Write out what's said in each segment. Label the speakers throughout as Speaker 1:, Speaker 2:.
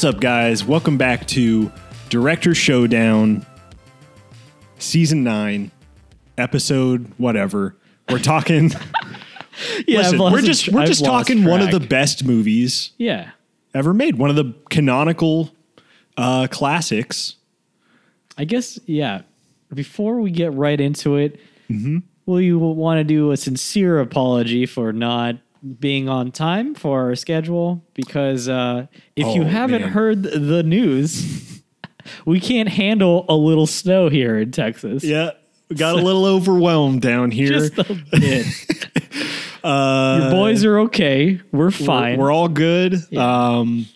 Speaker 1: What's up, guys? Welcome back to Director Showdown, Season 9, Episode whatever. We're talking.
Speaker 2: Yeah,
Speaker 1: listen, we're just we're
Speaker 2: I've
Speaker 1: just talking one of the best movies
Speaker 2: Yeah,
Speaker 1: ever made. One of the canonical uh, classics.
Speaker 2: I guess. Yeah. Before we get right into it,
Speaker 1: Mm-hmm.
Speaker 2: will you want to do a sincere apology for not being on time for our schedule? Because uh, if you
Speaker 1: Oh,
Speaker 2: haven't
Speaker 1: man.
Speaker 2: heard the news, we can't handle a little snow here in Texas.
Speaker 1: Yeah, we got a little overwhelmed down here.
Speaker 2: Just a bit. Your boys are okay. We're fine.
Speaker 1: We're all good. Um,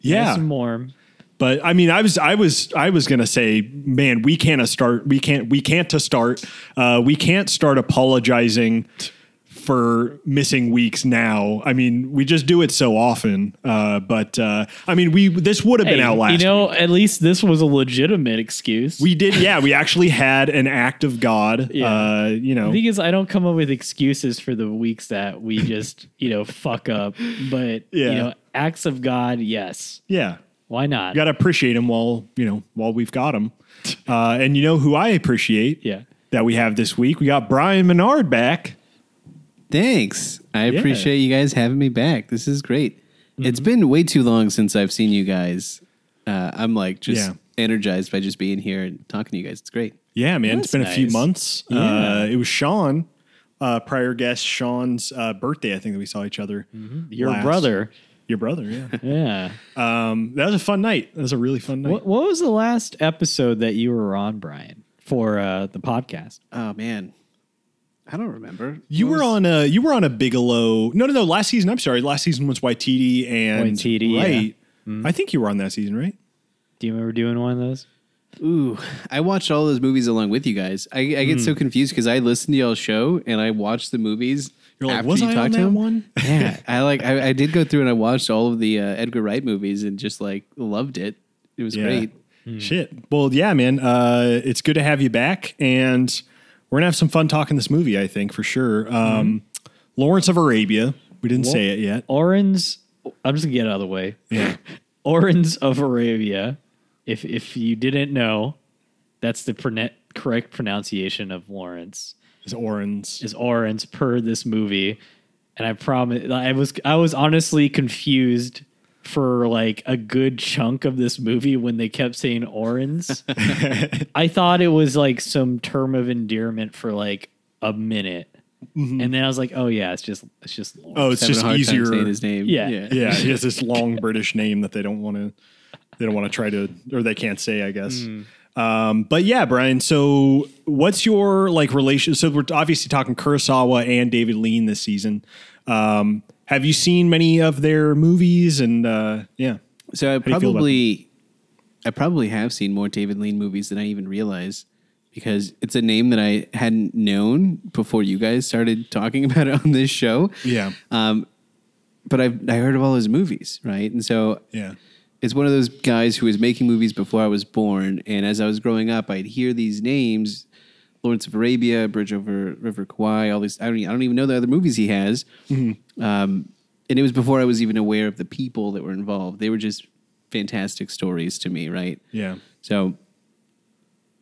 Speaker 1: yeah,
Speaker 2: Nice warm.
Speaker 1: But I mean, I was, I was, I was gonna say, man, we can't start. We can't. We can't to start. Uh, we can't start apologizing for missing weeks now. I mean, we just do it so often. Uh, but uh, I mean, we this would have been
Speaker 2: Hey,
Speaker 1: out last.
Speaker 2: you know,
Speaker 1: week.
Speaker 2: at least this was a legitimate excuse.
Speaker 1: we did. Yeah, we actually had an act of God.
Speaker 2: Yeah.
Speaker 1: Uh, you know,
Speaker 2: The thing is, I don't come up with excuses for the weeks that we just, you know, fuck up. But
Speaker 1: Yeah.
Speaker 2: you know, acts of God, yes.
Speaker 1: yeah.
Speaker 2: Why not?
Speaker 1: You got to appreciate them while you know while we've got them. Uh, and you know who I appreciate
Speaker 2: yeah.
Speaker 1: that we have this week. We got Brian Menard back.
Speaker 3: Thanks. I
Speaker 1: Yeah.
Speaker 3: appreciate you guys having me back. This is great. It's been way too long since I've seen you guys. Uh, I'm like just
Speaker 1: Yeah.
Speaker 3: energized by just being here and talking to you guys. It's great.
Speaker 1: Yeah, man. it's
Speaker 2: That's
Speaker 1: been a few
Speaker 2: nice.
Speaker 1: months. Uh, it was Sean, uh, prior guest Sean's uh, birthday. I think that we saw each other.
Speaker 2: Your
Speaker 1: last-
Speaker 2: brother.
Speaker 1: Your brother, yeah.
Speaker 2: Yeah.
Speaker 1: um, that was a fun night. That was a really fun night.
Speaker 2: what, what was the last episode that you were on, Brian, for uh, the podcast?
Speaker 3: Oh man, I don't remember.
Speaker 1: You
Speaker 3: What
Speaker 1: were
Speaker 3: was-
Speaker 1: on a you were on a Bigelow. No, no, no. Last season. I'm sorry. Last season was Waititi and
Speaker 2: Waititi, yeah.
Speaker 1: right. I think you were on that season, right?
Speaker 2: Do you remember doing one of those?
Speaker 3: Ooh, I watched all those movies along with you guys. I, I get so confused because I listened to y'all's show and I watched the movies.
Speaker 1: You're like,
Speaker 3: after
Speaker 1: was
Speaker 3: you
Speaker 1: I
Speaker 3: talked
Speaker 1: on
Speaker 3: to
Speaker 1: that
Speaker 3: him.
Speaker 1: one?
Speaker 3: Yeah, I like. I, I did go through and I watched all of the uh, Edgar Wright movies and just like loved it. It was great.
Speaker 1: Shit. Well, yeah, man. Uh, it's good to have you back, and we're gonna have some fun talking this movie. I think for sure. Um, Lawrence of Arabia. We didn't say it yet.
Speaker 2: Orange. I'm just going to get out of the way.
Speaker 1: Yeah.
Speaker 2: Orange of Arabia. If if you didn't know, that's the prone- correct pronunciation of Lawrence.
Speaker 1: Is Orange.
Speaker 2: Is Orange per this movie, and I promise I was I was honestly confused for like a good chunk of this movie when they kept saying Orange. I thought it was like some term of endearment for like a minute, and then I was like, oh yeah, it's just it's just Lawrence.
Speaker 1: Oh, it's just easier.
Speaker 3: time saying his name.
Speaker 2: Yeah.
Speaker 1: Yeah, yeah he has this long British name that they don't want to. They don't want to try to, or they can't say, I guess. Um, but yeah, Brian. So, what's your like relation? So, we're obviously talking Kurosawa and David Lean this season. Um, have you seen many of their movies? And uh, yeah,
Speaker 3: So I
Speaker 1: do you feel about
Speaker 3: probably, I probably have seen more David Lean movies than I even realize, because it's a name that I hadn't known before you guys started talking about it on this show.
Speaker 1: yeah,
Speaker 3: Um, but I've I heard of all his movies, right? And so
Speaker 1: yeah.
Speaker 3: it's one of those guys who was making movies before I was born. And as I was growing up, I'd hear these names: Lawrence of Arabia, Bridge over River Kwai. All these I don't I don't even know the other movies he has. Um, and it was before I was even aware of the people that were involved. They were just fantastic stories to me, right?
Speaker 1: Yeah.
Speaker 3: So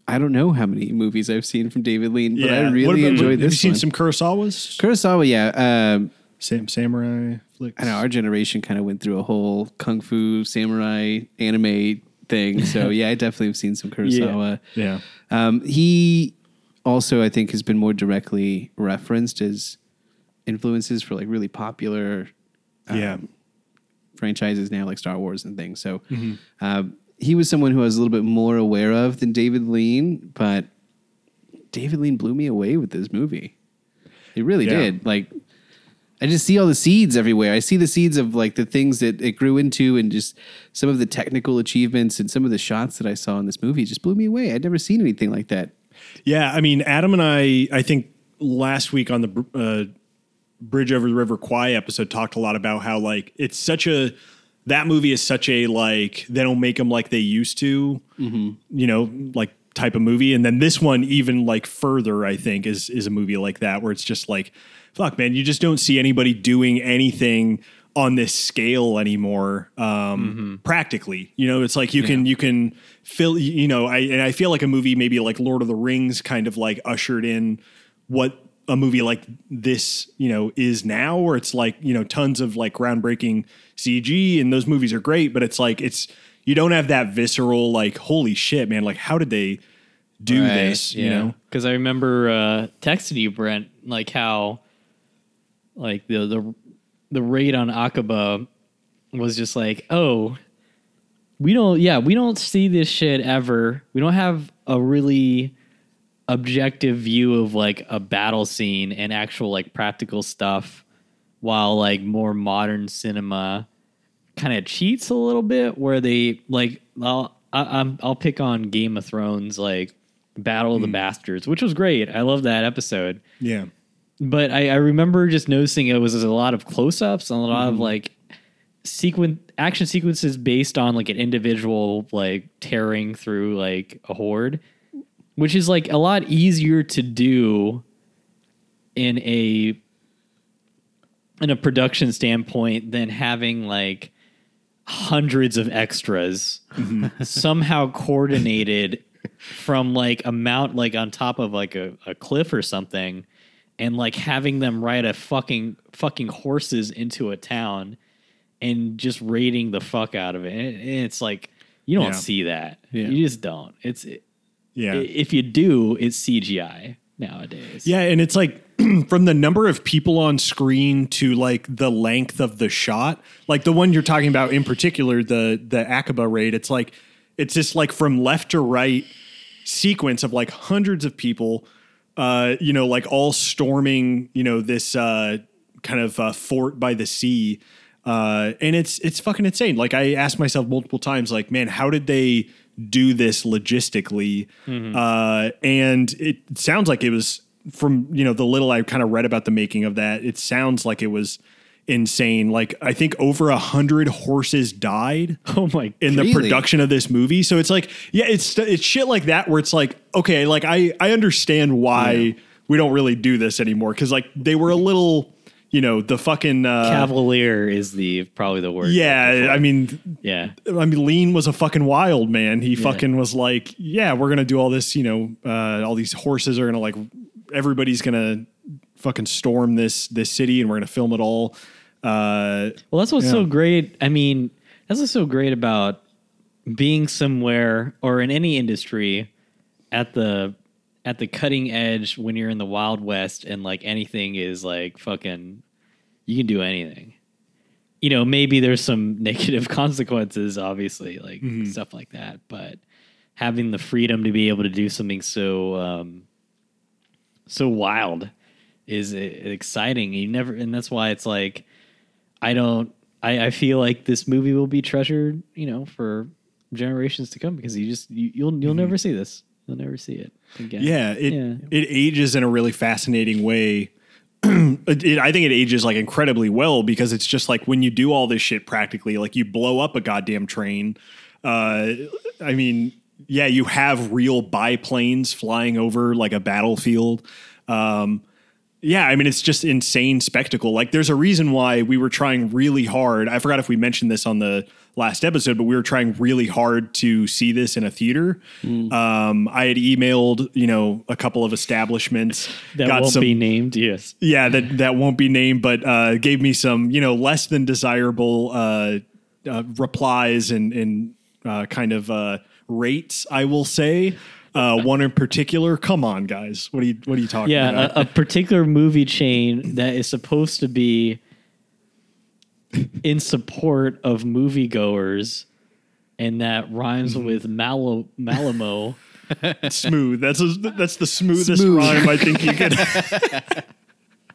Speaker 3: I don't know how many movies I've seen from David Lean, but
Speaker 1: yeah.
Speaker 3: I really
Speaker 1: about-
Speaker 3: enjoyed
Speaker 1: Have
Speaker 3: this
Speaker 1: you seen
Speaker 3: one.
Speaker 1: some Kurosawas?
Speaker 3: Kurosawa, yeah. Um,
Speaker 1: Sam, samurai flicks.
Speaker 3: I know our generation kind of went through a whole kung fu samurai anime thing. So yeah, I definitely have seen some Kurosawa.
Speaker 1: Yeah.
Speaker 3: Um, he also, I think, has been more directly referenced as influences for like really popular
Speaker 1: yeah.
Speaker 3: franchises now, like Star Wars and things. So uh, he was someone who I was a little bit more aware of than David Lean, but David Lean blew me away with this movie. He really
Speaker 1: Yeah.
Speaker 3: did. Like, I just see all the seeds everywhere. I see the seeds of like the things that it grew into, and just some of the technical achievements and some of the shots that I saw in this movie just blew me away. I'd never seen anything like that.
Speaker 1: Yeah, I mean, Adam and I, I think last week on the uh, Bridge Over the River Kwai episode talked a lot about how like it's such a that movie is such a like they don't make them like they used to, you know, like type of movie, and then this one even like further, I think is is a movie like that where it's just like, fuck, man, you just don't see anybody doing anything on this scale anymore um practically. You know it's like you can you can fill you know i and i feel like a movie maybe like lord of the rings kind of like ushered in what a movie like this you know is now where it's like you know tons of like groundbreaking cg and those movies are great but it's like it's you don't have that visceral like holy shit man like how did they do
Speaker 3: Right,
Speaker 1: this you know?
Speaker 2: Because I remember uh, texting you, Brent, like how, like the the the raid on Aqaba was just like, oh, we don't, yeah, we don't see this shit ever. We don't have a really objective view of like a battle scene and actual like practical stuff, while like more modern cinema kind of cheats a little bit, where they like, I'll I, I'm I'll pick on Game of Thrones like. Battle of the hmm. Bastards, which was great. I love that episode
Speaker 1: yeah
Speaker 2: but I, I remember just noticing it was a lot of close-ups and a lot of mm-hmm. like sequence action sequences based on like an individual like tearing through like a horde which is like a lot easier to do in a in a production standpoint than having like hundreds of extras mm-hmm. somehow coordinated from like a mount like on top of like a, a cliff or something and like having them ride a fucking fucking horses into a town and just raiding the fuck out of it. And it's like you don't
Speaker 1: Yeah.
Speaker 2: see that.
Speaker 3: Yeah.
Speaker 2: You just don't. It's
Speaker 1: yeah
Speaker 2: if you do, it's CGI nowadays.
Speaker 1: Yeah, and it's like from the number of people on screen to like the length of the shot, like the one you're talking about in particular, the the Aqaba raid, it's like it's just like from left to right sequence of like hundreds of people uh, you know, like all storming, you know, this uh kind of uh, fort by the sea. Uh, and it's it's fucking insane. Like I asked myself multiple times, like, man, how did they do this logistically? Uh, and it sounds like it was from you know the little I kind of read about the making of that. It sounds like it was insane. Like I think over a hundred horses died
Speaker 2: Oh my
Speaker 1: in the production of this movie. So it's like, yeah, it's it's shit like that where it's like, okay, like I I understand why we don't really do this anymore because like they were a little, you know, the fucking uh,
Speaker 2: Cavalier is the probably the word.
Speaker 1: yeah. I mean,
Speaker 2: Yeah.
Speaker 1: I mean, Lean was a fucking wild man. He fucking was like, yeah, we're gonna do all this. You know, uh, all these horses are gonna like, everybody's gonna fucking storm this this city, and we're gonna film it all. Uh,
Speaker 2: Well, that's what's so great. I mean, that's what's so great about being somewhere or in any industry at the at the cutting edge when you're in the wild west and like anything is like fucking you can do anything. You know, maybe there's some negative consequences obviously, like stuff like that, but having the freedom to be able to do something so um so wild is uh, exciting. You never and that's why it's like I don't. I, I feel like this movie will be treasured, you know, for generations to come because you just you, you'll you'll never see this. You'll never see it again.
Speaker 1: Yeah, it
Speaker 2: Yeah.
Speaker 1: it ages in a really fascinating way. It- it- I think it ages like incredibly well because it's just like when you do all this shit practically, like you blow up a goddamn train. Uh, I mean, yeah, you have real biplanes flying over like a battlefield. Um, yeah, I mean, it's just insane spectacle. Like, there's a reason why we were trying really hard. I forgot if we mentioned this on the last episode, but we were trying really hard to see this in a theater. Um, I had emailed, you know, a couple of establishments.
Speaker 2: that
Speaker 1: got
Speaker 2: won't
Speaker 1: some-
Speaker 2: be named. Yes.
Speaker 1: yeah, that that won't be named, but uh, gave me some, you know, less than desirable uh, uh, replies and and uh, kind of uh, rates, I will say. Uh, one in particular. Come on, guys. What are you What are you talking
Speaker 2: Yeah,
Speaker 1: about?
Speaker 2: a, a particular movie chain that is supposed to be in support of moviegoers, and that rhymes
Speaker 1: Mm-hmm.
Speaker 2: with Malo, Malamo.
Speaker 1: smooth. That's a, that's the smoothest
Speaker 3: Smooth.
Speaker 1: rhyme I think you could.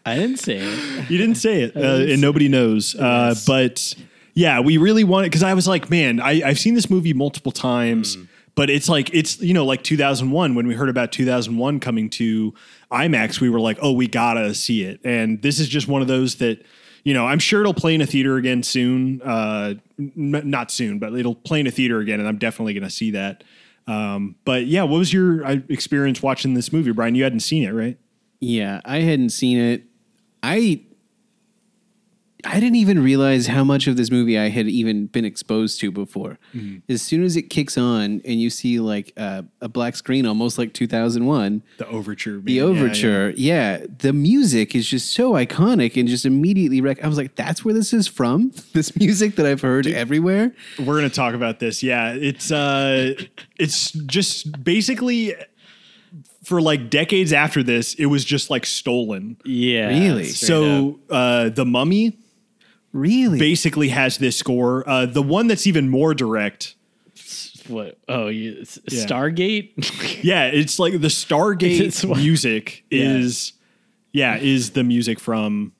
Speaker 2: I didn't say it.
Speaker 1: You didn't say it, uh, and nobody knows. Uh, but yeah, we really wanted because I was like, man, I, I've seen this movie multiple times, but it's like it's you know like 2001 when we heard about 2001 coming to IMAX, we were like, oh, we gotta see it, and this is just one of those that. You know, I'm sure it'll play in a theater again soon. Uh, not soon, but it'll play in a theater again, and I'm definitely to see that. Um, but yeah, what was your uh, experience watching this movie, Brian? You hadn't seen it, right?
Speaker 3: Yeah, I hadn't seen it. I I didn't even realize how much of this movie I had even been exposed to before. As soon as it kicks on and you see like uh, a black screen, almost like 2001,
Speaker 1: The overture. man.
Speaker 3: the
Speaker 1: Yeah, yeah.
Speaker 3: overture, yeah, the music is just so iconic and just immediately. Rec- I was like, "That's where this is from." This music that I've heard everywhere.
Speaker 1: We're gonna talk about this. Yeah, it's uh, it's just basically for like decades after this, it was just like stolen.
Speaker 2: Yeah,
Speaker 3: Really?
Speaker 2: straight.
Speaker 1: So uh, the Mummy
Speaker 3: Really?
Speaker 1: basically has this score. Uh, the one that's even more direct.
Speaker 2: what? Oh, you,
Speaker 1: Yeah.
Speaker 2: Stargate.
Speaker 1: Yeah, it's like the Stargate music
Speaker 2: Yeah.
Speaker 1: is. Yeah, is the music from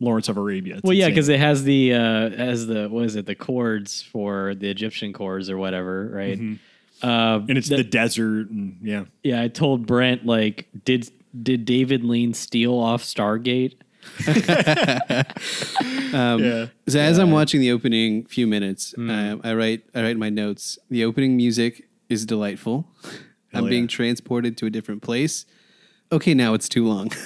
Speaker 1: Lawrence of Arabia. It's
Speaker 2: well, yeah, because it has the uh, has the what is it? The chords for the Egyptian chords or whatever, right?
Speaker 1: Mm-hmm.
Speaker 2: Uh,
Speaker 1: and it's the desert, and yeah.
Speaker 2: yeah, I told Brent like, did did David Lean steal off Stargate?
Speaker 1: Yeah.
Speaker 3: So as I'm watching the opening few minutes,
Speaker 1: Hmm.
Speaker 3: uh, I write I write my notes. The opening music is delightful. I'm
Speaker 1: yeah.
Speaker 3: being transported to a different place. Okay, now it's too long.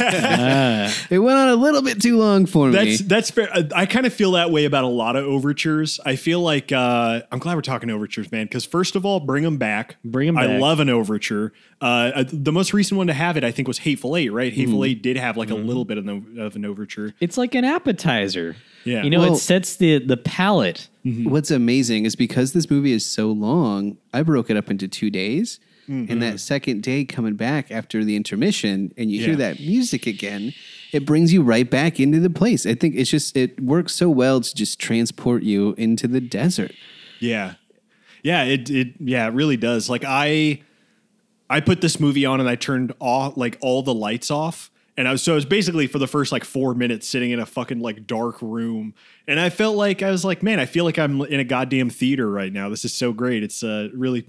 Speaker 2: Ah.
Speaker 3: it went on a little bit too long for me.
Speaker 1: That's that's fair. I, I kind of feel that way about a lot of overtures. I feel like uh, I'm glad we're talking overtures, man. Because first of all, bring them back.
Speaker 2: Bring 'em
Speaker 1: I
Speaker 2: back.
Speaker 1: I love an overture. Uh, uh, the most recent one to have it, I think, was Hateful Eight. Right?
Speaker 2: Mm-hmm.
Speaker 1: Hateful Eight did have like a little bit of, an- of an overture.
Speaker 2: It's like an appetizer.
Speaker 1: Yeah.
Speaker 2: you know,
Speaker 3: Well-
Speaker 2: it sets the the palate.
Speaker 3: What's amazing is because this movie is so long, I broke it up into two days. And that second day coming back after the intermission and you hear that music again, it brings you right back into the place. I think it's just, it works so well to just transport you into the desert.
Speaker 1: Yeah, yeah. It it yeah, it really does. Like I, I put this movie on and I turned off like all the lights off. And I was so I was basically for the first like four minutes sitting in a fucking like dark room, and I felt like I was like, man, I feel like I'm in a goddamn theater right now. This is so great. It's uh really,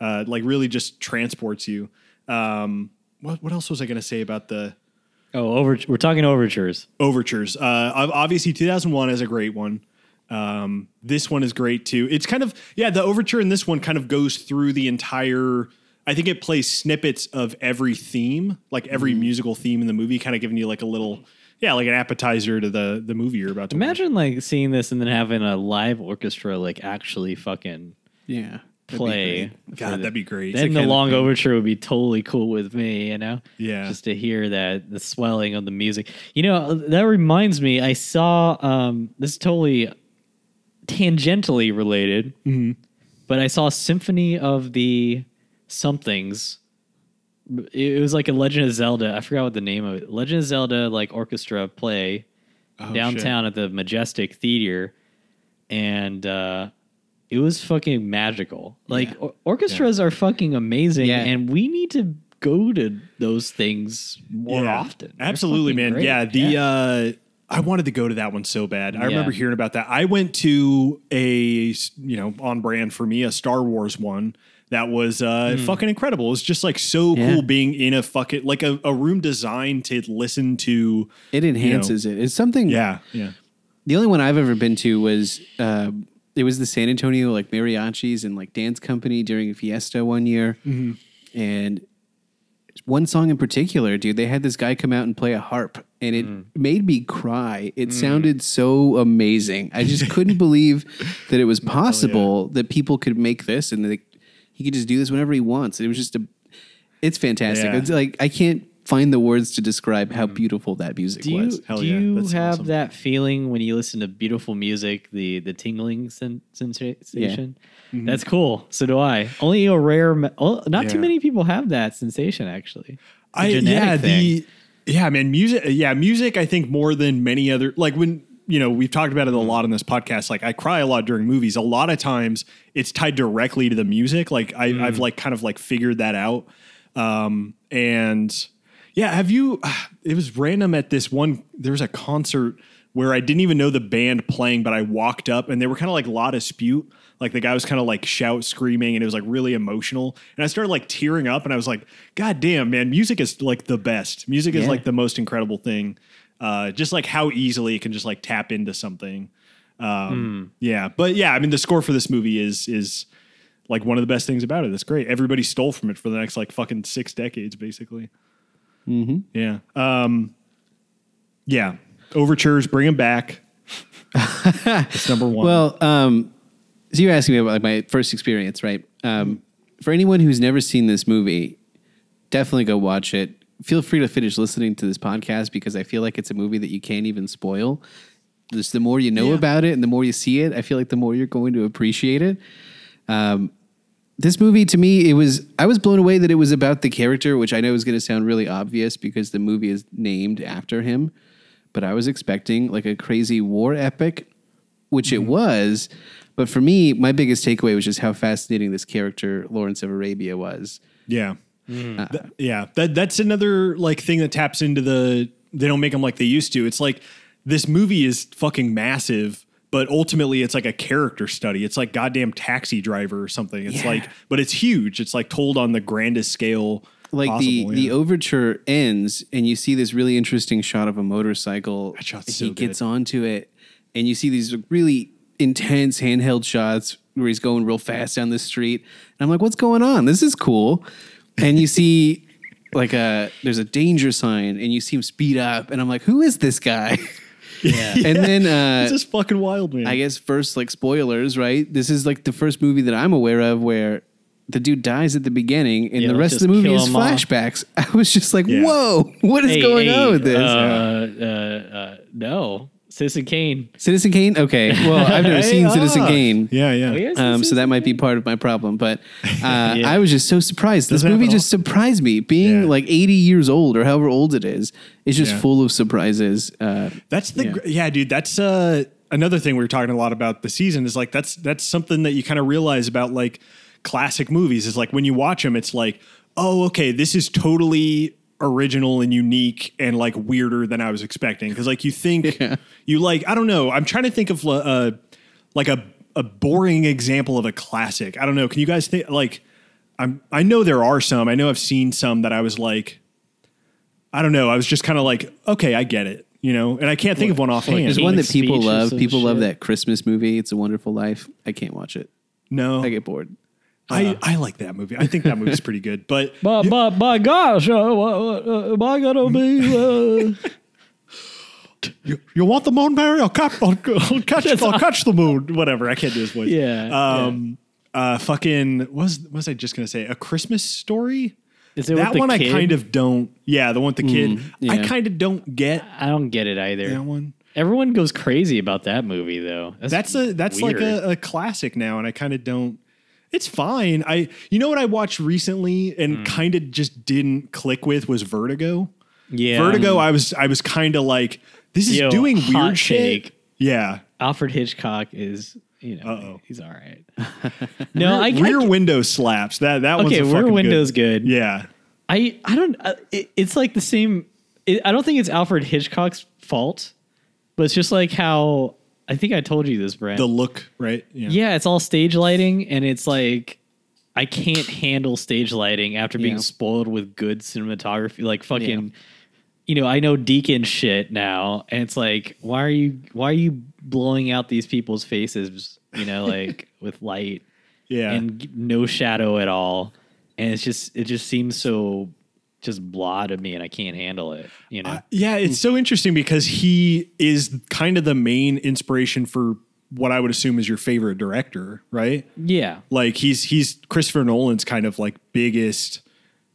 Speaker 1: uh like really just transports you. Um, what what else was I gonna say about the
Speaker 2: Oh, over, we're talking overtures.
Speaker 1: overtures. Uh, obviously, 2001 is a great one. Um, this one is great too. It's kind of yeah, the overture in this one kind of goes through the entire. I think it plays snippets of every theme, like every musical theme in the movie, kind of giving you like a little, yeah, like an appetizer to the the movie you're about to watch.
Speaker 2: Imagine like seeing this and then having a live orchestra like actually fucking
Speaker 3: Yeah.
Speaker 2: Play.
Speaker 1: God,
Speaker 2: the-
Speaker 1: that'd be great.
Speaker 2: Then the long
Speaker 3: thing.
Speaker 2: overture would be totally cool with me, you know?
Speaker 1: Yeah.
Speaker 2: Just to hear that, the swelling of the music. You know, that reminds me, I saw, um, this is totally tangentially related,
Speaker 1: Mm-hmm.
Speaker 2: but I saw Symphony of the Somethings. It was like a Legend of Zelda. I forgot what the name of it. Legend of Zelda, like orchestra play
Speaker 1: Oh,
Speaker 2: downtown at the Majestic Theater, and uh, it was fucking magical. Like or- orchestras are fucking amazing,
Speaker 3: Yeah.
Speaker 2: and we need to go to those things more
Speaker 1: Yeah,
Speaker 2: often. They're
Speaker 1: Absolutely, man.
Speaker 2: great.
Speaker 1: Yeah, the uh I wanted to go to that one so bad. I remember hearing about that. I went to a you know on brand for me a Star Wars one that was uh fucking incredible. It was just like so
Speaker 3: Yeah.
Speaker 1: cool being in a fucking like a, a room designed to listen to.
Speaker 3: It enhances it. It's something.
Speaker 1: Yeah, yeah.
Speaker 3: The only one I've ever been to was uh, it was the San Antonio like mariachis and like dance company during a Fiesta one year, mm-hmm. and one song in particular, dude, they had this guy come out and play a harp, and it mm. made me cry. It mm. sounded so amazing. I just couldn't believe that it was oh, possible that people could make this and that he could just do this whenever he wants. It was just a, it's fantastic.
Speaker 1: Yeah.
Speaker 3: It's like I can't find the words to describe how beautiful that music
Speaker 2: Do you
Speaker 3: was.
Speaker 1: Hell
Speaker 2: do
Speaker 1: yeah,
Speaker 2: you
Speaker 1: that's
Speaker 2: have
Speaker 1: awesome.
Speaker 2: that feeling when you listen to beautiful music, the the tingling sen- sensation? That's cool. So do I. Only a rare, me- oh, not too
Speaker 1: Mm-hmm.
Speaker 2: Many people have that sensation. Actually, It's a
Speaker 1: I
Speaker 2: genetic
Speaker 1: yeah
Speaker 2: thing.
Speaker 1: the yeah man music yeah music I think more than many other like when you know we've talked about it a lot on this podcast like I cry a lot during movies a lot of times it's tied directly to the music like I,
Speaker 2: Mm.
Speaker 1: I've like kind of like figured that out um and yeah have you it was random at this one there was a concert where I didn't even know the band playing but I walked up and they were kind of like La Dispute. Like the guy was kind of like shout screaming and it was like really emotional. And i started like tearing up and i was like god damn man music is like the best. Music is
Speaker 3: Yeah.
Speaker 1: like the most incredible thing. Uh just like how easily it can just like tap into something. Um yeah but yeah i mean the score for this movie is is like one of the best things about it. It's great. Everybody stole from it for the next like fucking six decades basically mm-hmm. yeah um yeah overtures bring them back it's number one
Speaker 3: Well, um, so you're asking me about like, my first experience, right? Um, for anyone who's never seen this movie, definitely go watch it. Feel free to finish listening to this podcast because I feel like it's a movie that you can't even spoil. Just the more you know
Speaker 1: Yeah.
Speaker 3: about it and the more you see it, I feel like the more you're going to appreciate it. Um, this movie to me, it was I was blown away that it was about the character, which I know is going to sound really obvious because the movie is named after him. But I was expecting like a crazy war epic, which it mm-hmm. was. But for me, my biggest takeaway was just how fascinating this character Lawrence of Arabia was.
Speaker 1: Yeah. Mm. Uh, Th- yeah. That that's another like thing that taps into the they don't make them like they used to. It's like this movie is fucking massive, but ultimately it's like a character study. It's like goddamn taxi driver or something. It's
Speaker 3: Yeah.
Speaker 1: like but it's huge. It's like told on the grandest scale
Speaker 3: Like the
Speaker 1: possible,
Speaker 3: the
Speaker 1: yeah.
Speaker 3: overture ends, and you see this really interesting shot of a motorcycle.
Speaker 1: That shot's
Speaker 3: he
Speaker 1: so
Speaker 3: gets
Speaker 1: good.
Speaker 3: onto it, and you see these really intense handheld shots where he's going real fast down the street. And I'm like, what's going on? This is cool. And you see like a there's a danger sign, and you see him speed up, and I'm like, who is this guy?
Speaker 2: yeah.
Speaker 3: and then uh,
Speaker 1: It's just fucking wild, man.
Speaker 3: I guess first, like spoilers, right? This is like the first movie that I'm aware of where the dude dies at the beginning, and
Speaker 2: Yeah,
Speaker 3: the rest of the movie is
Speaker 2: him off.
Speaker 3: flashbacks. I was just like,
Speaker 1: Yeah.
Speaker 3: "Whoa, what is
Speaker 2: Hey,
Speaker 3: going
Speaker 2: hey,
Speaker 3: on with this?"
Speaker 2: Uh, uh, uh, no, Citizen Kane.
Speaker 3: Citizen Kane. Okay, well, I've never
Speaker 1: Hey,
Speaker 3: seen
Speaker 1: ah.
Speaker 3: Citizen Kane.
Speaker 1: Yeah, yeah.
Speaker 2: Oh, yes,
Speaker 3: Um, so that might be part of my problem, but uh,
Speaker 2: Yeah.
Speaker 3: I was just so surprised. This
Speaker 1: Doesn't
Speaker 3: movie just surprised me. Being
Speaker 1: Yeah.
Speaker 3: like 80 years old or however old it is, it's just
Speaker 1: Yeah.
Speaker 3: full of surprises. Uh,
Speaker 1: That's the
Speaker 3: Yeah.
Speaker 1: yeah, yeah dude. That's uh, another thing we were talking a lot about the season is like that's that's something that you kind of realize about like classic movies is like when you watch them, it's like oh okay, this is totally original and unique and like weirder than I was expecting because like you think
Speaker 3: Yeah.
Speaker 1: you like I don't know. I'm trying to think of uh, like a a boring example of a classic. I don't know. Can you guys think like I'm I know there are some. I know I've seen some that I was like I don't know. I was just kind of like, okay, I get it, you know. And I can't think of one offhand.
Speaker 3: there's one that people love.
Speaker 2: some
Speaker 3: People love that Christmas movie. It's a Wonderful Life. I can't watch it.
Speaker 1: no,
Speaker 3: I get bored.
Speaker 1: I, I like that movie. I think that movie's pretty good. But
Speaker 2: But but my gosh, uh, uh, am I gonna be? Uh,
Speaker 1: you, you want the moon, Mary? I'll catch, I'll, I'll catch, I'll catch the moon. Whatever. I can't do his voice.
Speaker 2: Yeah,
Speaker 1: Um. Uh. Fucking. What was what was I just gonna say? A Christmas story.
Speaker 2: is it
Speaker 1: that one
Speaker 2: kid?
Speaker 1: I kind of don't. Yeah, the one with the kid. I
Speaker 3: yeah.
Speaker 1: kind of don't get
Speaker 2: I don't get it either.
Speaker 1: that one.
Speaker 2: Everyone goes crazy about that movie though.
Speaker 1: That's a that's
Speaker 2: weird.
Speaker 1: like a, a classic now, and I kind of don't. It's fine. I you know what I watched recently and kind of just didn't click with was Vertigo.
Speaker 2: yeah.
Speaker 1: Vertigo. I was I was kind of like this is
Speaker 2: Yo,
Speaker 1: doing weird shit.
Speaker 2: take.
Speaker 1: Yeah.
Speaker 2: Alfred Hitchcock is you know
Speaker 1: Uh-oh.
Speaker 2: he's all right. no, I, I
Speaker 1: Rear window slaps. That that one's
Speaker 2: okay.
Speaker 1: a
Speaker 2: Rear Window's
Speaker 1: good.
Speaker 2: good.
Speaker 1: Yeah.
Speaker 2: I I don't. Uh, it, it's like the same. It, I don't think it's Alfred Hitchcock's fault, but it's just like how I think I told you this, Brent.
Speaker 1: The look, right?
Speaker 2: yeah, it's all stage lighting, and it's like I can't handle stage lighting after being
Speaker 3: Yeah.
Speaker 2: spoiled with good cinematography. Like fucking, you know, I know Deacon shit now, and it's like, why are you why are you blowing out these people's faces? You know, like with light
Speaker 1: Yeah.
Speaker 2: and no shadow at all, and it's just it just seems so just blah to me, and I can't handle it. You know,
Speaker 1: Uh, yeah, it's so interesting because he is kind of the main inspiration for what I would assume is your favorite director, right?
Speaker 2: yeah,
Speaker 1: Like he's he's Christopher Nolan's kind of like biggest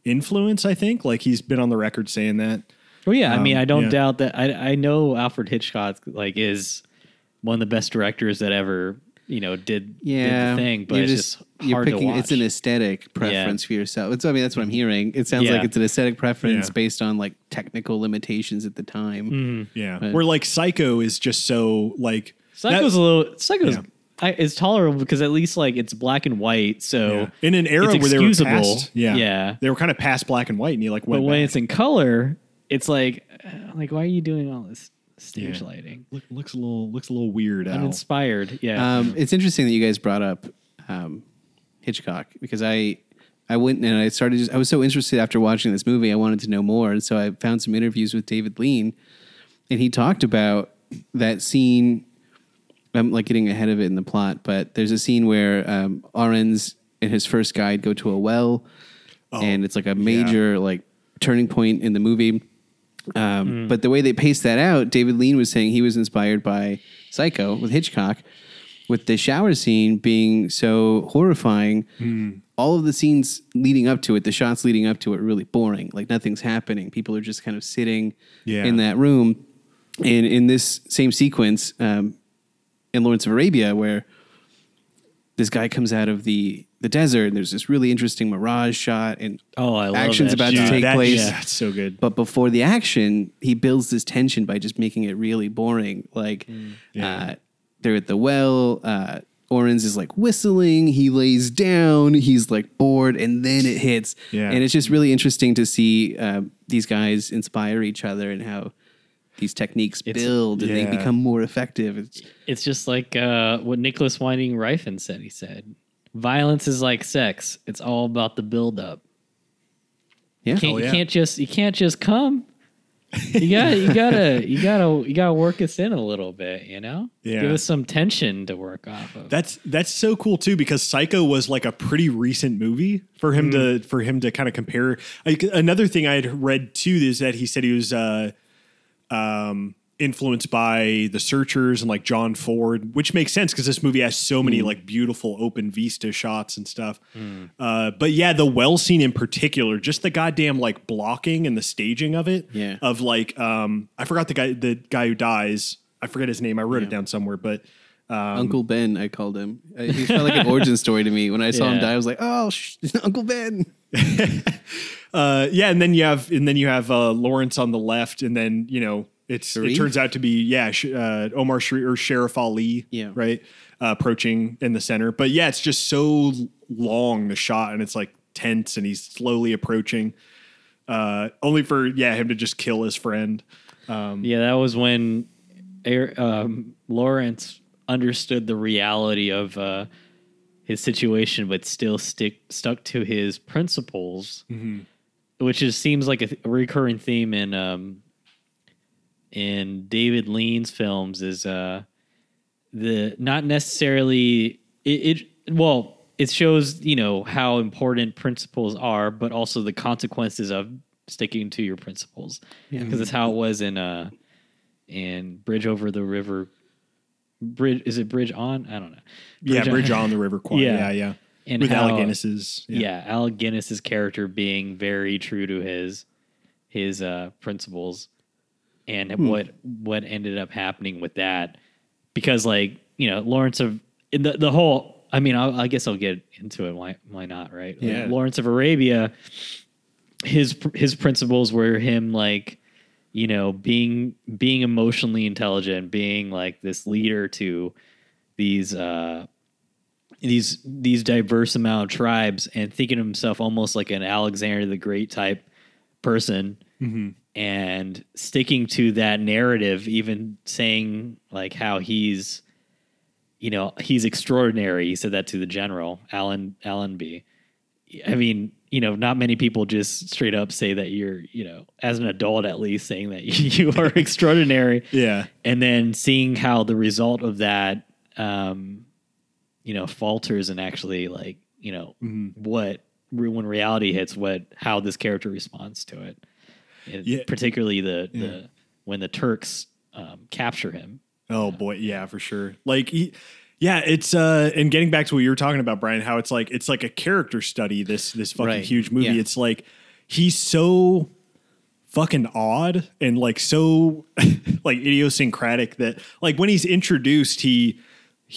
Speaker 1: influence. I think like he's been on the record saying that.
Speaker 2: Well, yeah, I mean,
Speaker 1: Um,
Speaker 2: I don't
Speaker 1: yeah.
Speaker 2: doubt that. I I know Alfred Hitchcock like is one of the best directors that ever you know did,
Speaker 3: Yeah,
Speaker 2: did the thing, but
Speaker 3: you're
Speaker 2: it's
Speaker 3: just
Speaker 2: just
Speaker 3: you're picking.
Speaker 2: to watch.
Speaker 3: It's an aesthetic preference for yourself. It's, I mean, that's what I'm hearing. It sounds
Speaker 2: Yeah.
Speaker 3: like it's an aesthetic preference
Speaker 1: Yeah.
Speaker 3: based on like technical limitations at the time.
Speaker 2: Mm.
Speaker 1: Yeah,
Speaker 3: Right.
Speaker 1: where like Psycho is just so like
Speaker 2: Psycho's
Speaker 1: that-
Speaker 2: a little Psycho's
Speaker 1: Yeah.
Speaker 2: I, it's tolerable because at least like it's black and white, so
Speaker 1: yeah. in an era where they were past, yeah,
Speaker 2: Yeah.
Speaker 1: they were kind of past black and white, and you like
Speaker 2: but when
Speaker 1: back.
Speaker 2: it's in color, it's like uh, like why are you doing all this stage
Speaker 1: Yeah.
Speaker 2: lighting?
Speaker 1: Look, looks a little looks a little weird. Al.
Speaker 2: Uninspired, yeah.
Speaker 3: Um, it's interesting that you guys brought up um, Hitchcock because I I went and I started. Just, I was so interested after watching this movie. I wanted to know more, and so I found some interviews with David Lean, and he talked about that scene. I'm like getting ahead of it in the plot, but there's a scene where um, Arends and his first guide go to a well, and it's like a major like turning point in the movie. Um, But the way they paced that out, David Lean was saying he was inspired by Psycho with Hitchcock, with the shower scene being so horrifying. All of the scenes leading up to it, the shots leading up to it, are really boring. Like nothing's happening. People are just kind of sitting
Speaker 1: Yeah.
Speaker 3: in that room. And in this same sequence, um, in Lawrence of Arabia, where this guy comes out of the the desert, and there's this really interesting mirage shot, and
Speaker 2: oh, I love
Speaker 3: action's
Speaker 2: that
Speaker 3: about to take
Speaker 1: that,
Speaker 3: place.
Speaker 1: Yeah, it's so good.
Speaker 3: But before the action, he builds this tension by just making it really boring. Like uh, they're at the well. Uh, Oren's is like whistling. He lays down. He's like bored, and then it hits.
Speaker 1: Yeah.
Speaker 3: And it's just really interesting to see uh, these guys inspire each other and how these techniques
Speaker 2: It's-
Speaker 3: build and
Speaker 1: yeah.
Speaker 3: they become more effective. It's,
Speaker 2: It's just like uh, what Nicolas Winding Refn said. He said, "Violence is like sex. It's all about the build up.
Speaker 3: yeah.
Speaker 2: Can't,
Speaker 1: Oh, yeah.
Speaker 2: You can't just you can't just come. You got you gotta you gotta you gotta work us in a little bit. You know,
Speaker 1: Yeah.
Speaker 2: give us some tension to work off of.
Speaker 1: That's that's so cool too because Psycho was like a pretty recent movie for him to for him to kind of compare. Like, another thing I had read too is that he said he was uh, um, influenced by The Searchers and like John Ford, which makes sense because this movie has so many like beautiful open vista shots and stuff. Uh, but yeah, the well scene in particular, just the goddamn like blocking and the staging of it.
Speaker 3: Yeah.
Speaker 1: Of like, um, I forgot the guy the guy who dies. I forget his name. I wrote it down somewhere, but. Um,
Speaker 3: Uncle Ben, I called him. Uh, He felt like an origin story to me. When I saw him die, I was like, "Oh, sh- Uncle Ben."
Speaker 1: Uh, yeah, and then you have and then you have uh, Lawrence on the left, and then you know it's it turns out to be yeah uh, Omar Sharif or Sherif Ali,
Speaker 3: Yeah.
Speaker 1: right, uh, approaching in the center. But yeah, it's just so long the shot, and it's like tense, and he's slowly approaching, uh, only for yeah him to just kill his friend.
Speaker 2: yeah, that was when Air, um, Lawrence understood the reality of uh, his situation, but still stick stuck to his principles, which is seems like a, th- a recurring theme in um, in David Lean's films. Is uh, the not necessarily it, it well it shows you know how important principles are but also the consequences of sticking to your principles because it's how it was in uh in bridge over the river bridge is it bridge on i don't know
Speaker 1: yeah, Bridge on the River Kwai.
Speaker 2: Yeah.
Speaker 1: Yeah, yeah,
Speaker 2: and
Speaker 1: with
Speaker 2: how,
Speaker 1: Alec Guinness's.
Speaker 2: yeah. Alec Guinness's character being very true to his his uh, principles, and
Speaker 1: Hmm.
Speaker 2: what what ended up happening with that, because like you know Lawrence of the the whole. I mean, I'll, I guess I'll get into it. Why why not? Right? Like,
Speaker 1: Yeah.
Speaker 2: Lawrence of Arabia. His his principles were him like you know being being emotionally intelligent being like this leader to these uh these these diverse amount of tribes and thinking of himself almost like an Alexander the Great type person and sticking to that narrative, even saying like how he's you know, he's extraordinary. He said that to the general, Alan Allenby. I mean, you know, not many people just straight up say that you're, you know, as an adult at least saying that you are extraordinary.
Speaker 1: Yeah,
Speaker 2: and then seeing how the result of that um you know falters and actually like you know what when reality hits what how this character responds to it
Speaker 1: Yeah.
Speaker 2: particularly the the when the turks um capture him
Speaker 1: Oh boy, yeah, for sure. Like, he, yeah, it's uh, and getting back to what you were talking about, Brian, how it's like it's like a character study. This this fucking
Speaker 3: Right,
Speaker 1: huge movie.
Speaker 3: yeah.
Speaker 1: It's like he's so fucking odd and like so like idiosyncratic that like when he's introduced he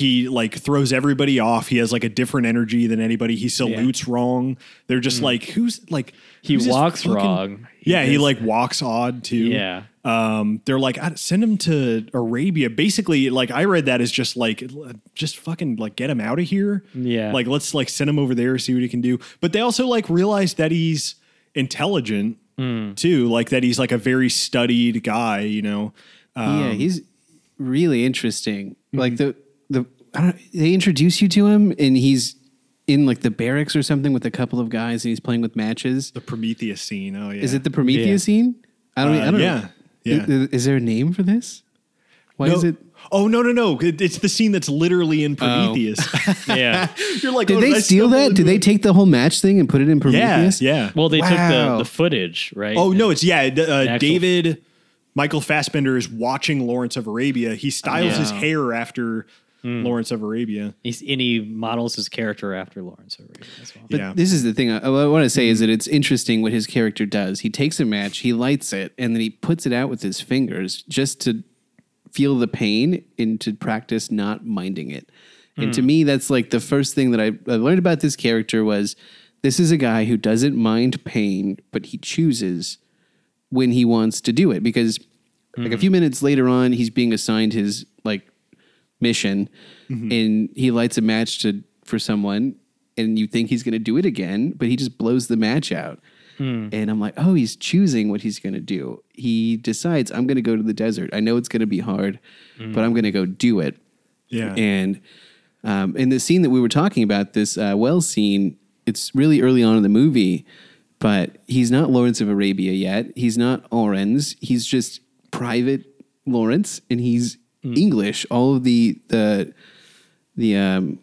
Speaker 1: he like throws everybody off he has like a different energy than anybody he salutes wrong they're just like who's like
Speaker 2: Mm. He
Speaker 1: who's
Speaker 2: walks
Speaker 1: fucking-
Speaker 2: wrong. He
Speaker 1: yeah he like walks odd too
Speaker 2: Yeah.
Speaker 1: um they're like send him to arabia basically like i read that as just like just fucking like get him out of here
Speaker 2: Yeah.
Speaker 1: like let's like send him over there see what he can do but they also like realize that he's intelligent
Speaker 2: Mm.
Speaker 1: too like that he's like a very studied guy you know Um,
Speaker 3: yeah, he's really interesting.
Speaker 1: Mm-hmm.
Speaker 3: Like the the I don't, they introduce you to him, and he's in like the barracks or something with a couple of guys, and he's playing with matches.
Speaker 1: the prometheus scene oh yeah
Speaker 3: Is it the Prometheus
Speaker 2: Yeah.
Speaker 3: scene? I don't.
Speaker 1: Uh,
Speaker 3: I don't
Speaker 1: yeah,
Speaker 3: know.
Speaker 1: yeah.
Speaker 3: Is, is there a name for this? Why
Speaker 1: no,
Speaker 3: is it?
Speaker 1: oh no no no It- it's the scene that's literally in prometheus
Speaker 2: Yeah.
Speaker 1: you're like
Speaker 3: Did
Speaker 1: oh,
Speaker 3: they
Speaker 1: I
Speaker 3: steal that? Did they take the whole match thing and put it in Prometheus?
Speaker 1: yeah
Speaker 2: Well, they took the, the footage, right?
Speaker 1: Oh no, it's yeah. Uh, David Michael Fassbender is watching Lawrence of Arabia. He styles his
Speaker 3: Yeah.
Speaker 1: hair after Mm. Lawrence of Arabia.
Speaker 2: He's, and he models his character after Lawrence of Arabia as well.
Speaker 3: But
Speaker 1: Yeah.
Speaker 3: this is the thing I, I want to say is that it's interesting what his character does. He takes a match, he lights it, and then he puts it out with his fingers just to feel the pain and to practice not minding it. And to hmm. me, that's like the first thing that I, I learned about this character was this is a guy who doesn't mind pain, but he chooses when he wants to do it because like a hmm. few minutes later on he's being assigned his like mission and he lights a match to for someone and you think he's going to do it again but he just blows the match out. And i'm like oh he's choosing what he's going to do. He decides i'm going to go to the desert. I know it's going to be hard but i'm going to go do it.
Speaker 1: Yeah,
Speaker 3: and um, in the scene that we were talking about, this uh, well scene, it's really early on in the movie, but he's not Lawrence of Arabia yet. He's not Orenz. He's just Private Lawrence, and he's English. All of the the the um,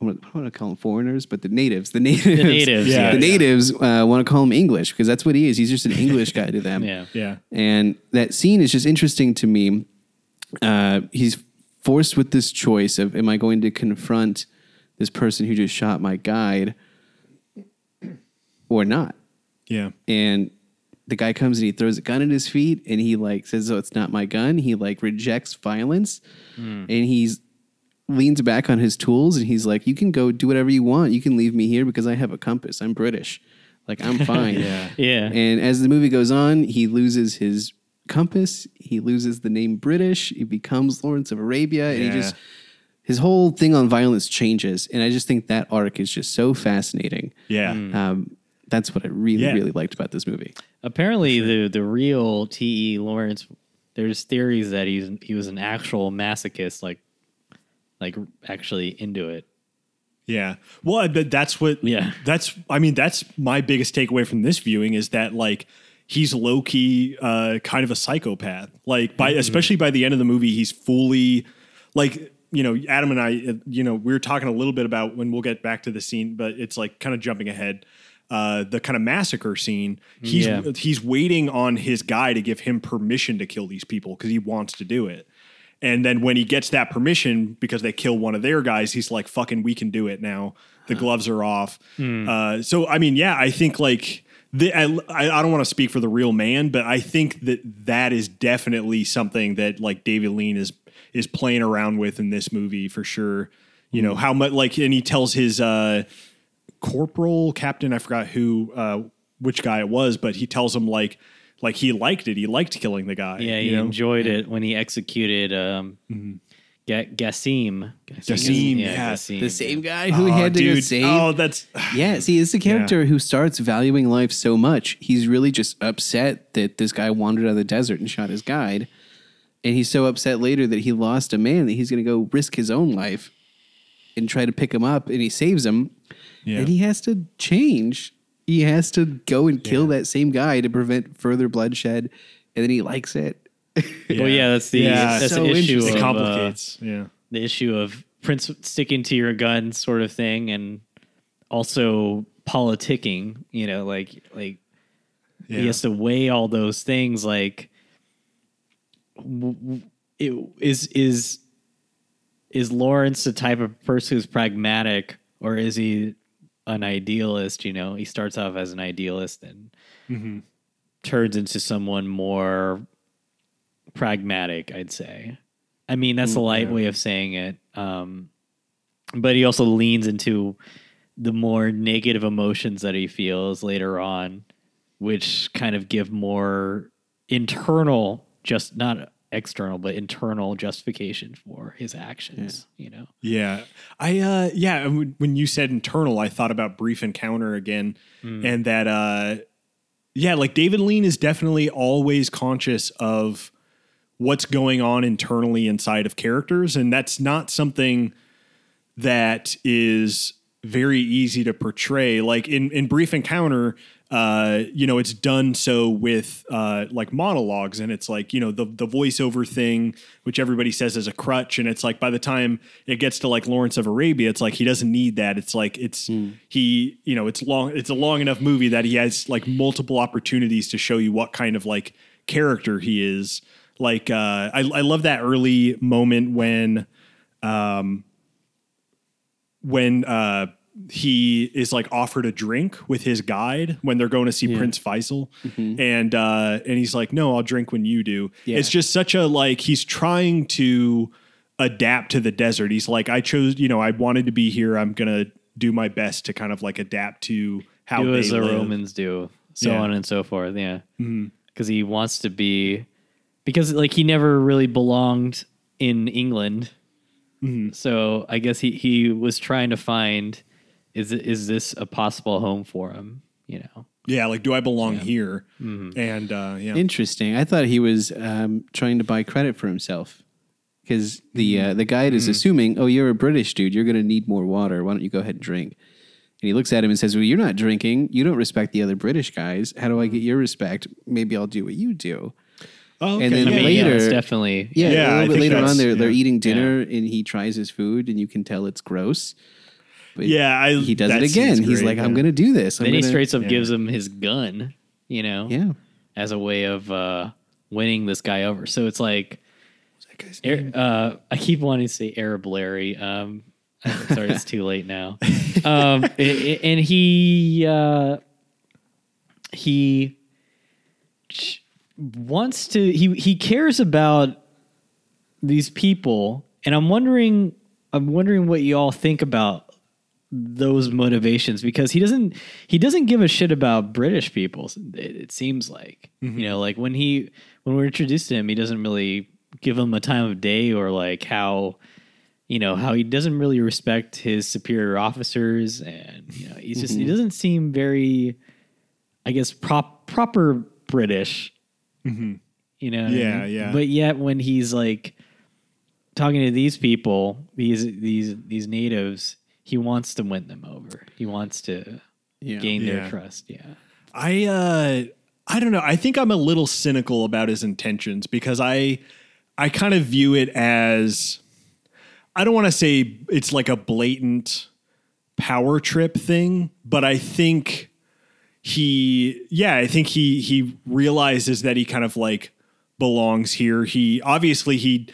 Speaker 3: I don't want to call them foreigners, but the natives, the natives, the
Speaker 2: natives,
Speaker 1: yeah.
Speaker 3: the natives uh, want to call him English because that's what he is. He's just an English guy to them.
Speaker 2: Yeah.
Speaker 1: yeah,
Speaker 3: And that scene is just interesting to me. Uh, he's forced with this choice of am I going to confront this person who just shot my guide or not?
Speaker 1: yeah,
Speaker 3: And the guy comes and he throws a gun at his feet and he like says, "Oh, it's not my gun." He like rejects violence and he's leans back on his tools and he's like, "You can go do whatever you want. You can leave me here because I have a compass. I'm British. Like I'm fine."
Speaker 1: yeah.
Speaker 2: Yeah.
Speaker 3: And as the movie goes on, he loses his compass. He loses the name British. He becomes Lawrence of Arabia, and he just his whole thing on violence changes. And I just think that arc is just so fascinating.
Speaker 1: yeah.
Speaker 3: Um, that's what I really,
Speaker 1: Yeah.
Speaker 3: really liked about this movie.
Speaker 2: Apparently, the the real T. E. Lawrence. There's theories that he's he was an actual masochist, like like actually into it.
Speaker 1: Yeah. Well, I but that's what.
Speaker 2: Yeah.
Speaker 1: That's. I mean, that's my biggest takeaway from this viewing is that like he's low key, uh, kind of a psychopath. Like by especially by the end of the movie, he's fully like you know Adam and I. uh, You know, we were talking a little bit about when we'll get back to the scene, but it's like kind of jumping ahead. Uh, the kind of massacre scene. He's
Speaker 2: Yeah.
Speaker 1: he's waiting on his guy to give him permission to kill these people because he wants to do it. And then when he gets that permission because they kill one of their guys, he's like, "Fucking, we can do it now." The gloves are off. Uh, so I mean, yeah, I think like the, I, I don't want to speak for the real man, but I think that that is definitely something that like David Lean is is playing around with in this movie for sure. You know how much like, and he tells his uh, corporal captain, I forgot who, uh, which guy it was, but he tells him like, like he liked it. He liked killing the guy.
Speaker 2: Yeah, he
Speaker 1: know?
Speaker 2: enjoyed it when he executed um, Ga- Gassim.
Speaker 1: Gassim, yeah.
Speaker 2: Gassim.
Speaker 3: The same guy who
Speaker 1: Oh,
Speaker 3: had to go
Speaker 1: dude.
Speaker 3: save.
Speaker 1: Oh, that's
Speaker 3: Yeah, see, it's the character who starts valuing life so much. He's really just upset that this guy wandered out of the desert and shot his guide. And he's so upset later that he lost a man that he's going to go risk his own life and try to pick him up. And he saves him.
Speaker 1: Yeah.
Speaker 3: And he has to change. He has to go and kill that same guy to prevent further bloodshed. And then he likes it.
Speaker 2: Well, yeah, that's the
Speaker 1: Yeah,
Speaker 2: that's
Speaker 3: so
Speaker 2: the issue.
Speaker 3: interesting.
Speaker 1: it
Speaker 2: Of, uh,
Speaker 1: complicates. yeah.
Speaker 2: the issue of prince sticking to your gun sort of thing and also politicking you know like like
Speaker 1: Yeah.
Speaker 2: he has to weigh all those things like w- w- it is is is lawrence the type of person who's pragmatic or is he an idealist. You know, he starts off as an idealist and turns into someone more pragmatic. I'd say. I mean, that's a light way of saying it. Um, but he also leans into the more negative emotions that he feels later on, which kind of give more internal, just not external, but internal justification for his actions. You know,
Speaker 1: Yeah. I uh yeah, when- you said internal, I thought about brief encounter again and that uh yeah, like David Lean is definitely always conscious of what's going on internally inside of characters and that's not something that is very easy to portray. Like in in Brief Encounter, uh, you know, it's done so with uh, like monologues, and it's like you know the the voiceover thing, which everybody says is a crutch, and it's like by the time it gets to like Lawrence of Arabia, it's like he doesn't need that. It's like it's he, you know, it's long, it's a long enough movie that he has like multiple opportunities to show you what kind of like character he is. Like uh, I, I love that early moment when um, when uh he is like offered a drink with his guide when they're going to see Prince Faisal mm-hmm. and uh and he's like no I'll drink when you do.
Speaker 3: Yeah.
Speaker 1: It's just such a like he's trying to adapt to the desert. He's like I chose, you know, I wanted to be here. I'm going to do my best to kind of like adapt to how
Speaker 2: do
Speaker 1: they
Speaker 2: as the
Speaker 1: live.
Speaker 2: Romans do, so
Speaker 1: Yeah.
Speaker 2: on and so forth. Yeah, mm-hmm. because he wants to be, because like he never really belonged in England. Mm-hmm. So I guess he he was trying to find is it- is this a possible home for him? You know,
Speaker 1: Yeah, like do I belong here? And uh yeah.
Speaker 3: Interesting. I thought he was um, trying to buy credit for himself because the uh, the guide is assuming, oh, you're a British dude. You're going to need more water. Why don't you go ahead and drink? And he looks at him and says, "Well, you're not drinking. You don't respect the other British guys. How do I get your respect? Maybe I'll do what you do."
Speaker 1: Oh, okay.
Speaker 3: and then
Speaker 2: I mean,
Speaker 3: later-
Speaker 2: yeah, it's definitely
Speaker 3: Yeah,
Speaker 1: Yeah,
Speaker 3: a
Speaker 1: I
Speaker 3: little bit later on, they're they're eating dinner and he tries his food and you can tell it's gross. But
Speaker 1: Yeah, I,
Speaker 3: he does it again. He's
Speaker 1: great,
Speaker 3: like, "I'm going to do this." I'm
Speaker 2: Then he
Speaker 3: gonna-
Speaker 2: straight up
Speaker 1: yeah.
Speaker 2: gives him his gun. You know,
Speaker 3: Yeah.
Speaker 2: as a way of uh, winning this guy over. So it's like, Ar- uh, I keep wanting to say Arab Larry. Um, sorry, it's too late now. Um, i- i- and he uh, he wants to. He he cares about these people, and I'm wondering. I'm wondering what you all think about those motivations because he doesn't he doesn't give a shit about British people. It, it seems like you mm-hmm. know, like when he when we're introduced to him, he doesn't really give him a time of day or like how you know how he doesn't really respect his superior officers, and you know he's just he mm-hmm. doesn't seem very, I guess prop proper British. Mm-hmm. You know, what I
Speaker 1: Yeah,
Speaker 2: mean?
Speaker 1: yeah.
Speaker 2: But yet when he's like talking to these people, these these these natives, he wants to win them over. He wants to
Speaker 3: Yeah.
Speaker 2: gain
Speaker 1: Yeah.
Speaker 2: their trust. Yeah.
Speaker 1: I uh I don't know. I think I'm a little cynical about his intentions because I I kind of view it as I don't want to say it's like a blatant power trip thing, but I think he yeah, I think he he realizes that he kind of like belongs here. He obviously he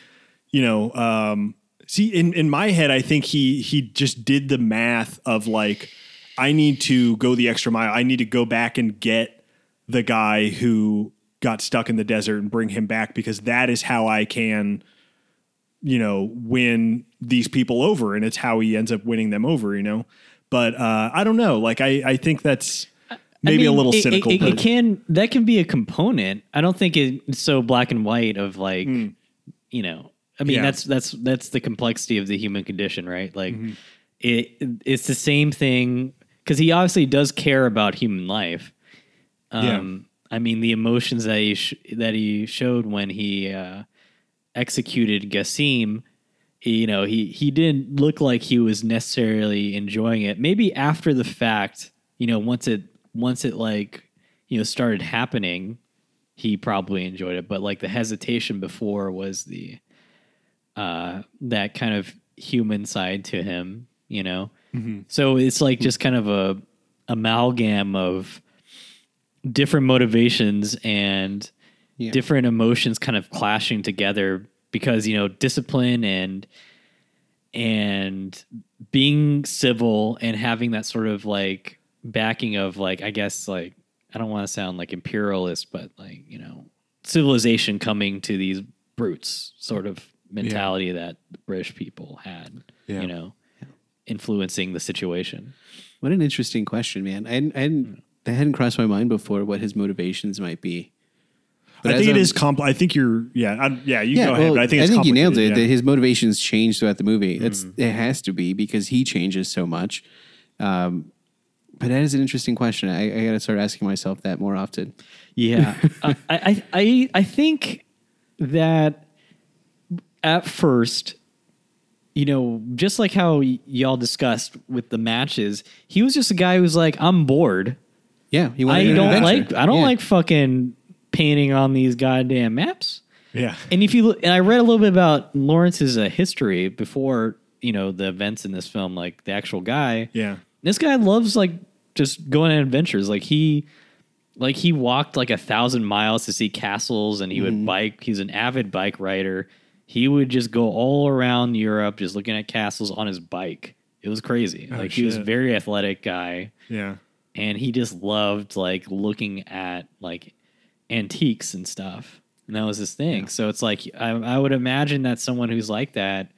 Speaker 1: you know um see in in my head I think he he just did the math of like I need to go the extra mile. I need to go back and get the guy who got stuck in the desert and bring him back because that is how I can you know win these people over and it's how he ends up winning them over, you know. But uh I don't know. Like I I think that's maybe
Speaker 2: I
Speaker 1: a
Speaker 2: mean,
Speaker 1: little
Speaker 2: it-
Speaker 1: cynical
Speaker 2: It, it, it can that can be a component. I don't think it's so black and white of like you know. I mean.
Speaker 1: Yeah.
Speaker 2: that's that's that's the complexity of the human condition, right? Like
Speaker 1: Mm-hmm.
Speaker 2: it it's the same thing because he obviously does care about human life. Um, I mean the emotions that he sh- that he showed when he uh, executed Gassim you know he he didn't look like he was necessarily enjoying it maybe after the fact you know once it once it like you know started happening he probably enjoyed it but like the hesitation before was the uh that kind of human side to him you know so it's like just kind of a amalgam of different motivations and
Speaker 3: Yeah.
Speaker 2: different emotions kind of clashing together because you know discipline and and being civil and having that sort of like backing of like I guess like I don't want to sound like imperialist, but like you know civilization coming to these brutes sort of mentality that the British people had.
Speaker 1: Yeah.
Speaker 2: You know, influencing the situation.
Speaker 3: What an interesting question, man. I hadn't, I hadn't that hadn't crossed my mind before what his motivations might be. But
Speaker 1: I think it
Speaker 3: I'm-
Speaker 1: is compl- I think you're yeah I, yeah you
Speaker 3: Yeah,
Speaker 1: go ahead.
Speaker 3: well,
Speaker 1: But I think it's
Speaker 3: you nailed it.
Speaker 1: complicated,
Speaker 3: That his motivations change throughout the movie. That's
Speaker 2: Mm-hmm.
Speaker 3: it has to be because he changes so much. Um, but that is an interesting question. I, I got to start asking myself that more often.
Speaker 2: Yeah, I, I, I, I think that at first, you know, just like how y- y'all discussed with the matches, he was just a guy who's like, I'm bored.
Speaker 3: Yeah, he wanted
Speaker 2: I
Speaker 3: an
Speaker 2: don't
Speaker 3: adventure.
Speaker 2: like, I don't
Speaker 3: Yeah.
Speaker 2: like fucking painting on these goddamn maps.
Speaker 1: yeah
Speaker 2: And if you look, and I read a little bit about Lawrence's uh, history before, you know, the events in this film, like the actual guy.
Speaker 1: yeah
Speaker 2: This guy loves like just going on adventures. Like he like he walked like a thousand miles to see castles and he
Speaker 1: Mm-hmm.
Speaker 2: would bike. He's an avid bike rider. He would just go all around Europe just looking at castles on his bike. It was crazy.
Speaker 1: Oh,
Speaker 2: like he was a very athletic guy
Speaker 1: yeah
Speaker 2: and he just loved like looking at like antiques and stuff. And that was his thing. So it's like I, I would imagine that someone who's like that,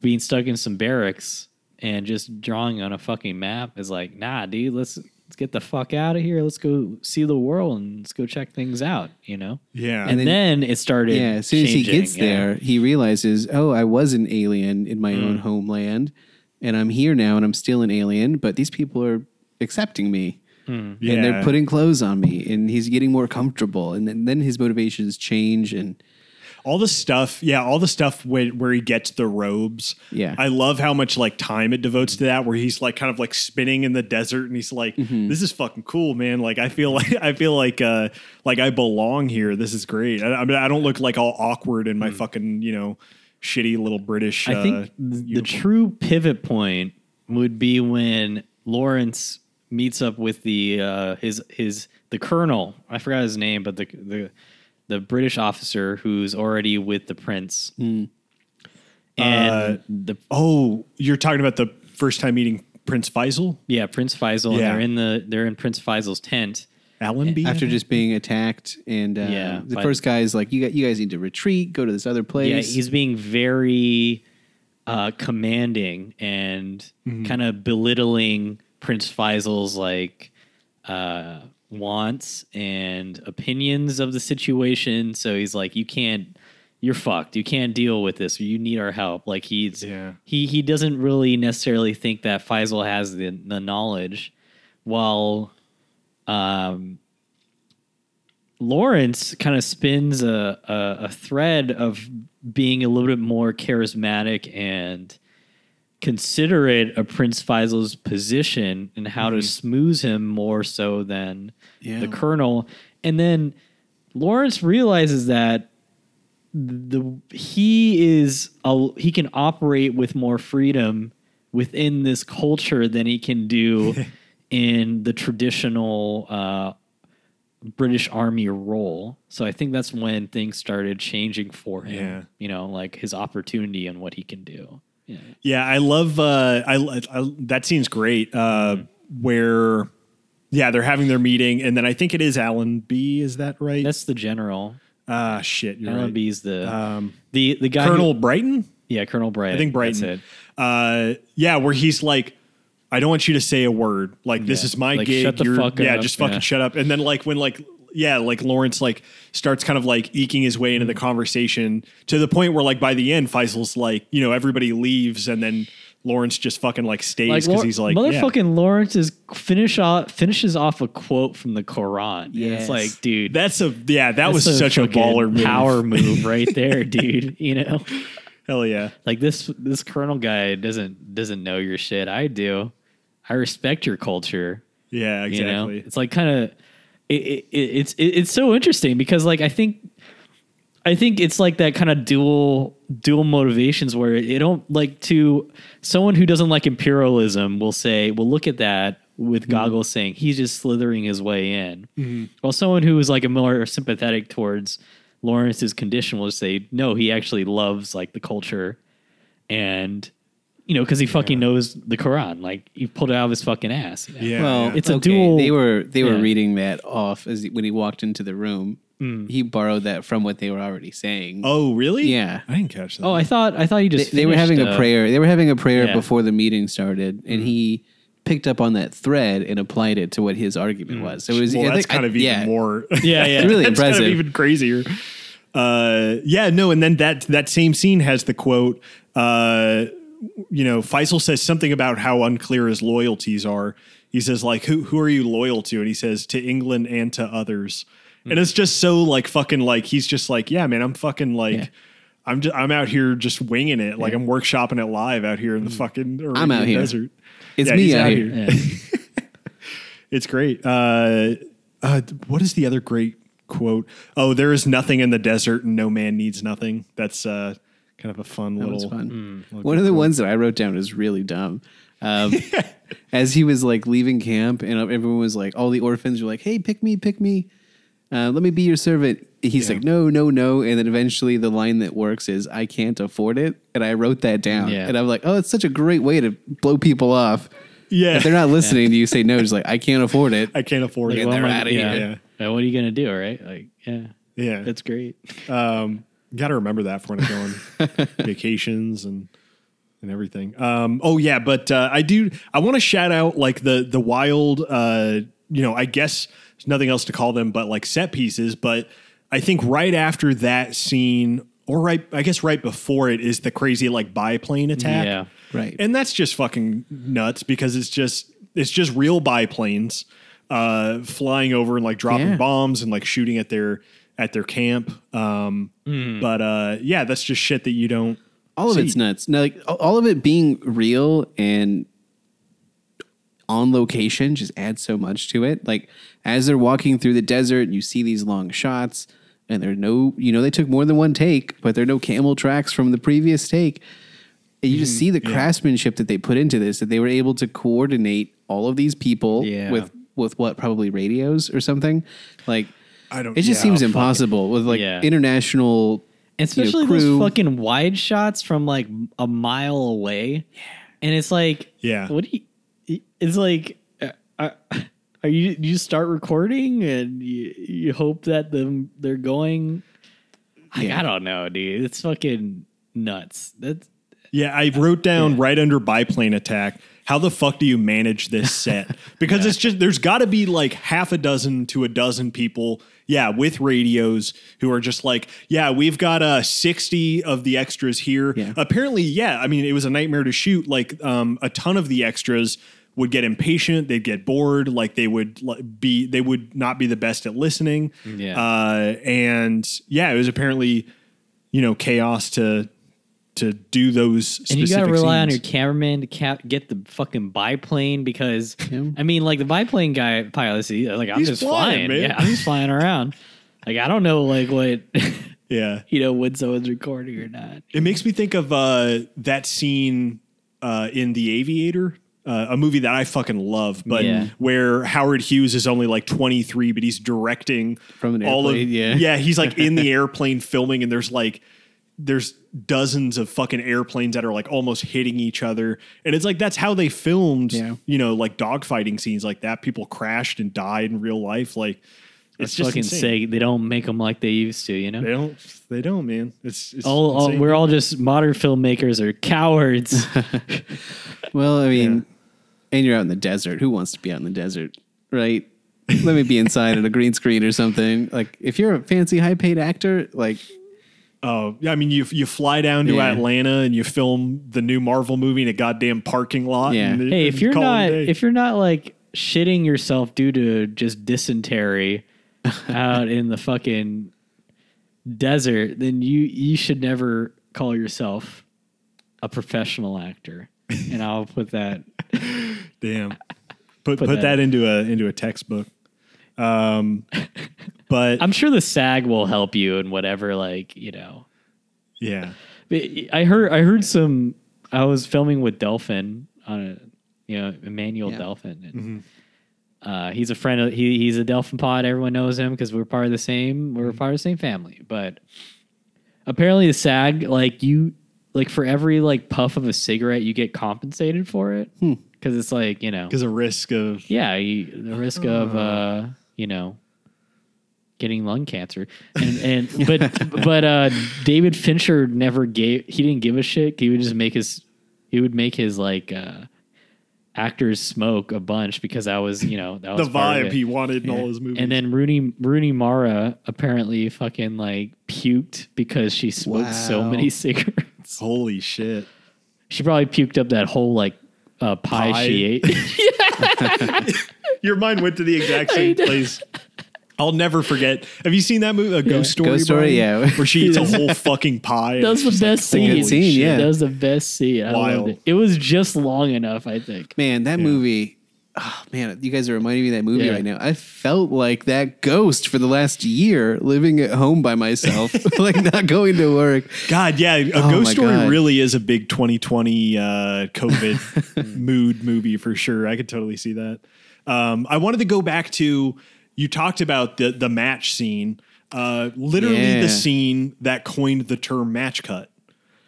Speaker 2: being stuck in some barracks and just drawing on a fucking map is like, nah, dude, let's let's get the fuck out of here. Let's go see the world and let's go check things out. You know.
Speaker 1: yeah
Speaker 2: And,
Speaker 3: then-
Speaker 2: then, it started.
Speaker 3: Yeah, as soon as he gets
Speaker 2: yeah.
Speaker 3: there, he realizes, oh, I was an alien in my
Speaker 2: Mm.
Speaker 3: own homeland, and I'm here now, and I'm still an alien, but these people are accepting me.
Speaker 1: yeah
Speaker 3: and they're putting clothes on me and he's getting more comfortable and then, then his motivations change and
Speaker 1: all the stuff yeah all the stuff where, where he gets the robes
Speaker 3: Yeah.
Speaker 1: i love how much like time it devotes to that where he's like kind of like spinning in the desert and he's like
Speaker 3: Mm-hmm.
Speaker 1: this is fucking cool man like i feel like i feel like uh like i belong here this is great i, I mean i don't look like all awkward in my fucking you know shitty little british
Speaker 2: Mm. I
Speaker 1: uh,
Speaker 2: think th- the
Speaker 1: uniform.
Speaker 2: true pivot point would be when Lawrence meets up with the uh, his his the colonel. I forgot his name, but the the the British officer who's already with the prince.
Speaker 3: Hmm.
Speaker 2: And
Speaker 1: Uh,
Speaker 2: the
Speaker 1: oh you're talking about the first time meeting prince faisal
Speaker 2: yeah, Prince Faisal.
Speaker 1: Yeah.
Speaker 2: And they're in the they're in Prince Faisal's tent.
Speaker 1: allenby
Speaker 3: after just being attacked and uh,
Speaker 2: Yeah,
Speaker 3: the
Speaker 2: but-
Speaker 3: first guy is like you got you guys need to retreat go to this other place
Speaker 2: Yeah, he's being very uh, commanding and kind of belittling Prince Faisal's like uh, wants and opinions of the situation. So he's like, "You can't, you're fucked. You can't deal with this. You need our help." Like he's
Speaker 1: Yeah.
Speaker 2: he he doesn't really necessarily think that Faisal has the the knowledge, while um Lawrence kind of spins a, a, a thread of being a little bit more charismatic and considerate of Prince Faisal's position and how to smooth him more so than
Speaker 3: Yeah.
Speaker 2: the colonel. And then Lawrence realizes that the he is a, he can operate with more freedom within this culture than he can do in the traditional uh, British Army role. So I think that's when things started changing for him.
Speaker 1: Yeah.
Speaker 2: You know, like his opportunity and what he can do. Yeah.
Speaker 1: Yeah, I love uh I, I that scene's great. Uh where yeah, they're having their meeting and then I think it is Allenby, is that right?
Speaker 2: That's the general.
Speaker 1: ah shit, you're
Speaker 2: Alan
Speaker 1: right.
Speaker 2: B's the
Speaker 1: Um
Speaker 2: the the guy. who-
Speaker 1: Colonel Brighton?
Speaker 2: yeah, Colonel Brighton.
Speaker 1: I think Brighton. Uh yeah, where he's like I don't want you to say a word. Like this is my
Speaker 2: Like,
Speaker 1: gig.
Speaker 2: shut the
Speaker 1: You're-
Speaker 2: fuck
Speaker 1: yeah,
Speaker 2: up.
Speaker 1: just fucking
Speaker 2: Yeah.
Speaker 1: shut up. And then like when like yeah, like Lawrence like starts kind of like eking his way into the conversation to the point where like by the end Faisal's like, you know, everybody leaves and then Lawrence just fucking like stays because
Speaker 2: Law-
Speaker 1: he's like yeah.
Speaker 2: motherfucking Lawrence is finish off finishes off a quote from the Quran. And
Speaker 3: Yes.
Speaker 2: It's like, dude,
Speaker 1: That's a yeah, that
Speaker 2: that's
Speaker 1: was such a baller move.
Speaker 2: power move right there, dude. You know,
Speaker 1: Hell yeah.
Speaker 2: like this this Colonel guy doesn't doesn't know your shit. I do. I respect your culture.
Speaker 1: Yeah,
Speaker 2: You know,
Speaker 1: exactly.
Speaker 2: it's like kind of it, it, it's it, it's so interesting because like I think I think it's like that kind of dual dual motivations where it don't like to someone who doesn't like imperialism will say, well, look at that with mm-hmm. goggles saying he's just slithering his way in. Mm-hmm. Well, someone who is like a more sympathetic towards Lawrence's condition will say, no, he actually loves like the culture and you know, because he fucking knows the Quran. Like he pulled it out of his fucking ass. you know?
Speaker 1: Yeah.
Speaker 3: Well,
Speaker 1: yeah.
Speaker 2: It's a
Speaker 3: okay,
Speaker 2: dual-
Speaker 3: They were they were
Speaker 2: yeah.
Speaker 3: reading that off as he, when he walked into the room. He borrowed that from what they were already saying.
Speaker 1: Oh, really?
Speaker 3: Yeah.
Speaker 1: I didn't catch that.
Speaker 2: Oh, I thought I thought you just
Speaker 3: they were having a
Speaker 2: uh,
Speaker 3: prayer. They were having a prayer
Speaker 2: yeah.
Speaker 3: before the meeting started, and he picked up on that thread and applied it to what his argument was. So it was.
Speaker 1: well,
Speaker 3: I
Speaker 1: that's
Speaker 3: think-
Speaker 1: kind
Speaker 3: I-
Speaker 1: of even
Speaker 3: yeah.
Speaker 1: more.
Speaker 2: Yeah, yeah.
Speaker 3: Really
Speaker 1: that's kind of
Speaker 3: impressive.
Speaker 1: even crazier. Uh, yeah, no, and then that that same scene has the quote. Uh, you know, Faisal says something about how unclear his loyalties are. He says like, "Who who are you loyal to?" And he says, "To England and to others." And it's just so like fucking like he's just like, "Yeah, man, I'm fucking like."
Speaker 2: Yeah.
Speaker 1: I'm just, I'm out here just winging it, like I'm workshopping it live out here in the fucking
Speaker 3: Mm. I'm out here.
Speaker 1: desert.
Speaker 3: It's
Speaker 1: Yeah,
Speaker 3: me out
Speaker 1: out
Speaker 3: here.
Speaker 1: here.
Speaker 2: Yeah.
Speaker 1: It's great. Uh, uh, what is the other great quote? Oh, there is nothing in the desert, and no man needs nothing. That's uh, kind of a fun
Speaker 3: That
Speaker 1: little.
Speaker 3: was fun.
Speaker 1: little
Speaker 3: One of the
Speaker 1: quote.
Speaker 3: ones that I wrote down is really dumb. Um, as he was like leaving camp, and everyone was like, all the orphans were like, "Hey, pick me, pick me, uh, let me be your servant." He's
Speaker 1: Yeah.
Speaker 3: like, "No, no, no," and then eventually the line that works is, "I can't afford it," and I wrote that down,
Speaker 2: Yeah.
Speaker 3: and I'm like, "Oh, it's such a great way to blow people off."
Speaker 1: Yeah,
Speaker 3: If they're not listening to you say no, just like, "I can't afford it."
Speaker 1: I can't afford
Speaker 2: Like,
Speaker 1: it.
Speaker 2: what
Speaker 3: they're
Speaker 2: am I-
Speaker 3: outta
Speaker 2: yeah.
Speaker 3: here.
Speaker 2: Yeah, What are you gonna do, right? Like, yeah,
Speaker 1: Yeah,
Speaker 2: that's great.
Speaker 1: um, got to remember that for when I go on vacations and and everything. Um, oh yeah, but uh, I do. I want to shout out like the the wild. Uh, you know, I guess there's nothing else to call them, but like set pieces. But I think right after that scene, or right, I guess right before it is the crazy like biplane attack.
Speaker 2: Yeah.
Speaker 3: Right.
Speaker 1: and that's just fucking nuts because it's just it's just real biplanes uh, flying over and like dropping
Speaker 3: Yeah.
Speaker 1: bombs and like shooting at their at their camp. Um, But uh, yeah, that's just shit that you don't.
Speaker 3: all of
Speaker 1: see.
Speaker 3: it's nuts. Now, like all of it being real and on location just adds so much to it. Like as they're walking through the desert, you see these long shots, and there are no, you know, they took more than one take, but there are no camel tracks from the previous take. And you just see the craftsmanship that they put into this. That they were able to coordinate all of these people
Speaker 2: Yeah.
Speaker 3: with with what probably radios or something. Like
Speaker 1: I don't.
Speaker 3: it just
Speaker 1: yeah,
Speaker 3: seems
Speaker 1: fuck.
Speaker 3: impossible with like
Speaker 2: Yeah.
Speaker 3: international.
Speaker 2: And especially
Speaker 3: you know,
Speaker 2: those
Speaker 3: crew.
Speaker 2: fucking wide shots from like a mile away. Yeah. And it's like,
Speaker 1: Yeah.
Speaker 2: what do you, it's like, uh, uh, are you, you start recording and you, you hope that them, they're going, like, I don't know, dude. It's fucking nuts. That's,
Speaker 1: Yeah, I wrote down right under biplane attack. How the fuck do you manage this set? Because it's just there's got to be like half a dozen to a dozen people, yeah, with radios who are just like, yeah, we've got uh 60 of the extras here.
Speaker 3: Yeah.
Speaker 1: Apparently, yeah, I mean, it was a nightmare to shoot. Like um a ton of the extras would get impatient, they'd get bored, like they would like, be they would not be the best at listening.
Speaker 2: Yeah.
Speaker 1: Uh and yeah, it was apparently you know, chaos to to do those
Speaker 2: and you gotta
Speaker 1: specific
Speaker 2: rely on your cameraman to cap, get the fucking biplane because
Speaker 3: Yeah.
Speaker 2: I mean, like the biplane guy pilot, he, like I'm
Speaker 1: He's
Speaker 2: just
Speaker 1: flying,
Speaker 2: flying,
Speaker 1: man.
Speaker 2: yeah, I'm just flying around. Like I don't know, like what
Speaker 1: Yeah.
Speaker 2: you know when someone's recording or not.
Speaker 1: It makes me think of uh, that scene uh, in The Aviator, uh, a movie that I fucking love, but
Speaker 2: Yeah.
Speaker 1: where Howard Hughes is only like 23, but he's directing
Speaker 3: From an
Speaker 1: all of
Speaker 3: airplane, yeah.
Speaker 1: yeah. He's like in the airplane filming, and there's like there's dozens of fucking airplanes that are like almost hitting each other, and it's like that's how they filmed,
Speaker 3: Yeah.
Speaker 1: you know, like dogfighting scenes like that. People crashed and died in real life, like. It's
Speaker 2: It's
Speaker 1: just
Speaker 2: fucking
Speaker 1: insane.
Speaker 2: sick. They don't make them like they used to, you know.
Speaker 1: They don't. They don't, man. It's, it's
Speaker 2: all, all we're all just modern filmmakers are cowards.
Speaker 3: Well, I mean, and you're out in the desert. Who wants to be out in the desert, right? Let me be inside at a green screen or something. Like, if you're a fancy, high paid actor, like,
Speaker 1: Oh, yeah. I mean, you you fly down to
Speaker 3: Yeah.
Speaker 1: Atlanta and you film the new Marvel movie in a goddamn parking lot.
Speaker 3: Yeah.
Speaker 1: and-
Speaker 2: hey, if you're
Speaker 1: call it a
Speaker 2: not if you're not like shitting yourself due to just dysentery out in the fucking desert, then you you should never call yourself a professional actor. And I'll put that
Speaker 1: damn, put put,
Speaker 2: Put
Speaker 1: that,
Speaker 2: that-
Speaker 1: into a into a textbook. Um, but
Speaker 2: I'm sure the SAG will help you in whatever like, you know.
Speaker 1: yeah,
Speaker 2: I heard I heard some. I was filming with Delphin on a, you know, Emmanuel
Speaker 3: Yeah.
Speaker 2: Delphin. And, uh, he's a friend. Of, he he's a Delphin pod. Everyone knows him because we're part of the same. We're part of the same family. But apparently, the SAG like you like for every like puff of a cigarette, you get compensated for it because it's like you know,
Speaker 1: Because a risk of
Speaker 2: yeah, you, the risk of uh, you know getting lung cancer. And and but but uh David Fincher never gave he didn't give a shit. He would just make his he would make his like uh actors smoke a bunch because that was you know that
Speaker 1: the
Speaker 2: was of
Speaker 1: vibe he wanted in all his movies.
Speaker 2: and then Rooney Rooney Mara apparently fucking like puked because she smoked so many cigarettes.
Speaker 1: Holy shit.
Speaker 2: she probably puked up that whole like uh, pie,
Speaker 1: Pie?
Speaker 2: she ate
Speaker 1: Your mind went to the exact same place. I'll never forget. Have you seen that movie, A Ghost Story?
Speaker 3: Ghost Story,
Speaker 1: Brian?
Speaker 3: yeah.
Speaker 1: Where she eats a whole fucking pie.
Speaker 2: That was the best scene.
Speaker 3: good scene, yeah.
Speaker 2: That was the best scene. I
Speaker 1: Wild.
Speaker 2: loved it. It was just long enough, I think.
Speaker 3: Man, that movie. Oh man, you guys are reminding me of that movie
Speaker 2: Yeah.
Speaker 3: right now. I felt like that ghost for the last year, living at home by myself, like not going to work.
Speaker 1: God, yeah, A
Speaker 3: Oh
Speaker 1: Ghost Story
Speaker 3: God.
Speaker 1: really is a big 2020 uh, COVID mood movie for sure. I could totally see that. Um, I wanted to go back to you talked about the the match scene, uh, literally
Speaker 3: Yeah.
Speaker 1: the scene that coined the term match cut.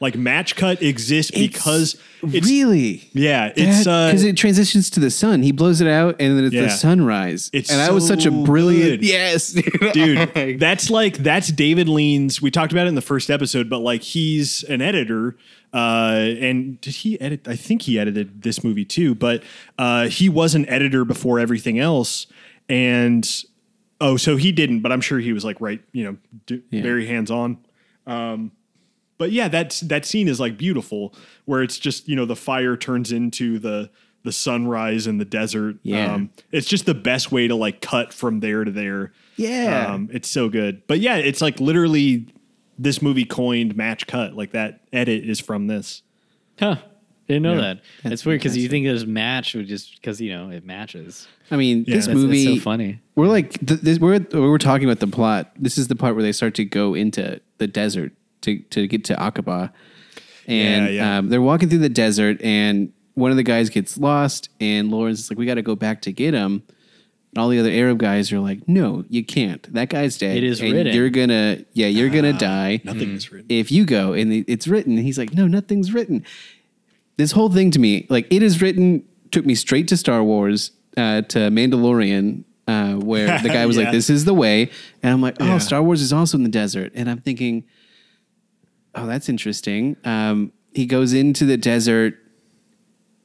Speaker 1: Like match cut exists because it's
Speaker 3: really,
Speaker 1: yeah, it's uh,
Speaker 3: because it transitions to the sun. He blows it out, and then it's
Speaker 1: Yeah.
Speaker 3: the sunrise.
Speaker 1: It's
Speaker 3: and that was such a brilliant.
Speaker 1: good.
Speaker 3: Yes,
Speaker 1: dude that's like that's david lean's we talked about it in the first episode but like he's an editor uh and did he edit i think he edited this movie too but uh he was an editor before everything else and oh so he didn't but i'm sure he was like right you know d-
Speaker 3: Yeah.
Speaker 1: very hands-on um but yeah that's that scene is like beautiful where it's just you know the fire turns into the the sunrise in the desert
Speaker 3: Yeah.
Speaker 1: um it's just the best way to like cut from there to there
Speaker 3: Yeah.
Speaker 1: um, it's so good. But yeah, it's like literally this movie coined match cut. Like that edit is from this.
Speaker 2: Huh. Didn't know
Speaker 1: Yeah.
Speaker 2: that.
Speaker 3: That's
Speaker 2: it's weird because you
Speaker 3: fantastic.
Speaker 2: think this match would just because you know it matches.
Speaker 3: I mean,
Speaker 1: Yeah.
Speaker 3: this
Speaker 1: That's-
Speaker 2: That's,
Speaker 3: movie.
Speaker 2: that's so funny.
Speaker 3: We're like th- this, we're we're talking about the plot. This is the part where they start to go into the desert to to get to Aqaba, and
Speaker 1: Yeah, yeah.
Speaker 3: Um, they're walking through the desert, and one of the guys gets lost, and Lawrence is like, "We got to go back to get him." And all the other Arab guys are like, "No, you can't. That guy's dead.
Speaker 2: It is
Speaker 3: and
Speaker 2: written."
Speaker 3: You're gonna, yeah, you're gonna
Speaker 1: Ah,
Speaker 3: die.
Speaker 1: Nothing is written.
Speaker 3: if you go and it's written he's like no nothing's written this whole thing to me like it is written took me straight to star wars uh, to mandalorian uh, where the guy was
Speaker 1: Yeah.
Speaker 3: like this is the way and i'm like oh
Speaker 1: Yeah.
Speaker 3: star wars is also in the desert and i'm thinking oh that's interesting um, he goes into the desert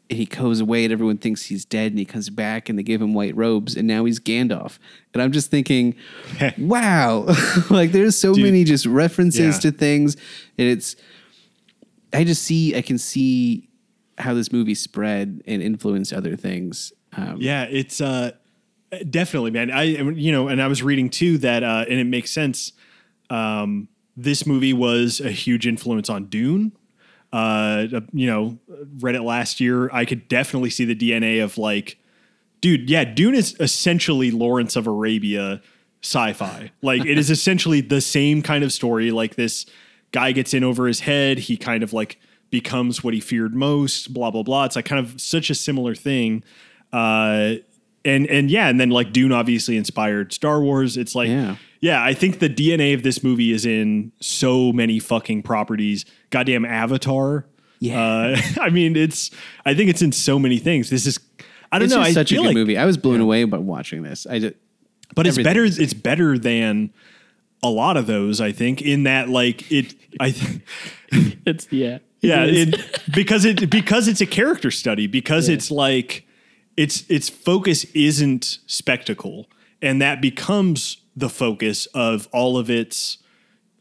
Speaker 3: and he goes away and everyone thinks he's dead and he comes back and they give him white robes and now he's Gandalf. And I'm just thinking, wow, like there's so
Speaker 1: Dude.
Speaker 3: many just references
Speaker 1: Yeah.
Speaker 3: to things. And it's, I just see, I can see how this movie spread and influenced other things. Um,
Speaker 1: Yeah, it's uh definitely, man. I you know, and I was reading too that uh and it makes sense. Um this movie was a huge influence on Dune. Uh you know, read it last year. I could definitely see the DNA of like dude, yeah, Dune is essentially Lawrence of Arabia sci-fi. Like it is essentially the same kind of story. Like this guy gets in over his head, he kind of like becomes what he feared most, blah blah blah. It's like kind of such a similar thing. Uh and and yeah, and then like Dune obviously inspired Star Wars. It's like
Speaker 3: Yeah.
Speaker 1: Yeah, I think the DNA of this movie is in so many fucking properties. Goddamn Avatar.
Speaker 3: Yeah.
Speaker 1: Uh, I mean, it's. I think it's in so many things. This is. I don't
Speaker 3: it's
Speaker 1: know.
Speaker 3: just
Speaker 1: I
Speaker 3: such a good
Speaker 1: like,
Speaker 3: movie. I was blown away by watching this. I just,
Speaker 1: but it's
Speaker 3: everything.
Speaker 1: better. It's better than a lot of those. I think in that like it. I.
Speaker 2: It's yeah.
Speaker 1: yeah,
Speaker 2: It is.
Speaker 1: it, because it because it's a character study because
Speaker 2: Yeah.
Speaker 1: it's like its its focus isn't spectacle and that becomes the focus of all of its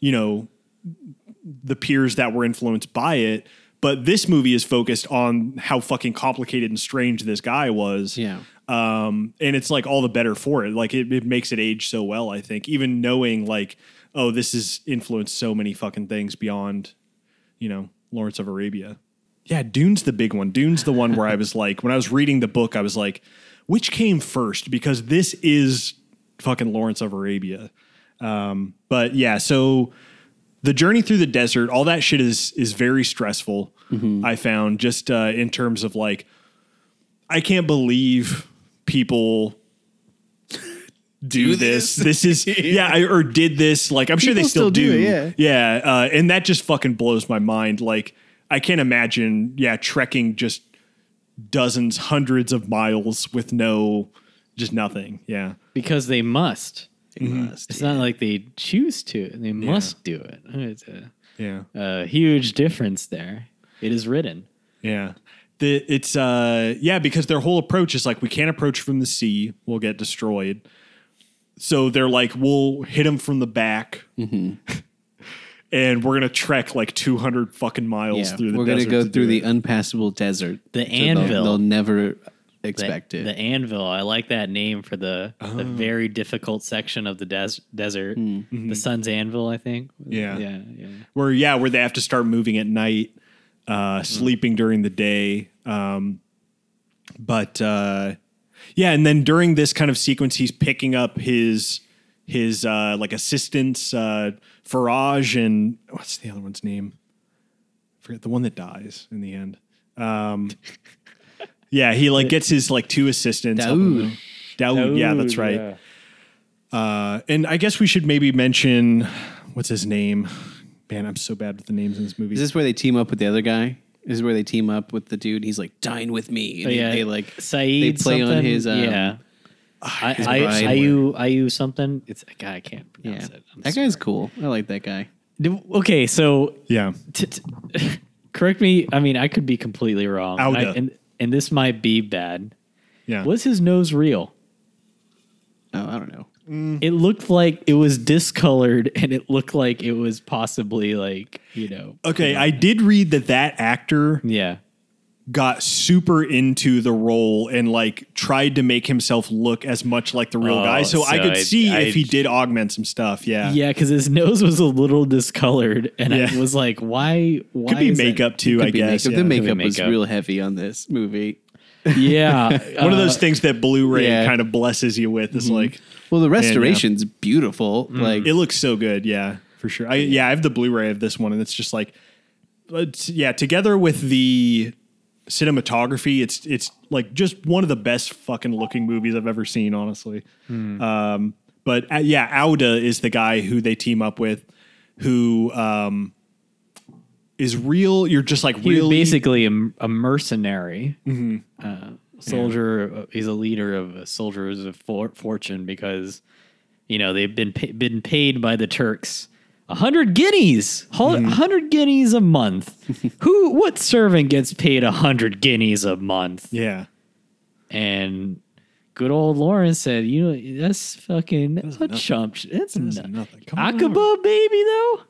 Speaker 1: you know the peers that were influenced by it but this movie is focused on how fucking complicated and strange this guy was
Speaker 3: yeah.
Speaker 1: um, and it's like all the better for it. Like it, it makes it age so well. I think even knowing like, oh, this has influenced so many fucking things beyond, you know, Lawrence of Arabia. Yeah, Dune's the big one. Dune's the one where I was like, when I was reading the book, I was like, which came first? Because this is fucking Lawrence of Arabia. Um, but yeah, so the journey through the desert, all that shit is is very stressful. I found just uh, in terms of like, I can't believe people do, this. This is yeah, I, or did this. Like I'm sure they still,
Speaker 3: still do
Speaker 1: do.
Speaker 3: it,
Speaker 1: yeah, uh, and that just fucking blows my mind. Like I can't imagine, yeah, trekking just dozens, hundreds of miles with no, just nothing. Yeah.
Speaker 2: Because they must.
Speaker 3: They must,
Speaker 2: It's
Speaker 3: yeah.
Speaker 2: not like they choose to; they must do it. It's a,
Speaker 1: Yeah.
Speaker 2: a huge difference there. It is written.
Speaker 1: Yeah. The, it's uh yeah because their whole approach is like we can't approach from the sea we'll get destroyed so they're like we'll hit them from the back and we're gonna trek like 200 fucking miles
Speaker 3: Yeah,
Speaker 1: through the
Speaker 3: we're gonna
Speaker 1: desert
Speaker 3: go
Speaker 1: to
Speaker 3: through the
Speaker 1: it.
Speaker 3: unpassable desert.
Speaker 2: The
Speaker 3: they'll-
Speaker 2: anvil.
Speaker 3: They'll, never
Speaker 2: The,
Speaker 3: it.
Speaker 2: the anvil. I like that name for the the very difficult section of the des- desert. The sun's anvil, I think.
Speaker 1: Yeah.
Speaker 2: yeah, yeah.
Speaker 1: where yeah where they have to start moving at night uh sleeping during the day um but uh yeah and then during this kind of sequence he's picking up his his uh like assistants uh Faraj and what's the other one's name I forget the one that dies in the end um yeah he like gets his like two assistants
Speaker 3: Daoud.
Speaker 1: Daoud, yeah that's right uh, and I guess we should maybe mention what's his name. Man, I'm so bad with the names in this movie.
Speaker 3: Is this where they team up with the other guy? Is this is where they team up with the dude. He's like, "Dine with me." And
Speaker 2: Oh, yeah,
Speaker 3: they like
Speaker 2: Saeed.
Speaker 3: they play on
Speaker 2: something?
Speaker 3: his, um,
Speaker 2: yeah. I,
Speaker 3: his
Speaker 2: I,
Speaker 3: bride
Speaker 2: Iu, Iu something. It's a guy I can't
Speaker 3: yeah,
Speaker 2: pronounce it. I'm
Speaker 3: that guy's cool. I like that guy.
Speaker 2: Okay, so
Speaker 1: yeah,
Speaker 2: t- t- correct me. I mean, I could be completely wrong. and I- and and this might be bad.
Speaker 1: yeah.
Speaker 2: Was his nose real?
Speaker 3: Oh, I don't know. Mm.
Speaker 2: It looked like it was discolored, and it looked like it was possibly like you know.
Speaker 1: Okay, I did read that that actor
Speaker 2: Yeah.
Speaker 1: Got super into the role and like tried to make himself look as much like the real
Speaker 2: Oh,
Speaker 1: guy. So, I could
Speaker 2: I-
Speaker 1: see
Speaker 2: I-
Speaker 1: if he did augment some stuff. Yeah,
Speaker 2: Yeah, because his nose was a little discolored, and
Speaker 1: Yeah.
Speaker 2: I was like, "Why? Why
Speaker 1: could be
Speaker 2: is that-
Speaker 1: makeup too. I
Speaker 3: Could be
Speaker 1: guess
Speaker 3: makeup.
Speaker 1: yeah.
Speaker 3: The
Speaker 2: Could be
Speaker 3: makeup was real heavy on this movie.
Speaker 2: Yeah,
Speaker 1: One of
Speaker 2: uh,
Speaker 1: those things that Blu-ray
Speaker 3: yeah.
Speaker 1: kind of blesses you with. Is like
Speaker 3: Well, the restoration's beautiful. Like
Speaker 1: it looks so good. Yeah, for sure. I, yeah, I have the Blu-ray of this one, and it's just like, it's, yeah, together with the cinematography, it's it's like just one of the best fucking looking movies I've ever seen. Honestly, um, but uh, yeah, Auda is the guy who they team up with, who um, is real. You're just like
Speaker 2: he was
Speaker 1: really
Speaker 2: basically a, a mercenary uh, soldier. uh, He's a leader of soldiers of for- fortune because you know they've been been paid by the Turks. A hundred guineas, a hundred guineas a month. Who, what servant gets paid a hundred guineas a month?
Speaker 1: yeah.
Speaker 2: And good old Lawrence said, "You know, that's fucking that's a
Speaker 1: nothing.
Speaker 2: chump. That's
Speaker 1: That's
Speaker 2: no-
Speaker 1: nothing. Come on
Speaker 2: Aqaba, baby, though.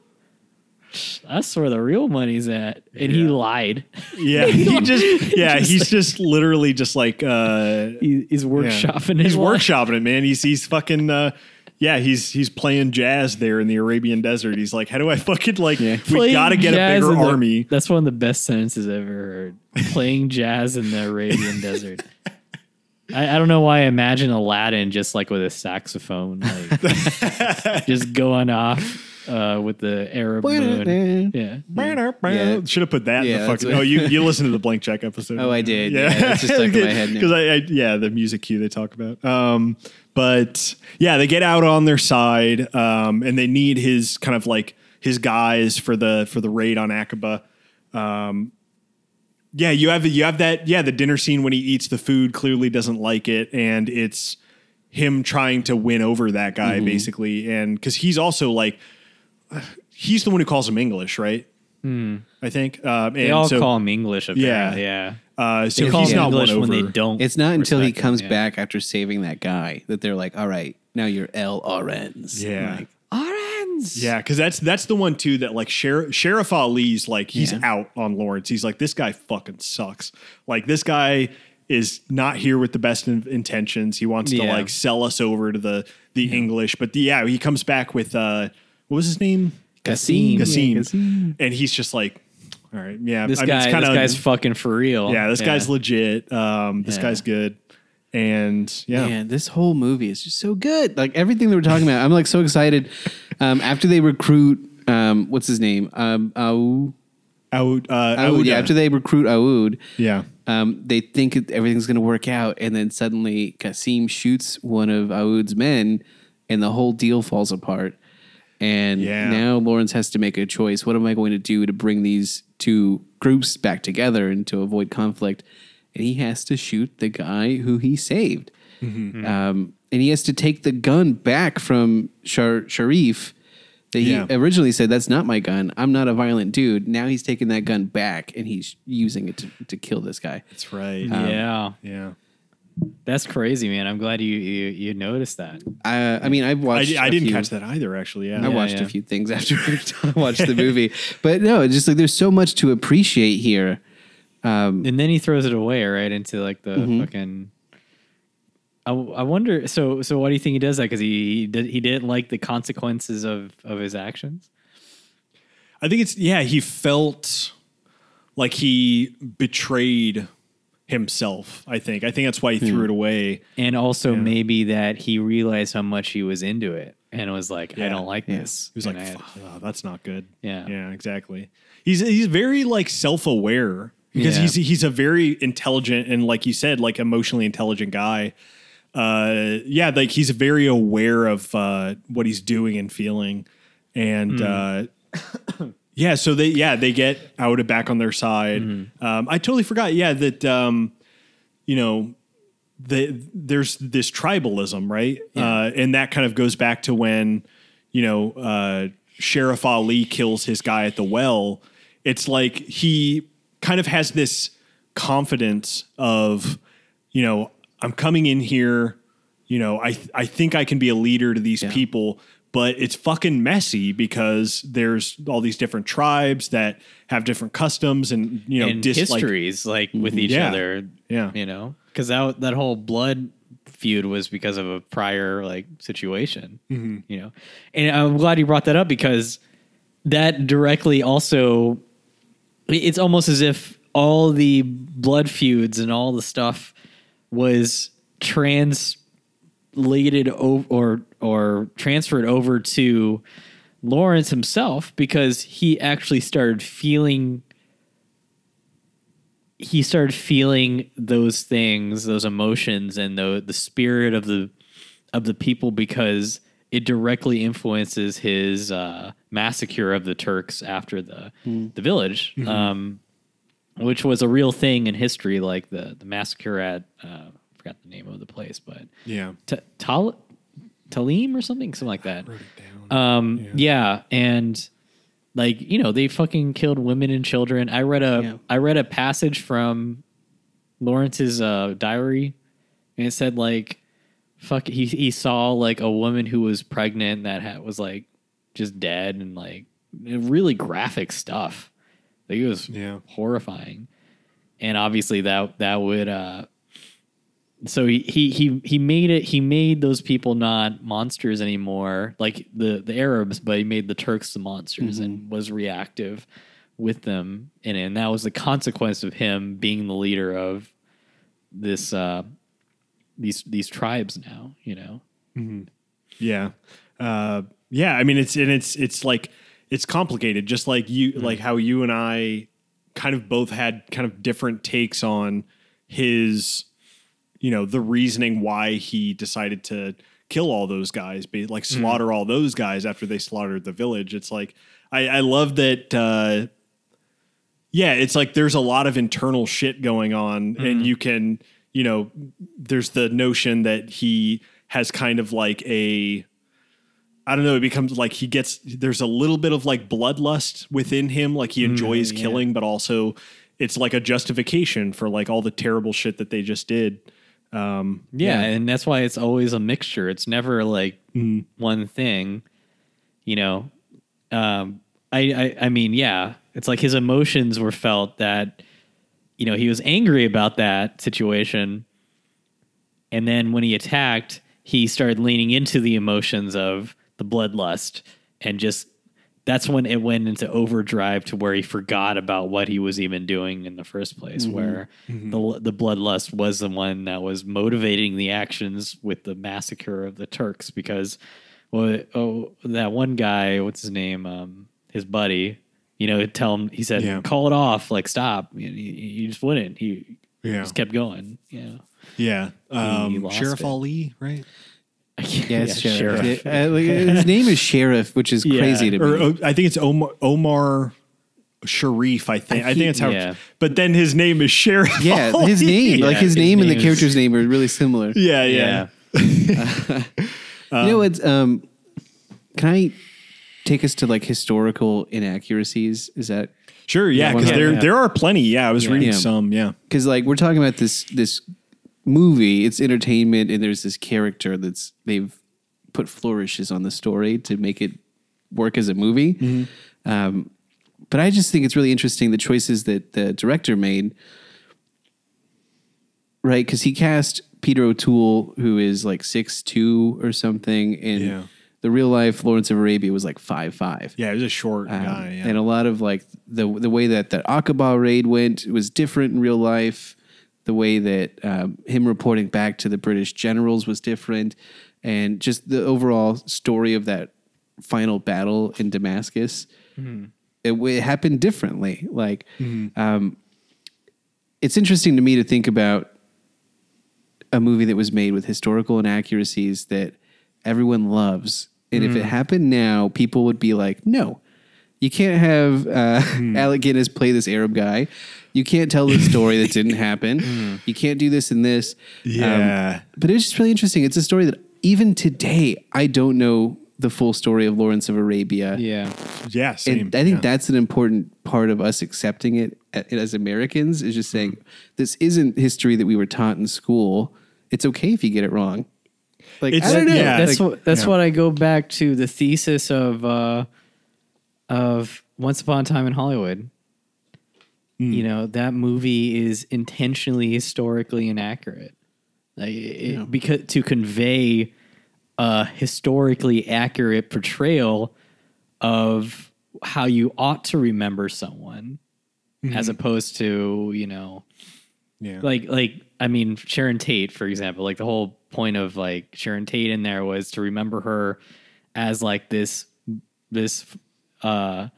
Speaker 2: That's where the real money's at." And he lied.
Speaker 1: Yeah, he just yeah, he's just literally just like uh
Speaker 2: He, he's
Speaker 1: Yeah.
Speaker 2: workshopping.
Speaker 1: He's
Speaker 2: his lie.
Speaker 1: workshopping it, man. He's he's fucking uh yeah, he's he's playing jazz there in the Arabian desert. He's like, how do I fucking like Yeah.
Speaker 2: we
Speaker 1: gotta get a
Speaker 2: jazz
Speaker 1: bigger
Speaker 2: in the-
Speaker 1: army.
Speaker 2: That's one of the best sentences I've ever heard. Playing jazz in the Arabian desert. I, I don't know why I imagine Aladdin just like with a saxophone, like just going off uh, with the Arab moon. Yeah.
Speaker 3: Yeah.
Speaker 1: Should have put that
Speaker 3: Yeah,
Speaker 1: in the fucking.
Speaker 3: what-
Speaker 1: Oh, you you listened to the blank check episode?
Speaker 3: Oh, I did. Yeah, that's just stuck in my head now.
Speaker 1: because I, I yeah the music cue they talk about. Um, but yeah, they get out on their side, um, and they need his kind of like his guys for the for the raid on Aqaba. Um, yeah, you have you have that yeah the dinner scene when he eats the food clearly doesn't like it, and it's him trying to win over that guy
Speaker 3: Mm-hmm.
Speaker 1: basically, and because he's also like he's the one who calls him English, right? I think. Um,
Speaker 2: They all
Speaker 1: so,
Speaker 2: call him English. Apparently. Yeah.
Speaker 1: Uh, so he's not
Speaker 2: English
Speaker 1: won
Speaker 2: when
Speaker 1: over.
Speaker 2: they don't.
Speaker 3: It's not until he
Speaker 2: respect him,
Speaker 3: comes
Speaker 2: yeah.
Speaker 3: back after saving that guy that they're like, all right, now you're El Aurens.
Speaker 1: Yeah.
Speaker 3: Like,
Speaker 2: Orange.
Speaker 1: Yeah, because that's that's the one too that like Sher- Sherif Ali's like he's
Speaker 3: Yeah.
Speaker 1: out on Lawrence. He's like this guy fucking sucks. Like this guy is not here with the best in- intentions. He wants to like sell us over to the the English. But the, yeah, he comes back with uh what was his name?
Speaker 2: Kasim.
Speaker 1: Kasim.
Speaker 3: Yeah, Kasim.
Speaker 1: And he's just like, all right, yeah.
Speaker 2: This
Speaker 1: I mean, it's
Speaker 2: guy.
Speaker 1: kinda-
Speaker 2: This guy's fucking for real.
Speaker 1: yeah, this guy's legit. Um, this
Speaker 2: Yeah.
Speaker 1: guy's good. And yeah,
Speaker 3: Man, this whole movie is just so good. Like everything they were talking about, I'm like so excited. Um, after they recruit, um, what's his name? Um, Aoud.
Speaker 1: out, uh,
Speaker 3: Aoud, yeah, after they recruit Aoud,
Speaker 1: yeah.
Speaker 3: um, they think everything's going to work out, and then suddenly Kasim shoots one of Aoud's men, and the whole deal falls apart. And
Speaker 1: Yeah.
Speaker 3: now Lawrence has to make a choice. What am I going to do to bring these two groups back together and to avoid conflict? And he has to shoot the guy who he saved.
Speaker 1: Mm-hmm.
Speaker 3: Um, and he has to take the gun back from Shar- Sharif that he
Speaker 1: Yeah.
Speaker 3: originally said, That's not my gun. I'm not a violent dude. Now he's taking that gun back and he's using it to, to kill this guy.
Speaker 1: That's right.
Speaker 2: yeah,
Speaker 1: yeah.
Speaker 2: That's crazy, man. I'm glad you you, you noticed that.
Speaker 3: I, I mean, I've
Speaker 1: I,
Speaker 3: watched.
Speaker 1: I
Speaker 3: a
Speaker 1: didn't
Speaker 3: few-
Speaker 1: catch that either, actually. Yeah.
Speaker 3: I
Speaker 2: Yeah,
Speaker 3: watched
Speaker 2: yeah.
Speaker 3: a few things after I watched the movie, but no, it's just like there's so much to appreciate here. Um,
Speaker 2: And then he throws it away right into like the
Speaker 3: Mhm.
Speaker 2: fucking. I, I wonder. So so why do you think he does that? Because he he, did, he didn't like the consequences of of his actions.
Speaker 1: I think it's yeah, he felt like he betrayed himself, I think. I think that's why he threw it away.
Speaker 2: and also
Speaker 1: Yeah.
Speaker 2: maybe that he realized how much he was into it and was like, I don't like
Speaker 3: Yeah.
Speaker 2: this.
Speaker 1: He was like,
Speaker 2: And I had-
Speaker 1: oh, that's not good.
Speaker 2: Yeah.
Speaker 1: Yeah, exactly. He's he's very like self-aware because
Speaker 2: Yeah.
Speaker 1: he's he's a very intelligent and like you said, like emotionally intelligent guy. Uh yeah, like he's very aware of uh what he's doing and feeling. And uh yeah, so they yeah, they get out of back on their side. Um I totally forgot, yeah, that um you know the, there's this tribalism, right? Uh, and that kind of goes back to when, you know, uh, Sherif Ali kills his guy at the well. It's like he kind of has this confidence of, you know, I'm coming in here, you know, I I think I can be a leader to these people, but it's fucking messy because there's all these different tribes that have different customs and you know
Speaker 2: and
Speaker 1: dislike
Speaker 2: histories like with each
Speaker 1: Yeah.
Speaker 2: other.
Speaker 1: Yeah.
Speaker 2: You know, because that, that whole blood feud was because of a prior like situation,
Speaker 1: Mm-hmm.
Speaker 2: you know, and I'm glad you brought that up because that directly also, it's almost as if all the blood feuds and all the stuff was translated over or or transferred over to Lawrence himself because he actually started feeling he started feeling those things, those emotions and the the spirit of the of the people because it directly influences his uh, massacre of the Turks after the the village, um, which was a real thing in history, like the the massacre at uh, forgot the name of the place, but
Speaker 1: Yeah.
Speaker 2: T- Tal- Talim or something, something like that. Um, yeah. and like you know, they fucking killed women and children. I read a I
Speaker 3: Yeah.
Speaker 2: read a passage from Lawrence's uh, diary, and it said like, fuck, he he saw like a woman who was pregnant that had, was like just dead and like really graphic stuff. Like it was
Speaker 1: Yeah.
Speaker 2: horrifying, and obviously that that would uh so he, he he he made it he made those people not monsters anymore like the the arabs but he made the turks the monsters and was reactive with them and, and that was the consequence of him being the leader of this uh these these tribes now you know
Speaker 1: Yeah. Uh, yeah. I mean, it's, and it's, it's like, it's complicated, just like you, like how you and I kind of both had kind of different takes on his, you know, the reasoning why he decided to kill all those guys, be like mm-hmm. slaughter all those guys after they slaughtered the village. It's like, I, I love that, uh, yeah, it's like there's a lot of internal shit going on, and mm-hmm. you can, you know, there's the notion that he has kind of like a, I don't know, it becomes like he gets, there's a little bit of like bloodlust within him, like he mm-hmm. enjoys killing, but also it's like a justification for like all the terrible shit that they just did. Um,
Speaker 2: yeah, and that's why it's always a mixture. It's never like one thing you know? Um I, I i mean yeah it's like his emotions were felt that you know he was angry about that situation. And then when he attacked he started leaning into the emotions of the bloodlust and just that's when it went into overdrive to where he forgot about what he was even doing in the first place where the the bloodlust was the one that was motivating the actions with the massacre of the Turks because well oh that one guy what's his name um his buddy you know tell him he said
Speaker 1: Yeah.
Speaker 2: call it off like stop he just wouldn't he
Speaker 1: Yeah.
Speaker 2: just kept going yeah
Speaker 1: yeah. Um, Sherif
Speaker 2: it.
Speaker 1: Ali, right?
Speaker 3: Yeah, it's Sherif. Yeah, uh, like, his name is Sherif, which is
Speaker 2: Yeah.
Speaker 3: crazy to me.
Speaker 1: or uh, I think it's Omar, Omar Sharif. I think I, think it's how.
Speaker 2: yeah.
Speaker 1: But then his name is Sherif.
Speaker 3: yeah, his name, like his
Speaker 2: his
Speaker 3: name and the
Speaker 2: is-
Speaker 3: character's name are really similar.
Speaker 1: Yeah, yeah.
Speaker 2: Yeah.
Speaker 3: you know what? Um, can I take us to like historical inaccuracies? Is that
Speaker 1: Sure, yeah,
Speaker 3: Yeah,
Speaker 1: because
Speaker 3: yeah,
Speaker 1: there
Speaker 2: yeah.
Speaker 1: there are plenty. Yeah, I was reading
Speaker 3: Yeah.
Speaker 1: some. Yeah,
Speaker 3: because like we're talking about this this movie? It's entertainment, and there's this character that's they've put flourishes on the story to make it work as a movie. Um, but I just think it's really interesting the choices that the director made. Right, because he cast Peter O'Toole, who is like six two or something, and
Speaker 1: Yeah.
Speaker 3: the real life Lawrence of Arabia was like five five.
Speaker 1: yeah, he was a short
Speaker 3: Um,
Speaker 1: guy. Yeah.
Speaker 3: And a lot of like the the way that the Aqaba raid went was different in real life. The way that um, him reporting back to the British generals was different, and just the overall story of that final battle in Damascus, it, it happened differently. Like, um, it's interesting to me to think about a movie that was made with historical inaccuracies that everyone loves. And if it happened now, people would be like, no, you can't have uh, Alec Guinness play this Arab guy. You can't tell the story that didn't happen. You can't do this and this. Um,
Speaker 1: Yeah.
Speaker 3: but it's just really interesting. It's a story that even today, I don't know the full story of Lawrence of Arabia.
Speaker 2: Yeah.
Speaker 1: yeah, same.
Speaker 3: And I think
Speaker 1: yeah.
Speaker 3: that's an important part of us accepting it as Americans is just saying this isn't history that we were taught in school. It's okay if you get it wrong. Like
Speaker 1: It's-
Speaker 3: I don't know.
Speaker 1: yeah,
Speaker 2: that's
Speaker 3: Like,
Speaker 2: what that's
Speaker 1: yeah.
Speaker 2: what I go back to the thesis of uh of Once Upon a Time in Hollywood.
Speaker 1: Hmm.
Speaker 2: You know, that movie is intentionally historically inaccurate. Like it, because to convey a historically accurate portrayal of how you ought to remember someone as opposed to, you know,
Speaker 1: yeah.
Speaker 2: like like I mean Sharon Tate for example like the whole point of like Sharon Tate in there was to remember her as like this this uh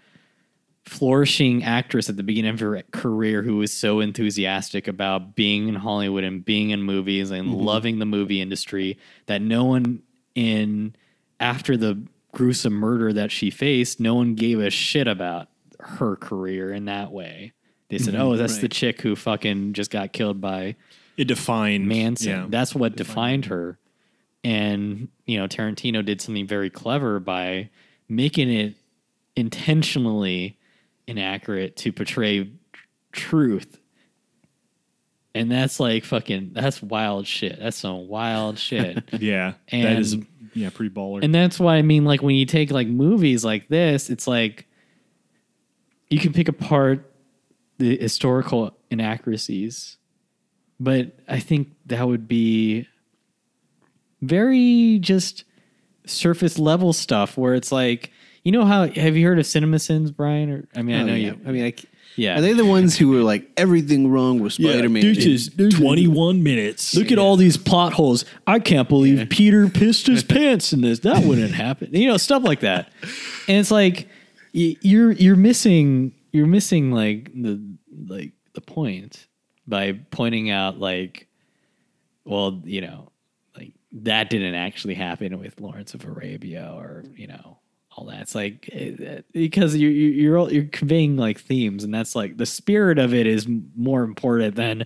Speaker 2: flourishing actress at the beginning of her career who was so enthusiastic about being in Hollywood and being in movies and loving the movie industry that no one in after the gruesome murder that she faced no one gave a shit about her career in that way they said oh that's the chick who fucking just got killed by
Speaker 1: it defined
Speaker 2: Manson.
Speaker 1: Yeah.
Speaker 2: That's what defined her. And, you know, Tarantino did something very clever by making it intentionally inaccurate to portray truth. And that's like fucking that's wild shit. That's some wild shit.
Speaker 1: yeah, that
Speaker 2: And-
Speaker 1: is yeah pretty baller.
Speaker 2: And that's why I mean, like when you take like movies like this, it's like you can pick apart the historical inaccuracies, but I think that would be very just surface level stuff where it's like, you know how have you heard of Cinema Sins, Brian? Or I mean, I
Speaker 3: oh,
Speaker 2: know
Speaker 3: yeah.
Speaker 2: you.
Speaker 3: I mean, I, c-
Speaker 2: Yeah.
Speaker 3: Are they the ones who were like everything wrong with Spider-Man?
Speaker 1: Yeah, twenty one minutes.
Speaker 2: Look at all these plot holes. I can't believe Peter pissed his pants in this. That wouldn't happen. You know, stuff like that. And it's like you're you're missing you're missing like the like the point by pointing out like well, you know, like that didn't actually happen with Lawrence of Arabia or, you know, all that. It's like eh, eh because you're you're you're, all, you're conveying like themes, and that's like the spirit of it is more important than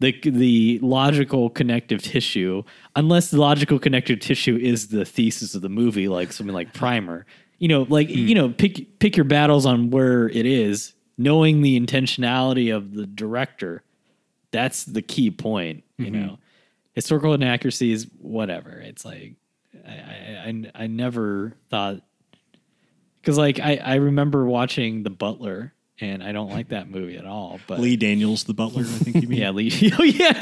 Speaker 2: the the logical connective tissue. Unless the logical connective tissue is the thesis of the movie, like something like Primer. You know, like hmm. you know, pick pick your battles on where it is, knowing the intentionality of the director. That's the key point. You mm-hmm. know, historical inaccuracies, whatever. It's like I, I, I never thought because like I, I remember watching The Butler and I don't like that movie at all. But
Speaker 1: Lee Daniels, the butler. I think you mean.
Speaker 2: yeah, Lee. oh yeah,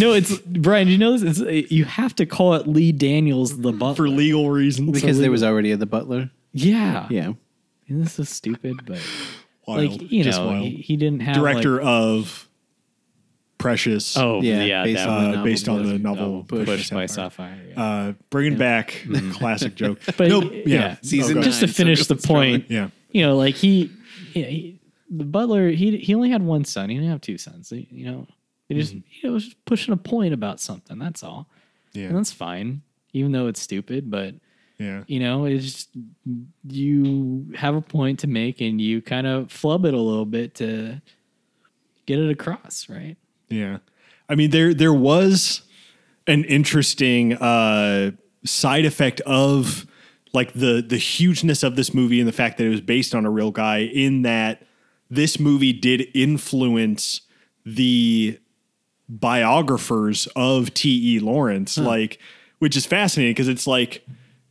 Speaker 2: no, it's Brian. You know this? It's, uh, you have to call it Lee Daniels the Butler
Speaker 1: for legal reasons.
Speaker 3: because there was already a The Butler.
Speaker 2: Yeah,
Speaker 3: Yeah.
Speaker 2: And this is stupid, but
Speaker 1: wild,
Speaker 2: like you
Speaker 1: just
Speaker 2: know,
Speaker 1: wild.
Speaker 2: he, he didn't have
Speaker 1: director
Speaker 2: Like,
Speaker 1: of Precious.
Speaker 2: oh
Speaker 3: Yeah,
Speaker 2: yeah,
Speaker 3: based on the
Speaker 1: uh,
Speaker 3: novel
Speaker 1: based on the novel
Speaker 3: Push.
Speaker 2: Pushed by
Speaker 1: Sapphire.
Speaker 2: Sapphire. Yeah.
Speaker 1: Uh, bringing back classic joke.
Speaker 2: But
Speaker 1: no,
Speaker 2: yeah,
Speaker 1: yeah,
Speaker 3: Season
Speaker 1: Oh,
Speaker 2: just to
Speaker 3: nine, so
Speaker 2: finish
Speaker 3: go
Speaker 2: the
Speaker 3: strong.
Speaker 2: point,
Speaker 1: Yeah,
Speaker 2: you know, like he, yeah, he, the butler, he he only had one son. He didn't have two sons. He, you know, he just
Speaker 1: Mm-hmm.
Speaker 2: he was just pushing a point about something. That's all,
Speaker 1: yeah.
Speaker 2: and that's fine. even though it's stupid. But
Speaker 1: Yeah.
Speaker 2: you know, it's just you have a point to make, and you kind of flub it a little bit to get it across, right?
Speaker 1: Yeah. I mean there there was an interesting uh side effect of like the the hugeness of this movie and the fact that it was based on a real guy in that this movie did influence the biographers of T.E. Lawrence like which is fascinating because it's like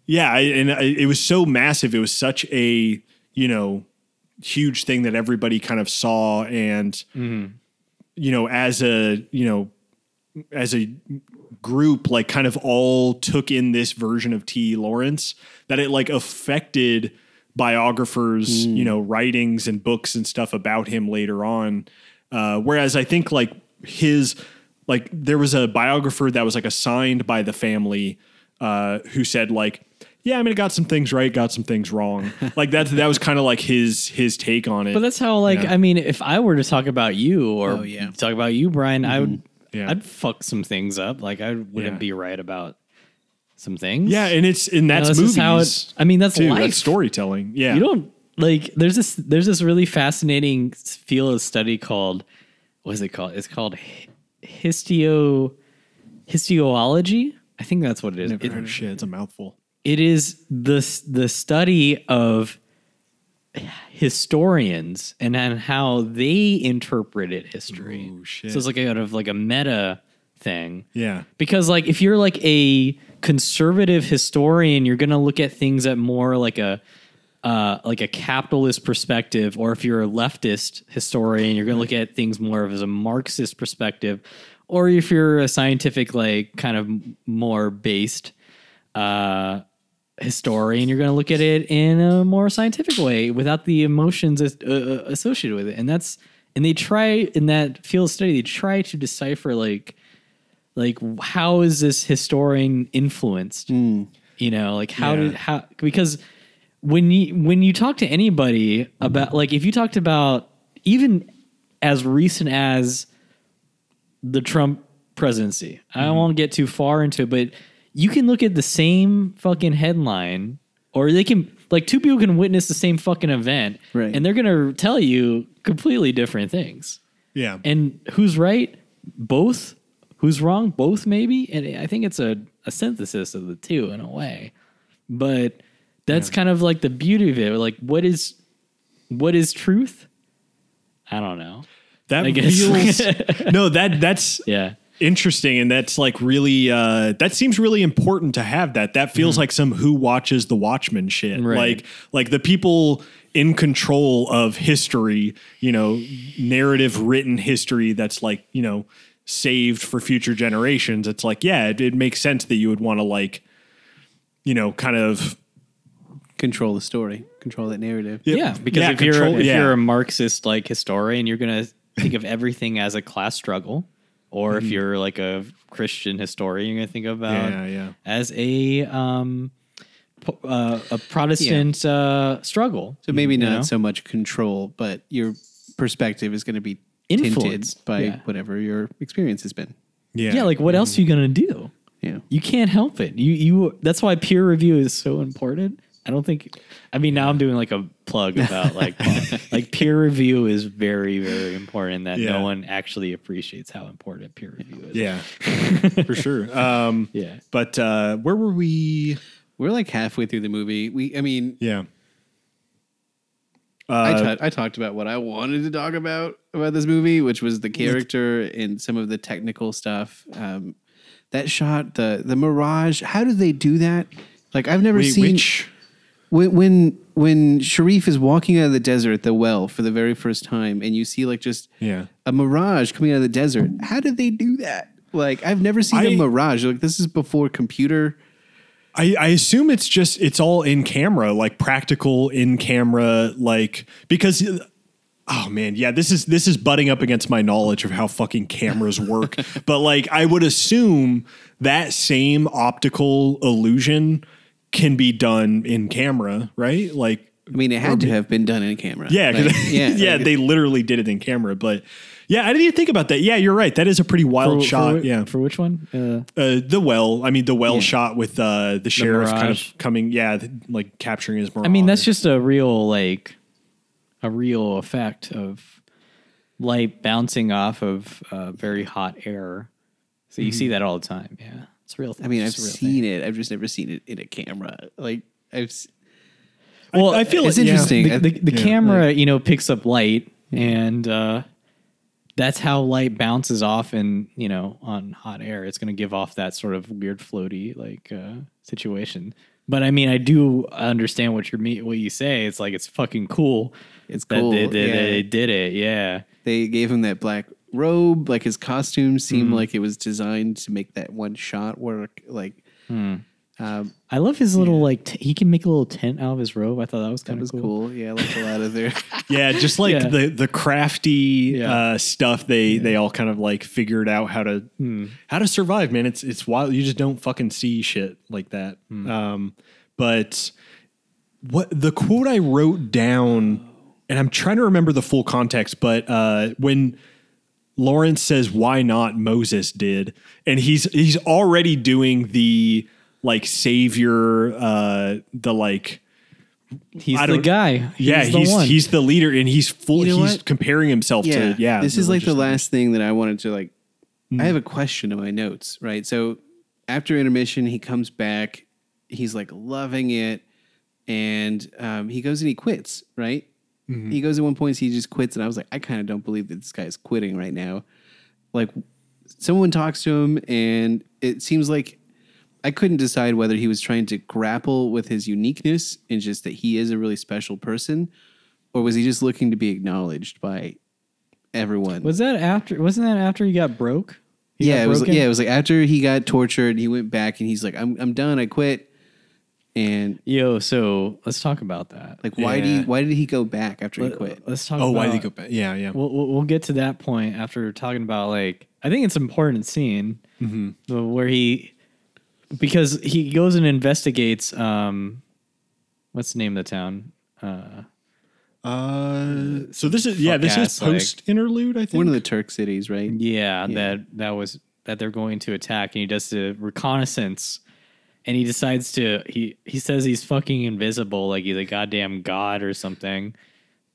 Speaker 1: yeah, I, and I, it was so massive it was such a, you know, huge thing that everybody kind of saw and you know, as a, you know, as a group, like kind of all took in this version of T. Lawrence, that it like affected biographers, you know, writings and books and stuff about him later on. Uh, whereas I think like his, like there was a biographer that was like assigned by the family uh, who said like, yeah, I mean, it got some things right, got some things wrong. like that, that was kind of like his his take on it.
Speaker 2: But that's how, like,
Speaker 1: Yeah.
Speaker 2: I mean, if I were to talk about you or
Speaker 3: Oh, yeah.
Speaker 2: talk about you, Brian, I would, mm-hmm.
Speaker 1: Yeah.
Speaker 2: I'd fuck some things up. Like, I wouldn't
Speaker 1: Yeah.
Speaker 2: be right about some things.
Speaker 1: yeah, and it's and
Speaker 2: You know,
Speaker 1: that's movies.
Speaker 2: how it. I mean, that's
Speaker 1: too.
Speaker 2: life.
Speaker 1: That's storytelling. Yeah.
Speaker 2: You don't like. There's this. There's this really fascinating field of study called. What is it called? It's called histio histiology. I think that's what it is. It-
Speaker 1: Oh, shit, it's a mouthful.
Speaker 2: It is the the study of historians and and how they interpreted history.
Speaker 1: Ooh, shit.
Speaker 2: So it's like a kind of like a meta thing.
Speaker 1: Yeah.
Speaker 2: Because like if you're like a conservative historian, you're gonna look at things at more like a uh, like a capitalist perspective, or if you're a leftist historian, you're gonna look at things more of as a Marxist perspective, or if you're a scientific like kind of more based uh, historian, you're gonna look at it in a more scientific way without the emotions as, uh, uh associated with it, and that's and they try in that field study they try to decipher like like how is this historian influenced? Hmm. You know like how
Speaker 1: Yeah.
Speaker 2: did how because when you when you talk to anybody about hmm. like if you talked about even as recent as the Trump presidency I hmm. won't get too far into it but you can look at the same fucking headline or they can like two people can witness the same fucking event
Speaker 3: Right.
Speaker 2: and they're going to tell you completely different things
Speaker 1: Yeah.
Speaker 2: and who's right? Both. Who's wrong? Both, maybe. And I think it's a, a synthesis of the two in a way. But that's kind of like the beauty of it. Like, what is what is truth? I don't know.
Speaker 1: that
Speaker 2: I guess.
Speaker 1: feels no that that's
Speaker 2: Yeah.
Speaker 1: Interesting and that's like really uh that seems really important to have that that feels like some who watches the watchman shit.
Speaker 2: Right.
Speaker 1: like like the people in control of history you know narrative written history that's like you know saved for future generations it's like yeah it, it makes sense that you would want to like you know kind of
Speaker 3: Control the story, control that narrative.
Speaker 2: Yeah. Because
Speaker 1: yeah,
Speaker 2: if you're if
Speaker 1: yeah.
Speaker 2: you're a Marxist like historian, you're gonna think of everything as a class struggle. Or if you're like a Christian historian, you're gonna think about
Speaker 1: Yeah, yeah.
Speaker 2: as a um uh, a Protestant uh, struggle.
Speaker 3: So maybe
Speaker 2: you
Speaker 3: not
Speaker 2: know?
Speaker 3: so much control, but your perspective is going to be
Speaker 2: Influence,
Speaker 3: tinted by
Speaker 2: yeah.
Speaker 3: whatever your experience has been.
Speaker 1: yeah
Speaker 2: yeah, like what else are you gonna do?
Speaker 3: Yeah.
Speaker 2: You can't help it. You you that's why peer review is so important. I don't think I mean now I'm doing like a plug about like like peer review is very very important that
Speaker 1: Yeah.
Speaker 2: no one actually appreciates how important peer review is.
Speaker 1: yeah for sure um
Speaker 2: Yeah.
Speaker 1: but uh where were we
Speaker 3: We're like halfway through the movie. We, I mean,
Speaker 1: yeah
Speaker 3: I,
Speaker 1: Uh,
Speaker 3: ta- I talked about what I wanted to talk about about this movie, which was the character and some of the technical stuff. Um, that shot, the the mirage. How do they do that? Like I've never
Speaker 1: wait,
Speaker 3: seen
Speaker 1: which
Speaker 3: when when when Sharif is walking out of the desert at the well for the very first time, and you see like just
Speaker 1: yeah
Speaker 3: a mirage coming out of the desert. How did they do that? Like I've never seen
Speaker 1: I-
Speaker 3: a mirage. Like this is before computer.
Speaker 1: I, I assume it's just it's all in camera, like practical in camera, like because oh man, yeah, this is this is butting up against my knowledge of how fucking cameras work. but like I would assume that same optical illusion can be done in camera, right? Like
Speaker 3: I mean, it had to have been done in camera.
Speaker 1: Yeah,
Speaker 3: Like,
Speaker 1: yeah,
Speaker 3: like,
Speaker 1: they literally did it in camera. But Yeah, I didn't even think about that. Yeah, you're right. That is a pretty wild
Speaker 2: For-
Speaker 1: shot.
Speaker 2: for,
Speaker 1: yeah.
Speaker 2: For which one? Uh,
Speaker 1: Uh, the well, I mean, the well
Speaker 3: Yeah.
Speaker 1: shot with uh, the sheriff kind of coming, yeah, th- like capturing his mirage.
Speaker 2: I mean, that's just a real like a real effect of light bouncing off of uh, very hot air. So you see that all the time. Yeah, it's a real.
Speaker 3: I mean, I've
Speaker 2: it's a real
Speaker 3: seen it. I've just never seen it in a camera. Like I've.
Speaker 2: Well,
Speaker 1: I feel
Speaker 3: it's
Speaker 1: like- yeah.
Speaker 3: interesting.
Speaker 2: The, the, the
Speaker 1: Yeah.
Speaker 2: camera, you know, picks up light, and uh, that's how light bounces off. And you know, on hot air, it's going to give off that sort of weird floaty like uh, situation. But I mean, I do understand what you're what you say. It's like it's fucking cool.
Speaker 3: It's
Speaker 2: that
Speaker 3: cool.
Speaker 2: they, they,
Speaker 3: yeah.
Speaker 2: they did it. Yeah.
Speaker 3: They gave him that black robe. Like his costume seemed
Speaker 2: Mm-hmm.
Speaker 3: like it was designed to make that one shot work. Like
Speaker 2: Hmm.
Speaker 3: um,
Speaker 2: I love his little like t- he can make a little tent out of his robe. I thought that was kind of cool.
Speaker 3: cool. Yeah, I liked a lot of their.
Speaker 1: yeah, just like
Speaker 2: Yeah.
Speaker 1: the the crafty
Speaker 2: Yeah.
Speaker 1: uh, stuff they they all kind of like figured out how to
Speaker 2: Hmm.
Speaker 1: how to survive. Man, it's it's wild. You just don't fucking see shit like that.
Speaker 2: Hmm.
Speaker 1: Um, but what the quote I wrote down, and I'm trying to remember the full context, but uh, when Lawrence says, "Why not?" Moses did, and he's he's already doing the like savior, uh, the like
Speaker 2: He's the guy. He's
Speaker 1: yeah,
Speaker 2: the
Speaker 1: he's
Speaker 2: one.
Speaker 1: he's the leader, and he's full.
Speaker 3: You know
Speaker 1: he's
Speaker 3: what?
Speaker 1: comparing himself
Speaker 3: yeah,
Speaker 1: to yeah.
Speaker 3: This is like the last thing that I wanted to like.
Speaker 2: Hmm.
Speaker 3: I have a question in my notes, right? So after intermission, he comes back. He's like loving it, and um, he goes and he quits. Right?
Speaker 2: Mm-hmm.
Speaker 3: He goes at one point, he just quits, and I was like, I kind of don't believe that this guy is quitting right now. Like, someone talks to him, and it seems like I couldn't decide whether he was trying to grapple with his uniqueness and just that he is a really special person, or was he just looking to be acknowledged by everyone?
Speaker 2: Was that after? Wasn't that after he got broke? He
Speaker 3: yeah,
Speaker 2: got
Speaker 3: it was. Yeah, it was like after he got tortured, he went back and he's like, "I'm I'm done. I quit." And
Speaker 2: Yo, so let's talk about that.
Speaker 3: like, why do
Speaker 1: Yeah.
Speaker 3: you, why did he go back after he quit?
Speaker 2: Let's talk.
Speaker 1: Oh,
Speaker 2: about,
Speaker 1: why did he go back? Yeah, yeah.
Speaker 2: We'll, we'll we'll get to that point after talking about like I think it's an important scene
Speaker 1: Mm-hmm.
Speaker 2: uh, where he because he goes and investigates um what's the name of the town uh
Speaker 1: Uh, so this is yeah,
Speaker 2: fuck
Speaker 1: this
Speaker 2: ass,
Speaker 1: is
Speaker 2: like-
Speaker 1: post interlude. I think
Speaker 3: One of the Turk cities, right?
Speaker 2: yeah,
Speaker 3: Yeah.
Speaker 2: that that was that they're going to attack and he does the reconnaissance and he decides to he he says he's fucking invisible like he's a goddamn god or something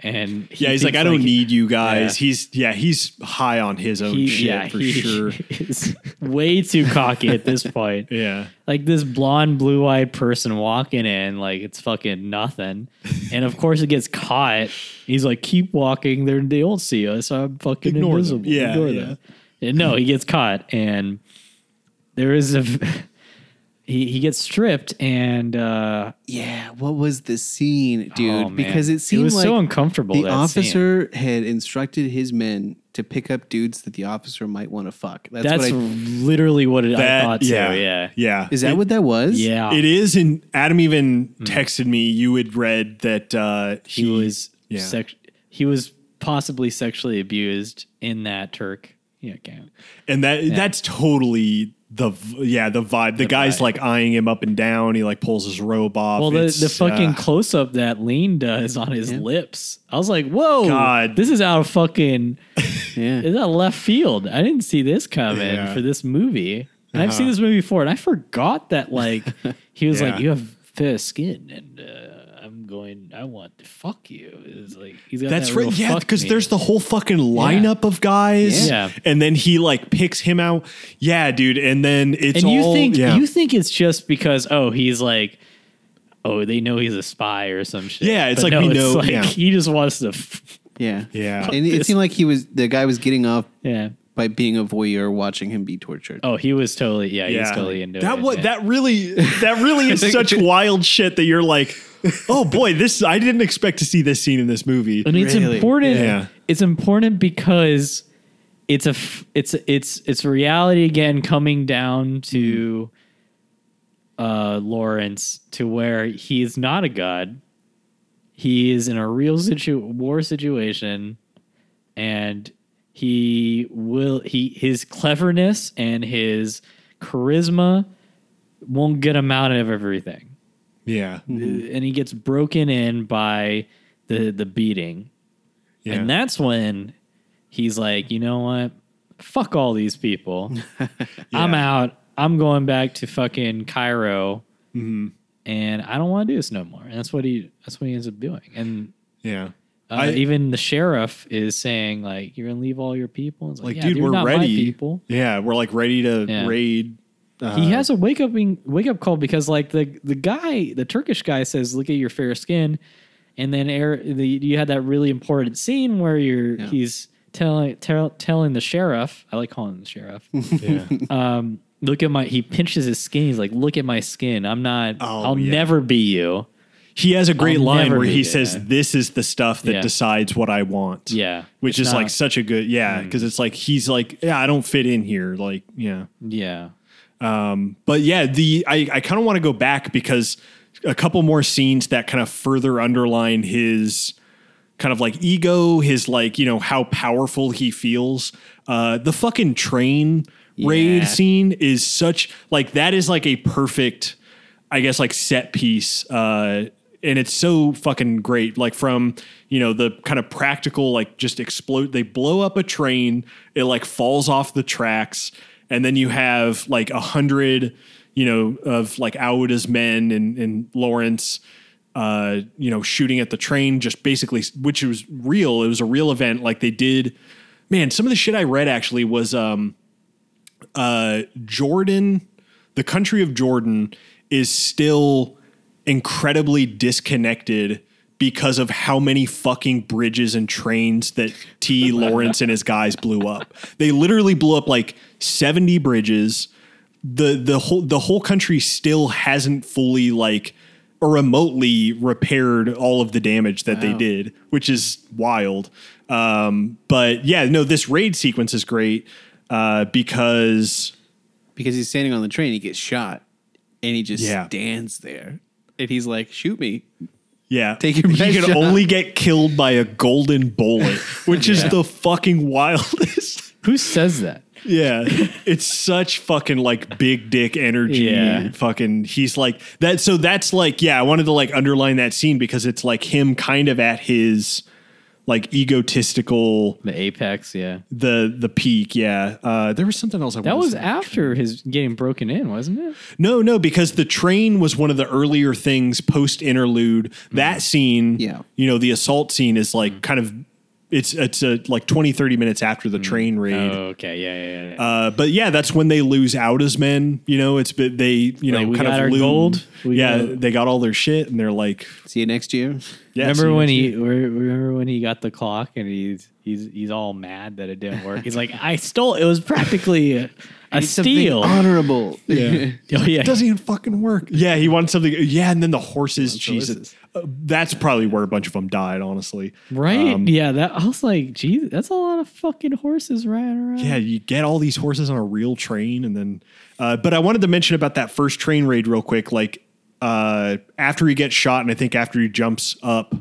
Speaker 2: and he
Speaker 1: yeah, he's like, I don't need you guys.
Speaker 2: Yeah.
Speaker 1: He's yeah, he's high on his own
Speaker 2: he,
Speaker 1: shit
Speaker 2: yeah,
Speaker 1: for
Speaker 2: he
Speaker 1: sure.
Speaker 2: is way too cocky at this point.
Speaker 1: Yeah,
Speaker 2: Like this blonde, blue eyed person walking in, like it's fucking nothing. And of course, it gets caught. He's like, keep walking. They they won't see us. I'm fucking
Speaker 1: Ignore them.
Speaker 2: invisible.
Speaker 1: Yeah,
Speaker 2: Ignore
Speaker 1: yeah.
Speaker 2: them. No, he gets caught, and there is a. He, he gets stripped and uh
Speaker 3: Yeah. What was the scene, dude?
Speaker 2: oh,
Speaker 3: because it seemed
Speaker 2: was
Speaker 3: like
Speaker 2: so uncomfortable
Speaker 3: the
Speaker 2: that scene.
Speaker 3: officer had instructed his men to pick up dudes that the officer might want to fuck. That's,
Speaker 2: that's
Speaker 3: what I.
Speaker 2: literally what it,
Speaker 1: that
Speaker 2: I thought too
Speaker 1: yeah,
Speaker 2: yeah
Speaker 1: yeah.
Speaker 3: Is that
Speaker 1: It-
Speaker 3: what that was?
Speaker 2: yeah
Speaker 1: it is? And Adam even texted me. You had read that uh, he,
Speaker 2: he was
Speaker 1: yeah.
Speaker 2: sex- he was possibly sexually abused in that Turk yeah camp.
Speaker 1: and that that's totally the yeah the vibe. The, guy's
Speaker 2: vibe.
Speaker 1: like eyeing him up and down. He like pulls his robe off.
Speaker 2: Well, the,
Speaker 1: It's,
Speaker 2: the fucking
Speaker 1: uh,
Speaker 2: close up that Lean does on his lips, I was like, "Whoa,
Speaker 1: God.
Speaker 2: this is out of fucking,
Speaker 3: Yeah.
Speaker 2: is that left field? I didn't see this coming
Speaker 1: Yeah.
Speaker 2: for this movie, and I've
Speaker 1: Uh-huh.
Speaker 2: seen this movie before, and I forgot that like he was
Speaker 1: Yeah.
Speaker 2: like, you have fair skin, and uh, I'm going, I want to fuck you. It's like he's got
Speaker 1: That's
Speaker 2: that
Speaker 1: right. Yeah, because there's the whole fucking lineup of guys.
Speaker 2: Yeah.
Speaker 1: And then he like picks him out. Yeah, dude. And then it's
Speaker 2: and you
Speaker 1: all
Speaker 2: think
Speaker 1: yeah.
Speaker 2: you think it's just because oh he's like oh they know he's a spy or some shit.
Speaker 1: Yeah, it's
Speaker 2: But
Speaker 1: like
Speaker 2: no,
Speaker 1: we know-
Speaker 2: like
Speaker 1: yeah.
Speaker 2: he just wants to. F-
Speaker 3: Yeah.
Speaker 1: Yeah.
Speaker 3: And it seemed like he was the guy was getting off
Speaker 2: yeah.
Speaker 3: by being a voyeur watching him be tortured.
Speaker 2: Oh, he was totally yeah. He was totally into
Speaker 1: that
Speaker 2: it.
Speaker 1: what
Speaker 2: yeah.
Speaker 1: that really that really is such wild shit that you're like, oh boy, this I didn't expect to see this scene in this movie.
Speaker 2: and it's
Speaker 3: Really?
Speaker 2: important.
Speaker 1: Yeah.
Speaker 2: It's important because it's a f- it's it's it's reality again coming down to uh Lawrence to where he is not a god. He is in a real situ- war situation and he will he his cleverness and his charisma won't get him out of everything
Speaker 1: Yeah.
Speaker 2: and he gets broken in by the the beating
Speaker 1: Yeah.
Speaker 2: and that's when he's like, you know what? Fuck all these people. I'm out. I'm going back to fucking Cairo,
Speaker 1: Mm-hmm.
Speaker 2: and I don't want to do this no more. And that's what he that's what he ends up doing. And
Speaker 1: Yeah.
Speaker 2: uh,
Speaker 1: I-
Speaker 2: even the sheriff is saying like, "You're gonna leave all your people." It's
Speaker 1: Like,
Speaker 2: yeah,
Speaker 1: dude, we're ready.
Speaker 2: people.
Speaker 1: Yeah, we're like ready to
Speaker 2: Yeah.
Speaker 1: raid. Uh,
Speaker 2: he has a wake up wake up call because like the the guy the Turkish guy says look at your fair skin and then air the, you had that really important scene where you're
Speaker 3: Yeah.
Speaker 2: he's telling tell, telling the sheriff I like calling him the sheriff
Speaker 1: Yeah.
Speaker 2: um look at my he pinches his skin he's like look at my skin I'm not
Speaker 1: Oh,
Speaker 2: I'll
Speaker 1: yeah.
Speaker 2: never be you
Speaker 1: He has a great
Speaker 2: I'll
Speaker 1: line where he
Speaker 2: be
Speaker 1: says,
Speaker 2: there.
Speaker 1: "This is the stuff that
Speaker 2: Yeah.
Speaker 1: decides what I want."
Speaker 2: yeah
Speaker 1: which
Speaker 2: It's
Speaker 1: is like such a good yeah, because it's like he's like, yeah, I don't fit in here. Like, yeah.
Speaker 2: yeah
Speaker 1: Um, but yeah, the I, I kind of want to go back because a couple more scenes that kind of further underline his kind of like ego, his like, you know, how powerful he feels. Uh the fucking train raid
Speaker 3: Yeah.
Speaker 1: scene is such like that is like a perfect, I guess like set piece. Uh and it's so fucking great. Like from, you know, the kind of practical, like just explode they blow up a train, it like falls off the tracks and then you have like a hundred, you know, of like Auda's men and, and Lawrence, uh, you know, shooting at the train, just basically, which was real. It was a real event. Like they did, man. Some of the shit I read actually was, um, uh, Jordan, the country of Jordan, is still incredibly disconnected because of how many fucking bridges and trains that T. Lawrence and his guys blew up. They literally blew up like 70 bridges. The the whole the whole country still hasn't fully like or remotely repaired all of the damage that they did, which is wild. Um, but yeah, no, this raid sequence is great uh, because
Speaker 3: because he's standing on the train, he gets shot, and he just
Speaker 1: Yeah.
Speaker 3: stands there, and he's like, "Shoot me."
Speaker 1: Yeah.
Speaker 3: Take your
Speaker 1: He
Speaker 3: best
Speaker 1: can
Speaker 3: shot.
Speaker 1: only get killed by a golden bullet, which is the fucking wildest.
Speaker 2: who says that
Speaker 1: yeah. It's such fucking like big dick energy.
Speaker 2: Yeah.
Speaker 1: Fucking he's like that so that's like yeah, I wanted to like underline that scene because it's like him kind of at his like egotistical
Speaker 2: the apex yeah
Speaker 1: the the peak, yeah. Uh there was something else I
Speaker 2: that
Speaker 1: wanted to
Speaker 2: was
Speaker 1: say.
Speaker 2: after his getting broken in wasn't it
Speaker 1: No, no, because the train was one of the earlier things post interlude. That scene,
Speaker 3: Yeah.
Speaker 1: you know, the assault scene is like kind of it's it's a, like 20 30 minutes after the train raid.
Speaker 2: oh okay yeah yeah, yeah.
Speaker 1: Uh, but yeah, that's when they lose out as men. You know, it's been they you know
Speaker 2: Like, we
Speaker 1: kind
Speaker 2: got
Speaker 1: of
Speaker 2: our
Speaker 1: lose-
Speaker 2: gold. We
Speaker 1: yeah,
Speaker 2: got-
Speaker 1: they got all their shit, and they're like,
Speaker 3: See you next year.
Speaker 1: yeah,
Speaker 2: remember when he
Speaker 1: year.
Speaker 2: remember when he got the clock and he's he's he's all mad that it didn't work. He's like, I stole. It was practically a, a
Speaker 3: Need
Speaker 2: steal.
Speaker 3: honorable.
Speaker 1: Yeah.
Speaker 2: Oh yeah,
Speaker 1: It doesn't even fucking work. Yeah, he wanted something. Yeah, and then the horses.
Speaker 3: the
Speaker 1: Jesus. Uh, that's probably where a bunch of them died. Honestly,
Speaker 2: right.
Speaker 1: Um,
Speaker 2: yeah, that I was like, Jesus, that's a lot of fucking horses riding around.
Speaker 1: Yeah, you get all these horses on a real train, and then. Uh, but I wanted to mention about that first train raid real quick. Like uh, after he gets shot, and I think after he jumps up,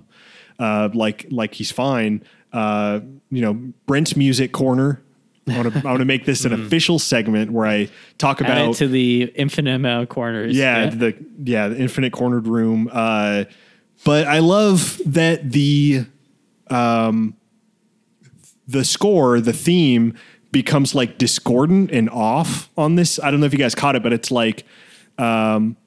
Speaker 1: uh, like like he's fine. Uh, you know, Brent's music corner. I want to I want to make this an official segment where I talk
Speaker 2: Add it
Speaker 1: about
Speaker 2: to the infinite amount of corners.
Speaker 1: yeah, the yeah the infinite cornered room. Uh, but I love that the um, the score, the theme becomes like discordant and off on this. I don't know if you guys caught it, but it's like um,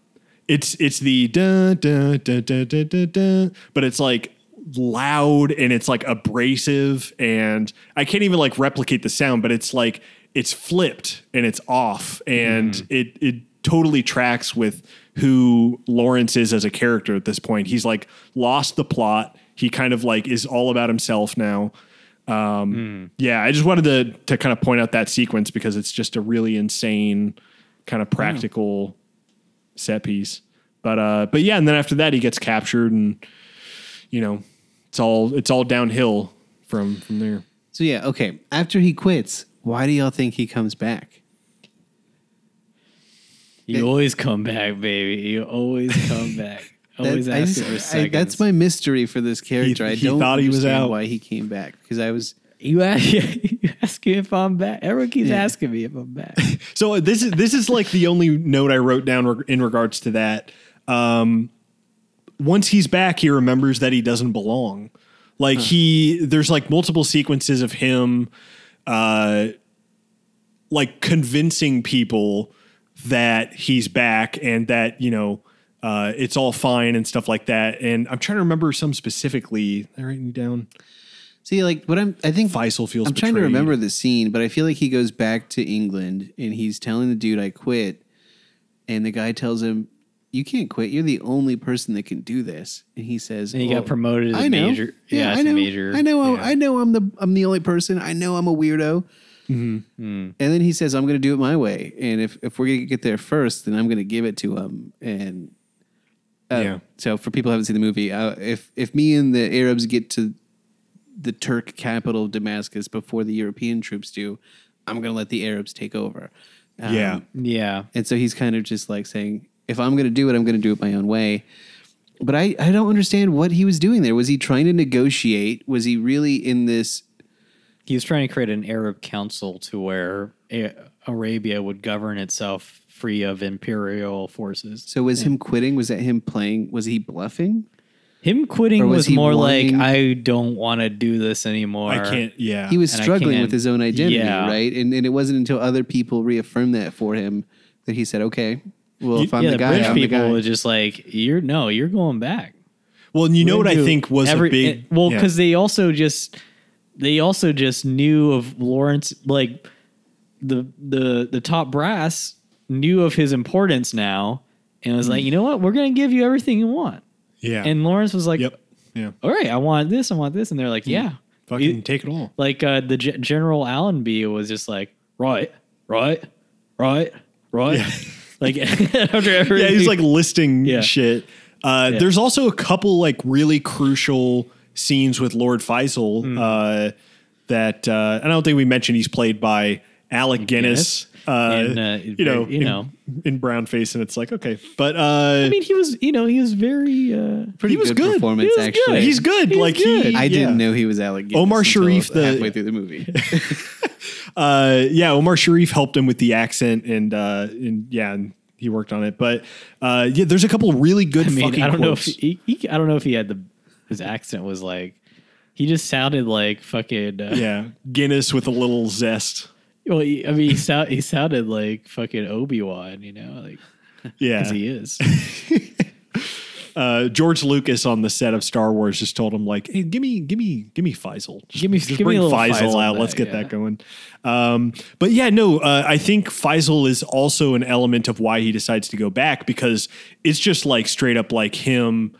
Speaker 1: it's it's the da da da da da da da, but it's like loud and it's like abrasive and I can't even like replicate the sound, but it's like it's flipped and it's off and it it totally tracks with who Lawrence is as a character at this point. He's like lost the plot. He kind of like is all about himself now. Um, Yeah, I just wanted to to kind of point out that sequence because it's just a really insane kind of practical set piece. But uh, but yeah, and then after that he gets captured, and you know, it's all it's all downhill from from there.
Speaker 3: So yeah, okay. After he quits, why do y'all think he comes back?
Speaker 2: You always come back, baby. You always come back. Always
Speaker 3: That- I
Speaker 2: asking
Speaker 3: just-
Speaker 2: for
Speaker 3: I-
Speaker 2: seconds.
Speaker 3: that's my mystery for this character. I
Speaker 1: he
Speaker 3: don't
Speaker 1: thought he was out.
Speaker 3: why he came back because I was
Speaker 2: You ask, you ask me if I'm back. Everyone keeps
Speaker 3: Yeah.
Speaker 2: asking me if I'm back.
Speaker 1: So uh, this is this is like the only note I wrote down reg- in regards to that. Um, once he's back, he remembers that he doesn't belong. Like he, there's like multiple sequences of him, uh, like convincing people that he's back and that you know uh, it's all fine and stuff like that. And I'm trying to remember some specifically. Am I writing down.
Speaker 3: See, like what I'm, I think
Speaker 1: Faisal feels.
Speaker 3: I'm trying to remember the scene, but I feel like he goes back to England and he's telling the dude, "I quit," and the guy tells him, "You can't quit. You're the only person that can do this." And he says,
Speaker 2: And he got promoted to
Speaker 3: I know.
Speaker 2: major. Yeah,
Speaker 3: I know.
Speaker 2: major.
Speaker 3: I know.
Speaker 2: Yeah.
Speaker 3: I know. I'm the I'm the only person. I know I'm a weirdo."
Speaker 2: Hmm.
Speaker 3: And then he says, "I'm going to do it my way, and if if we're going to get there first, then I'm going to give it to him." And uh,
Speaker 1: Yeah.
Speaker 3: so, for people who haven't seen the movie, uh, if if me and the Arabs get to the Turk capital of Damascus before the European troops do, I'm going to let the Arabs take over. Um,
Speaker 1: Yeah.
Speaker 2: Yeah.
Speaker 3: and so he's kind of just like saying, if I'm going to do it, I'm going to do it my own way. But I, I don't understand what he was doing there. Was he trying to negotiate? Was he really in this?
Speaker 2: He was trying to create an Arab council to where Arabia would govern itself free of imperial forces.
Speaker 3: So was him quitting? Was that him playing? Was he bluffing?
Speaker 2: Him quitting
Speaker 3: Or was
Speaker 2: was, more
Speaker 3: wanting-
Speaker 2: like, I don't want to do this anymore.
Speaker 1: I can't. Yeah.
Speaker 3: He was
Speaker 2: And
Speaker 3: struggling with his own identity,
Speaker 2: yeah.
Speaker 3: right? And, and it wasn't until other people reaffirmed that for him that he said, okay, well, if I'm
Speaker 2: yeah,
Speaker 3: the
Speaker 2: the,
Speaker 3: guy,
Speaker 2: British
Speaker 3: I'm the
Speaker 2: people
Speaker 3: guy.
Speaker 2: were just like, "You're no, you're going back."
Speaker 1: well, and you know
Speaker 2: We're
Speaker 1: what I
Speaker 2: do
Speaker 1: think was
Speaker 2: every-
Speaker 1: a big.
Speaker 2: it- well,
Speaker 1: yeah.
Speaker 2: because they also just they also just knew of Lawrence, like the the the top brass knew of his importance now, and was like, you know what, we're gonna give you everything you want.
Speaker 1: yeah.
Speaker 2: And Lawrence was like,
Speaker 1: yep. Yeah.
Speaker 2: all right, I want this, I want this, and they're like, yeah,
Speaker 1: Fucking
Speaker 2: You-
Speaker 1: take it all.
Speaker 2: like uh, the G- General Allenby was just like, right, right, right, right.
Speaker 1: Yeah.
Speaker 2: Like after every
Speaker 1: yeah, he's like listing
Speaker 2: Yeah.
Speaker 1: shit. Uh,
Speaker 2: Yeah.
Speaker 1: There's also a couple like really crucial scenes with Lord Faisal
Speaker 2: Hmm.
Speaker 1: uh, that uh, and I don't think we mentioned he's played by Alec Guinness. Uh,
Speaker 2: And, uh,
Speaker 1: you know,
Speaker 2: you
Speaker 1: in,
Speaker 2: know.
Speaker 1: in brown face, and it's like okay, but uh,
Speaker 2: I mean, he was, you know, he was very. Uh,
Speaker 3: Pretty
Speaker 1: he was
Speaker 3: good,
Speaker 1: good.
Speaker 3: performance,
Speaker 2: He was
Speaker 3: actually.
Speaker 2: good.
Speaker 1: he's good.
Speaker 2: He
Speaker 1: like
Speaker 2: good.
Speaker 1: he,
Speaker 3: I
Speaker 1: yeah.
Speaker 3: didn't know he was Alec Guinness
Speaker 1: Omar
Speaker 3: until
Speaker 1: Sharif, the-
Speaker 3: halfway through the movie.
Speaker 1: uh, yeah, Omar Sharif helped him with the accent, and uh, and yeah, and he worked on it. But uh, yeah, there's a couple really good
Speaker 2: I mean,
Speaker 1: fucking
Speaker 2: I don't know if
Speaker 1: quotes.
Speaker 2: he, he, I don't know if he had the his accent was like. He just sounded like fucking. Uh,
Speaker 1: yeah, Guinness with a little zest.
Speaker 2: Well, he, I mean, he, sound, he sounded like fucking Obi Wan, you know, like
Speaker 1: Yeah,
Speaker 2: he is.
Speaker 1: uh, George Lucas on the set of Star Wars just told him like, "Hey, give me, give me, give me Faisal. Just,
Speaker 2: Give me-
Speaker 1: just
Speaker 2: give me
Speaker 1: bring
Speaker 2: a
Speaker 1: Faisal,
Speaker 2: Faisal
Speaker 1: out.
Speaker 2: back,
Speaker 1: Let's get
Speaker 2: yeah.
Speaker 1: that going." Um, but yeah, no, uh, I think Faisal is also an element of why he decides to go back because it's just like straight up like him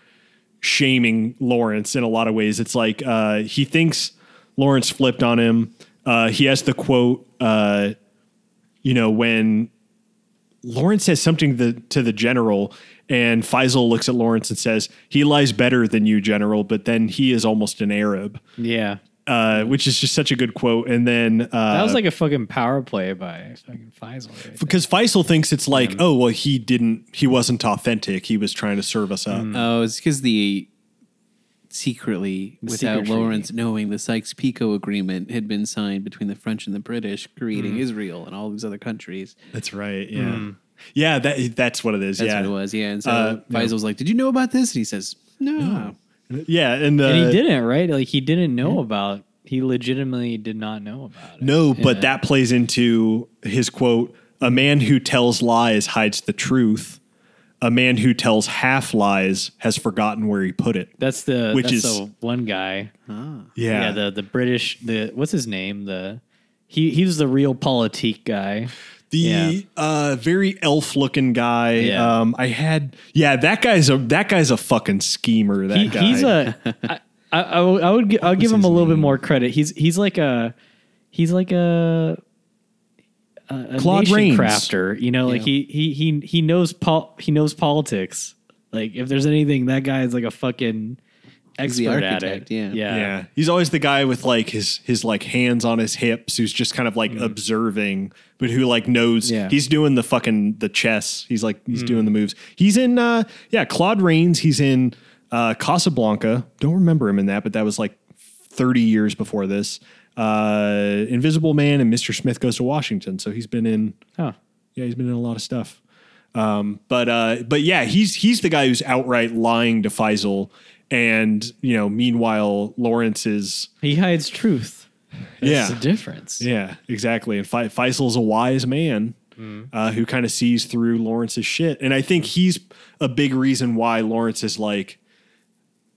Speaker 1: shaming Lawrence in a lot of ways. It's like uh, he thinks Lawrence flipped on him. Uh, he has the quote, uh, you know, when Lawrence says something to the, to the general, and Faisal looks at Lawrence and says, "He lies better than you, general." But then he is almost an Arab,
Speaker 2: Yeah,
Speaker 1: uh, which is just such a good quote. And then uh,
Speaker 2: that was like a fucking power play by fucking Faisal. right
Speaker 1: because Faisal thinks it's like, oh well, he didn't, he wasn't authentic. He was trying to serve us up.
Speaker 3: Oh, it's because the secretly, without
Speaker 2: secret treaty.
Speaker 3: Lawrence knowing, the Sykes-Picot Agreement had been signed between the French and the British, creating
Speaker 2: Mm.
Speaker 3: Israel and all these other countries.
Speaker 1: That's right. Yeah, yeah. That that's what it is.
Speaker 3: That's
Speaker 1: yeah,
Speaker 3: what it was. Yeah, and so
Speaker 1: Uh, yeah.
Speaker 3: Faisal was like, "Did you know about this?" And he says, "No."
Speaker 1: yeah. And, uh,
Speaker 2: and he didn't right. Like he didn't know about. He legitimately did not know about it.
Speaker 1: No, but
Speaker 2: Yeah.
Speaker 1: that plays into his quote A man who tells lies hides the truth. A man who tells half lies has forgotten where he put it.
Speaker 2: That's the
Speaker 1: Which
Speaker 2: that's
Speaker 1: is-
Speaker 2: the one guy.
Speaker 3: Ah.
Speaker 1: Yeah.
Speaker 2: Yeah, the the British the what's his name the he he was the realpolitik guy.
Speaker 1: The
Speaker 2: Yeah.
Speaker 1: uh, very elf looking guy.
Speaker 2: Yeah.
Speaker 1: Um, I had, yeah, that guy's a that guy's a fucking schemer. That
Speaker 2: He,
Speaker 1: guy.
Speaker 2: he's a I, I, I would- I would I'll give him a little bit more credit. He's he's like a he's like a a,
Speaker 1: Claude Rains.
Speaker 2: crafter. You know, like
Speaker 3: Yeah.
Speaker 2: he he he he knows pol- he knows politics. Like if there's anything, that guy is like a fucking expert at it.
Speaker 3: architect, yeah.
Speaker 2: yeah.
Speaker 1: yeah. He's always the guy with like his his like hands on his hips, who's just kind of like observing, but who like knows
Speaker 2: Mm. Yeah. Mm.
Speaker 1: he's doing the fucking the chess. He's like he's doing the moves. He's in uh yeah, Claude Rains. He's in uh Casablanca. Don't remember him in that, but that was like thirty years before this. Uh, Invisible Man and Mr. Smith Goes to Washington. So he's been in
Speaker 2: Huh.
Speaker 1: yeah, he's been in a lot of stuff. Um, but uh, but yeah, he's he's the guy who's outright lying to Faisal, and you know, meanwhile, Lawrence is
Speaker 2: He hides truth. That's
Speaker 1: Yeah.
Speaker 2: the difference.
Speaker 1: yeah, exactly. And Fe- Faisal's a wise man uh, who kind of sees through Lawrence's shit, and I think he's a big reason why Lawrence is like,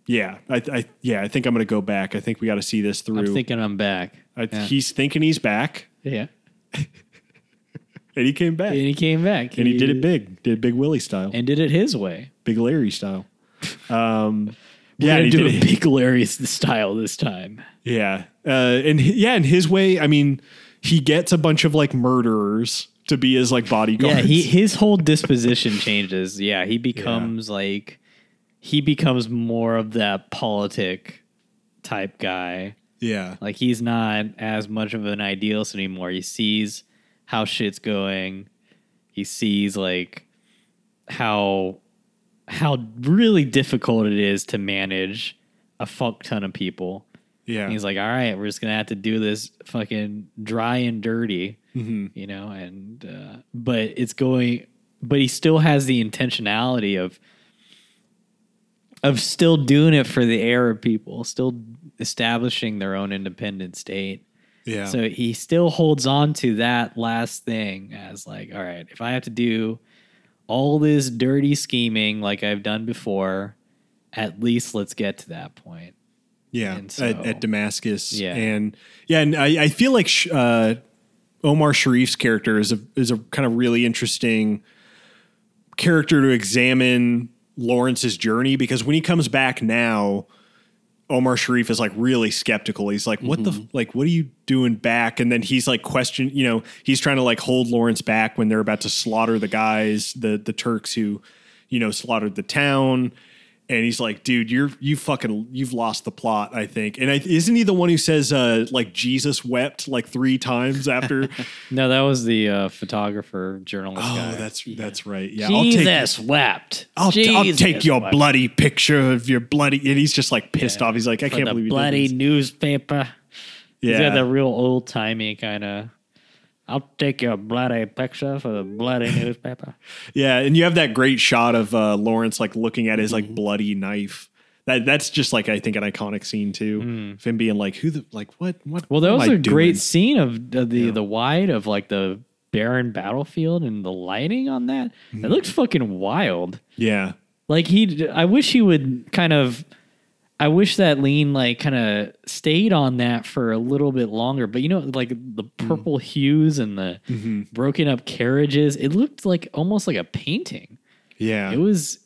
Speaker 1: yeah, I, I yeah, I think I'm gonna go back. I think we got to see this through.
Speaker 2: I'm thinking I'm back.
Speaker 1: I,
Speaker 2: yeah.
Speaker 1: He's thinking he's back,
Speaker 2: yeah.
Speaker 1: and he came back,
Speaker 2: And he came back.
Speaker 1: and he did it big, did it Big Willie style,
Speaker 2: And did it his way.
Speaker 1: Big Larry style. Um,
Speaker 2: We're
Speaker 1: yeah,
Speaker 2: gonna do
Speaker 1: did
Speaker 2: a big Larry style this time.
Speaker 1: Yeah. Uh, and yeah, in his way, I mean, he gets a bunch of like murderers to be his like bodyguards.
Speaker 2: Yeah, he his whole disposition changes. Yeah, he becomes like he becomes more of that politic type guy.
Speaker 1: yeah.
Speaker 2: Like he's not as much of an idealist anymore. He sees how shit's going. He sees like how how really difficult it is to manage a fuck ton of people.
Speaker 1: Yeah.
Speaker 2: And he's like, all right, we're just gonna have to do this fucking dry and dirty,
Speaker 1: Mm-hmm.
Speaker 2: you know. And uh, but it's going, but he still has the intentionality of of still doing it for the Arab people, still establishing their own independent state.
Speaker 1: yeah.
Speaker 2: So he still holds on to that last thing as like, all right, if I have to do all this dirty scheming like I've done before, at least let's get to that point.
Speaker 1: yeah.
Speaker 2: and
Speaker 1: at, at Damascus.
Speaker 2: Yeah.
Speaker 1: And yeah, and I, I feel like sh- uh, Omar Sharif's character is a is a kind of really interesting character to examine Lawrence's journey because when he comes back now, Omar Sharif is like really skeptical. He's like, "What the mm-hmm. like? What are you doing back?" And then he's like, question, you know, he's trying to like hold Lawrence back when they're about to slaughter the guys, the the Turks who, you know, slaughtered the town. And he's like, "Dude, you're you fucking you've lost the plot." I think. And I, isn't he the one who says uh like Jesus wept like three times after?
Speaker 2: No, that was the uh, photographer journalist
Speaker 1: oh,
Speaker 2: guy.
Speaker 1: that's that's right. Yeah, I'll take
Speaker 2: Jesus wept.
Speaker 1: I'll, t- I'll take your
Speaker 2: wept.
Speaker 1: bloody picture of your bloody. And he's just like pissed
Speaker 2: Yeah.
Speaker 1: off. He's like, I
Speaker 2: For
Speaker 1: can't believe you
Speaker 2: bloody newspaper.
Speaker 1: Yeah,
Speaker 2: He's got the real old timey kind of. I'll take your bloody picture for the bloody newspaper.
Speaker 1: yeah, and you have that great shot of uh, Lawrence like looking at his
Speaker 2: Mm-hmm.
Speaker 1: like bloody knife. That that's just like I think an iconic scene too. Of him being like, who the like what what?
Speaker 2: Mm. Well, that was
Speaker 1: a I
Speaker 2: a great scene of the the,
Speaker 1: Yeah.
Speaker 2: the wide of like the barren battlefield and the lighting on that.
Speaker 1: Mm-hmm.
Speaker 2: It looks fucking wild.
Speaker 1: Yeah,
Speaker 2: Like he, I wish he would kind of. I wish that Lean like kind of stayed on that for a little bit longer. But you know, like the
Speaker 1: Mm.
Speaker 2: purple hues and the
Speaker 1: Mm-hmm.
Speaker 2: broken up carriages, it looked like almost like a painting.
Speaker 1: yeah,
Speaker 2: It was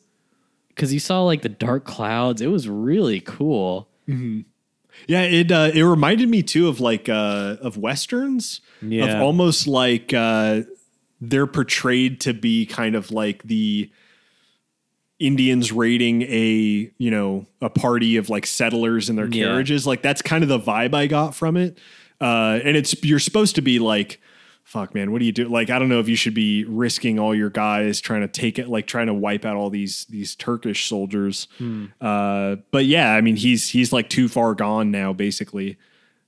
Speaker 2: because you saw like the dark clouds. It was really cool.
Speaker 1: yeah. It uh, it reminded me too of like uh, of westerns.
Speaker 2: Yeah.
Speaker 1: of almost like uh, they're portrayed to be kind of like the Indians raiding a you know a party of like settlers in their
Speaker 2: Yeah.
Speaker 1: carriages. Like that's kind of the vibe I got from it. Uh, and it's you're supposed to be like, fuck man, what do you do? Like I don't know if you should be risking all your guys trying to take it, like trying to wipe out all these these Turkish soldiers. Uh, but yeah, I mean he's he's like too far gone now, basically,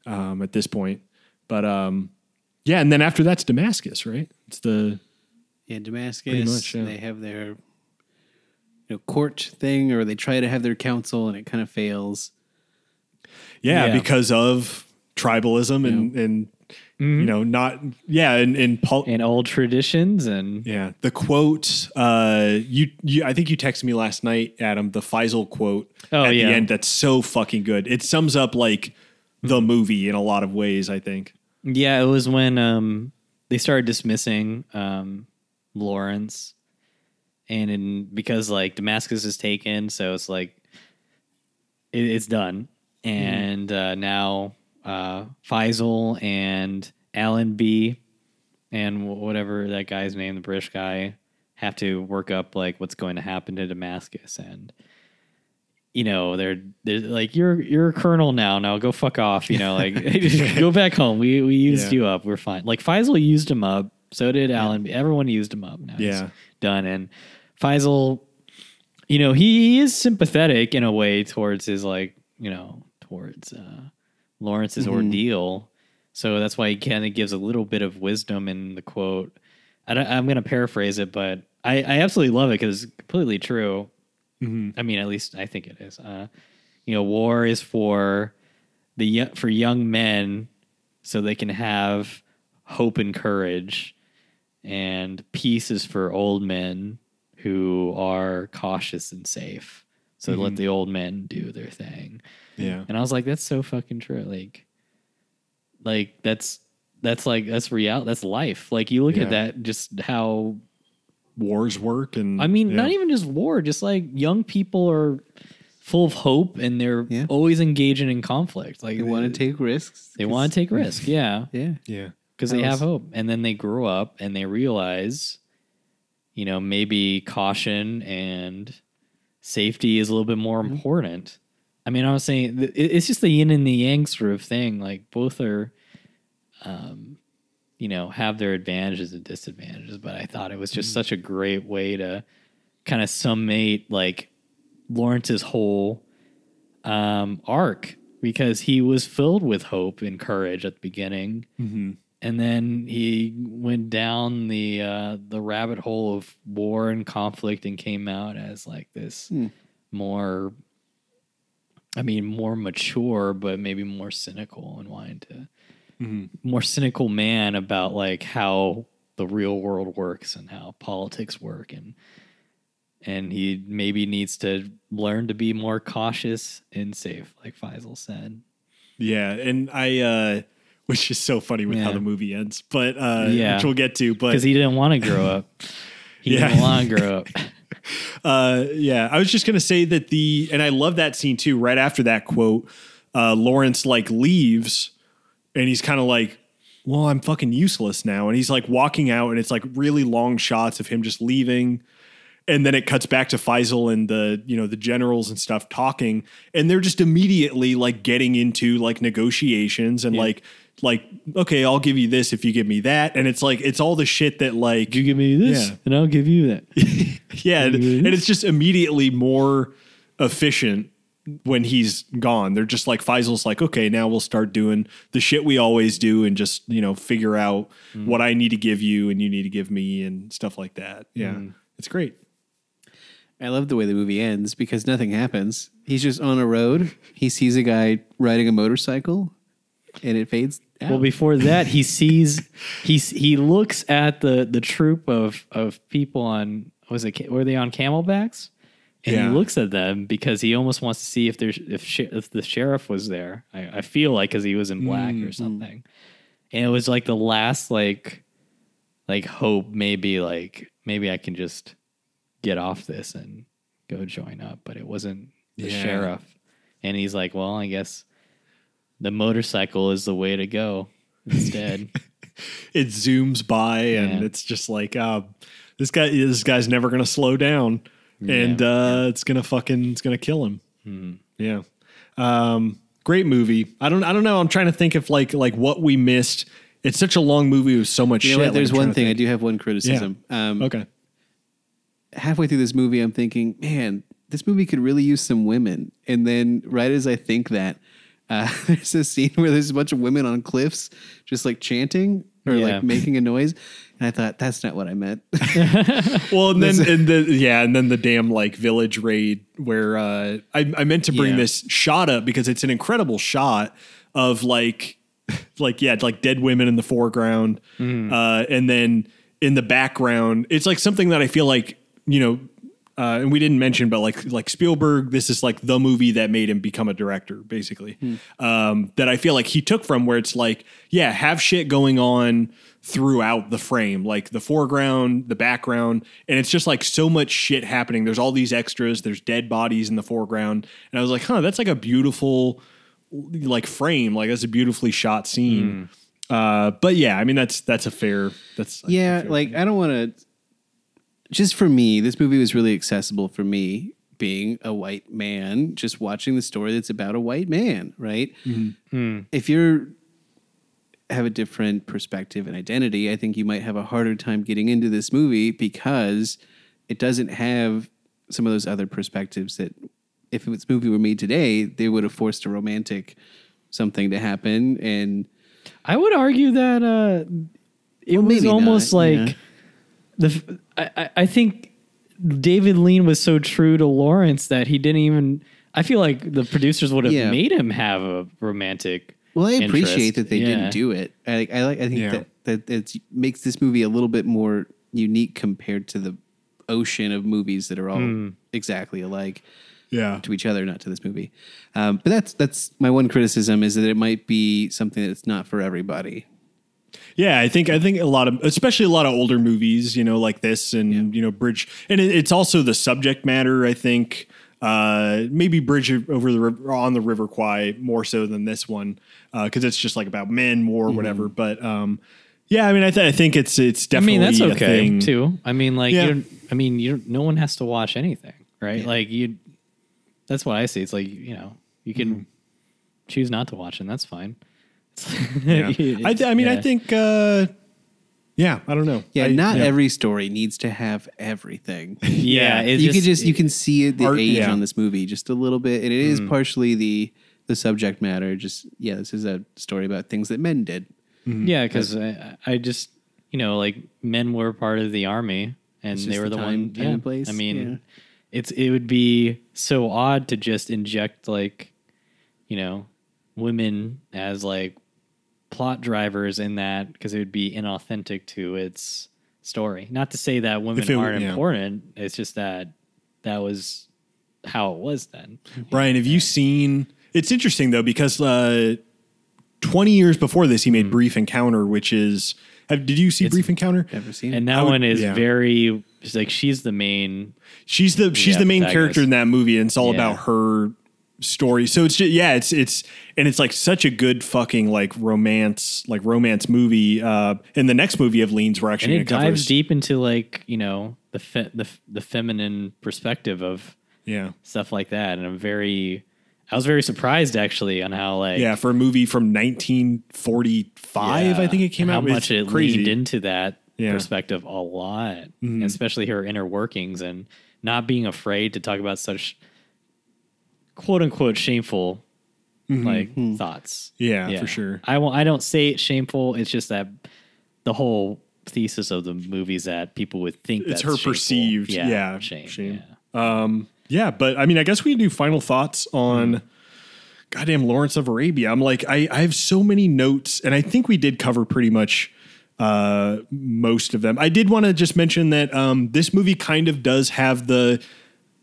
Speaker 1: um, at this point. But um, yeah, and then after that's Damascus, right? It's the
Speaker 3: Yeah, Damascus.
Speaker 1: much, yeah.
Speaker 3: They have their you know, court thing, or they try to have their council, and it kind of fails.
Speaker 1: yeah,
Speaker 2: Yeah.
Speaker 1: because of tribalism and and you know not yeah and and pol-
Speaker 2: And old traditions and
Speaker 1: yeah the quote uh you you I think you texted me last night Adam the Faisal quote
Speaker 2: Oh,
Speaker 1: at
Speaker 2: yeah.
Speaker 1: the end that's so fucking good it sums up like the movie in a lot of ways I think
Speaker 2: Yeah, it was when um, they started dismissing um, Lawrence, and in, because like Damascus is taken, so it's like it, it's done, and uh, now uh, Faisal and Allenby and whatever that guy's name, the British guy, have to work up like what's going to happen to Damascus. And you know they're they're like you're you're a colonel now now go fuck off you know like go back home. We we used
Speaker 1: Yeah.
Speaker 2: you up. We're fine. Like Faisal used him up. So did Alan everyone used him up. Now
Speaker 1: Yeah.
Speaker 2: done. And Faisal you know he, he is sympathetic in a way towards his like you know towards uh Lawrence's
Speaker 1: Mm-hmm.
Speaker 2: ordeal so that's why he kind of gives a little bit of wisdom in the quote I I'm going to paraphrase it but I, I absolutely love it because it's completely true I mean, at least I think it is. Uh, you know, war is for the for young men so they can have hope and courage, and peace is for old men who are cautious and safe. So let mm-hmm. the old men do their thing.
Speaker 1: Yeah.
Speaker 2: And I was like, that's so fucking true. Like, like that's that's like that's real. That's life. Like you look
Speaker 1: Yeah.
Speaker 2: at that, just how
Speaker 1: Wars work and
Speaker 2: I mean,
Speaker 1: yeah.
Speaker 2: not even just war, just like young people are full of hope and they're
Speaker 3: Yeah.
Speaker 2: always engaging in conflict. Like
Speaker 3: They want to uh, take risks.
Speaker 2: they want to take risk, yeah,
Speaker 3: Yeah.
Speaker 1: Yeah.
Speaker 2: because they
Speaker 3: That
Speaker 2: have hope. And then they grow up and they realize, you know, maybe caution and safety is a little bit more
Speaker 3: Mm-hmm.
Speaker 2: important. I mean, I was saying it's just the yin and the yang sort of thing. Like both are, um, you know, have their advantages and disadvantages. But I thought it was
Speaker 3: Mm-hmm.
Speaker 2: just such a great way to kind of summate like Lawrence's whole um, arc because he was filled with hope and courage at the beginning,
Speaker 1: Mhm.
Speaker 2: And then he went down the uh, the rabbit hole of war and conflict and came out as like this
Speaker 3: Hmm.
Speaker 2: more. I mean, more mature, but maybe more cynical and wanting to
Speaker 1: Mhm.
Speaker 2: more cynical man about like how the real world works and how politics work and and he maybe needs to learn to be more cautious and safe like Faisal said.
Speaker 1: Yeah, and I uh which is so funny with how the movie ends, but uh
Speaker 2: Yeah.
Speaker 1: which we'll get to, but
Speaker 2: Cuz he didn't want to grow up. He
Speaker 1: Yeah.
Speaker 2: didn't want to grow up.
Speaker 1: Uh, yeah, I was just gonna say that the and I love that scene too. Right after that quote, uh, Lawrence like leaves, and he's kind of like, "Well, I'm fucking useless now," and he's like walking out, and it's like really long shots of him just leaving, and then it cuts back to Faisal and the you know the generals and stuff talking, and they're just immediately like getting into like negotiations and like like okay, I'll give you this if you give me that, and it's like it's all the shit that like
Speaker 2: You give me this
Speaker 1: Yeah.
Speaker 2: and I'll give you that.
Speaker 1: yeah, and,
Speaker 2: Yes.
Speaker 1: and it's just immediately more efficient when he's gone. They're just like Faisal's like, okay, now we'll start doing the shit we always do and just, you know, figure out mm. what I need to give you and you need to give me and stuff like that. Yeah. Mm. It's great.
Speaker 3: I love the way the movie ends because nothing happens. He's just on a road. He sees a guy riding a motorcycle, and it fades. Out.
Speaker 2: Well, before that, he sees he he looks at the the troop of of people on was it were they on camelbacks? And
Speaker 1: Yeah.
Speaker 2: he looks at them because he almost wants to see if there's if sh- if the Sherif was there. I, I feel like because he was in black or mm-hmm. something, and it was like the last like like hope maybe like maybe I can just get off this and go join up, but it wasn't the
Speaker 1: Yeah.
Speaker 2: Sherif. And he's like, well, I guess the motorcycle is the way to go instead.
Speaker 1: It zooms by and
Speaker 2: Yeah.
Speaker 1: it's just like, uh, this guy, this guy's never going to slow down and, uh, it's going to fucking, it's going to kill him. Yeah. Um, great movie. I don't, I don't know. I'm trying to think of like, like what we missed. It's such a long movie with so much
Speaker 3: You
Speaker 1: shit.
Speaker 3: what?
Speaker 1: like,
Speaker 3: There's
Speaker 1: I'm
Speaker 3: one
Speaker 1: to
Speaker 3: thing I do have one criticism. Um,
Speaker 1: Okay.
Speaker 3: halfway through this movie, I'm thinking, man, this movie could really use some women. And then, right as I think that, uh, there's a scene where there's a bunch of women on cliffs just like chanting or
Speaker 2: Yeah.
Speaker 3: like making a noise. And I thought, that's not what I meant.
Speaker 1: Well, and then and the yeah, and then the damn like village raid where uh, I I meant to bring
Speaker 2: Yeah.
Speaker 1: this shot up because it's an incredible shot of like like yeah, like dead women in the foreground, uh, and then in the background, it's like something that I feel like you know. Uh, and we didn't mention, but like like Spielberg, this is like the movie that made him become a director, basically. Um, that I feel like he took from where it's like, yeah, have shit going on throughout the frame, like the foreground, the background, and it's just like so much shit happening. There's all these extras. There's dead bodies in the foreground, and I was like, huh, that's like a beautiful like frame. Like that's a beautifully shot scene. Uh, but yeah, I mean that's that's a fair. That's
Speaker 3: yeah,
Speaker 1: fair
Speaker 3: like I don't want to. Just for me, this movie was really accessible for me, being a white man, just watching the story that's about a white man, right? If you're have a different perspective and identity, I think you might have a harder time getting into this movie because it doesn't have some of those other perspectives that if this movie were made today, they would have forced a romantic something to happen and
Speaker 2: I would argue that uh, it
Speaker 3: Well,
Speaker 2: was almost
Speaker 3: not,
Speaker 2: like
Speaker 3: yeah.
Speaker 2: the. F- I, I- I think David Lean was so true to Lawrence that he didn't even. I feel like the producers would have
Speaker 3: Yeah.
Speaker 2: made him have a romantic.
Speaker 3: Well, I appreciate
Speaker 2: interest.
Speaker 3: that they
Speaker 2: Yeah.
Speaker 3: didn't do it. I like. I like. I think
Speaker 1: Yeah.
Speaker 3: that that it makes this movie a little bit more unique compared to the ocean of movies that are all
Speaker 2: Hmm.
Speaker 3: exactly alike
Speaker 1: Yeah.
Speaker 3: to each other, not to this movie. Um, but that's that's my one criticism is that it might be something that's not for everybody.
Speaker 1: Yeah, I think I think a lot of, especially a lot of older movies, you know, like this, and you know, Bridge, and it, it's also the subject matter. I think uh, maybe Bridge over the river, on the River Kwai more so than this one because it's just like about men, war,
Speaker 2: Mm-hmm.
Speaker 1: whatever. But um, yeah, I mean, I, th- I think it's it's definitely.
Speaker 2: I mean, that's
Speaker 1: a
Speaker 2: okay
Speaker 1: thing.
Speaker 2: too. I mean, like,
Speaker 1: Yeah.
Speaker 2: I mean, you no one has to watch anything, right? Like you. That's what I see. It's like you know, you can choose not to watch, and that's fine.
Speaker 1: Yeah. I, th- I mean, I think uh, yeah, I don't know.
Speaker 3: Yeah,
Speaker 1: I-
Speaker 3: not
Speaker 1: yeah.
Speaker 3: every story needs to have everything.
Speaker 2: Yeah, it
Speaker 3: you can just you can see it, the
Speaker 1: Art-
Speaker 3: age
Speaker 1: yeah.
Speaker 3: on this movie just a little bit, and it is
Speaker 2: Mm.
Speaker 3: partially the the subject matter. Just yeah, this is a story about things that men did.
Speaker 2: Yeah, because I, I just you know like men were part of the army and they were
Speaker 3: the
Speaker 2: the
Speaker 3: time-
Speaker 2: one.
Speaker 3: time
Speaker 2: yeah.
Speaker 3: place,
Speaker 2: I mean,
Speaker 3: yeah.
Speaker 2: it's it would be so odd to just inject like you know women as like plot drivers in that because it would be inauthentic to its story. Not to say that women
Speaker 1: it
Speaker 2: aren't
Speaker 1: yeah.
Speaker 2: important. It's just that that was how it was then.
Speaker 1: Brian, have you seen? It's interesting though because uh, twenty years before this, he made Brief Encounter, which is. Have, did you see
Speaker 2: It's-
Speaker 1: Brief Encounter?
Speaker 3: Ever seen?
Speaker 2: And
Speaker 3: it?
Speaker 2: that
Speaker 1: would-
Speaker 2: one is
Speaker 1: yeah.
Speaker 2: very it's like she's the main
Speaker 1: She's the she's
Speaker 2: Yeah,
Speaker 1: the main character in that movie, and it's all
Speaker 2: Yeah.
Speaker 1: about her story. So it's just yeah, it's it's and it's like such a good fucking like romance like romance movie. Uh, and the next movie of Leans we're
Speaker 2: and
Speaker 1: actually
Speaker 2: it
Speaker 1: to cover.
Speaker 2: dives deep into like you know the fe- the the feminine perspective of
Speaker 1: Yeah,
Speaker 2: stuff like that and i'm very i was very surprised actually on how like
Speaker 1: yeah, for a movie from 1945, I think it came out.
Speaker 2: how much it
Speaker 1: crazy.
Speaker 2: leaned into that
Speaker 1: Yeah.
Speaker 2: perspective a lot and especially her inner workings and not being afraid to talk about such quote unquote shameful like thoughts
Speaker 1: Yeah, for sure.
Speaker 2: i won't i don't say it's shameful it's just that the whole thesis of the movie is that people would think
Speaker 1: It's
Speaker 2: that's
Speaker 1: her
Speaker 2: shameful.
Speaker 1: perceived- yeah,
Speaker 2: shame,
Speaker 1: shame.
Speaker 2: yeah.
Speaker 1: Yeah, but I mean, I guess we can do final thoughts on
Speaker 2: Hmm.
Speaker 1: goddamn Lawrence of Arabia. I'm like, I, I have so many notes, and I think we did cover pretty much uh, most of them. I did want to just mention that um, this movie kind of does have the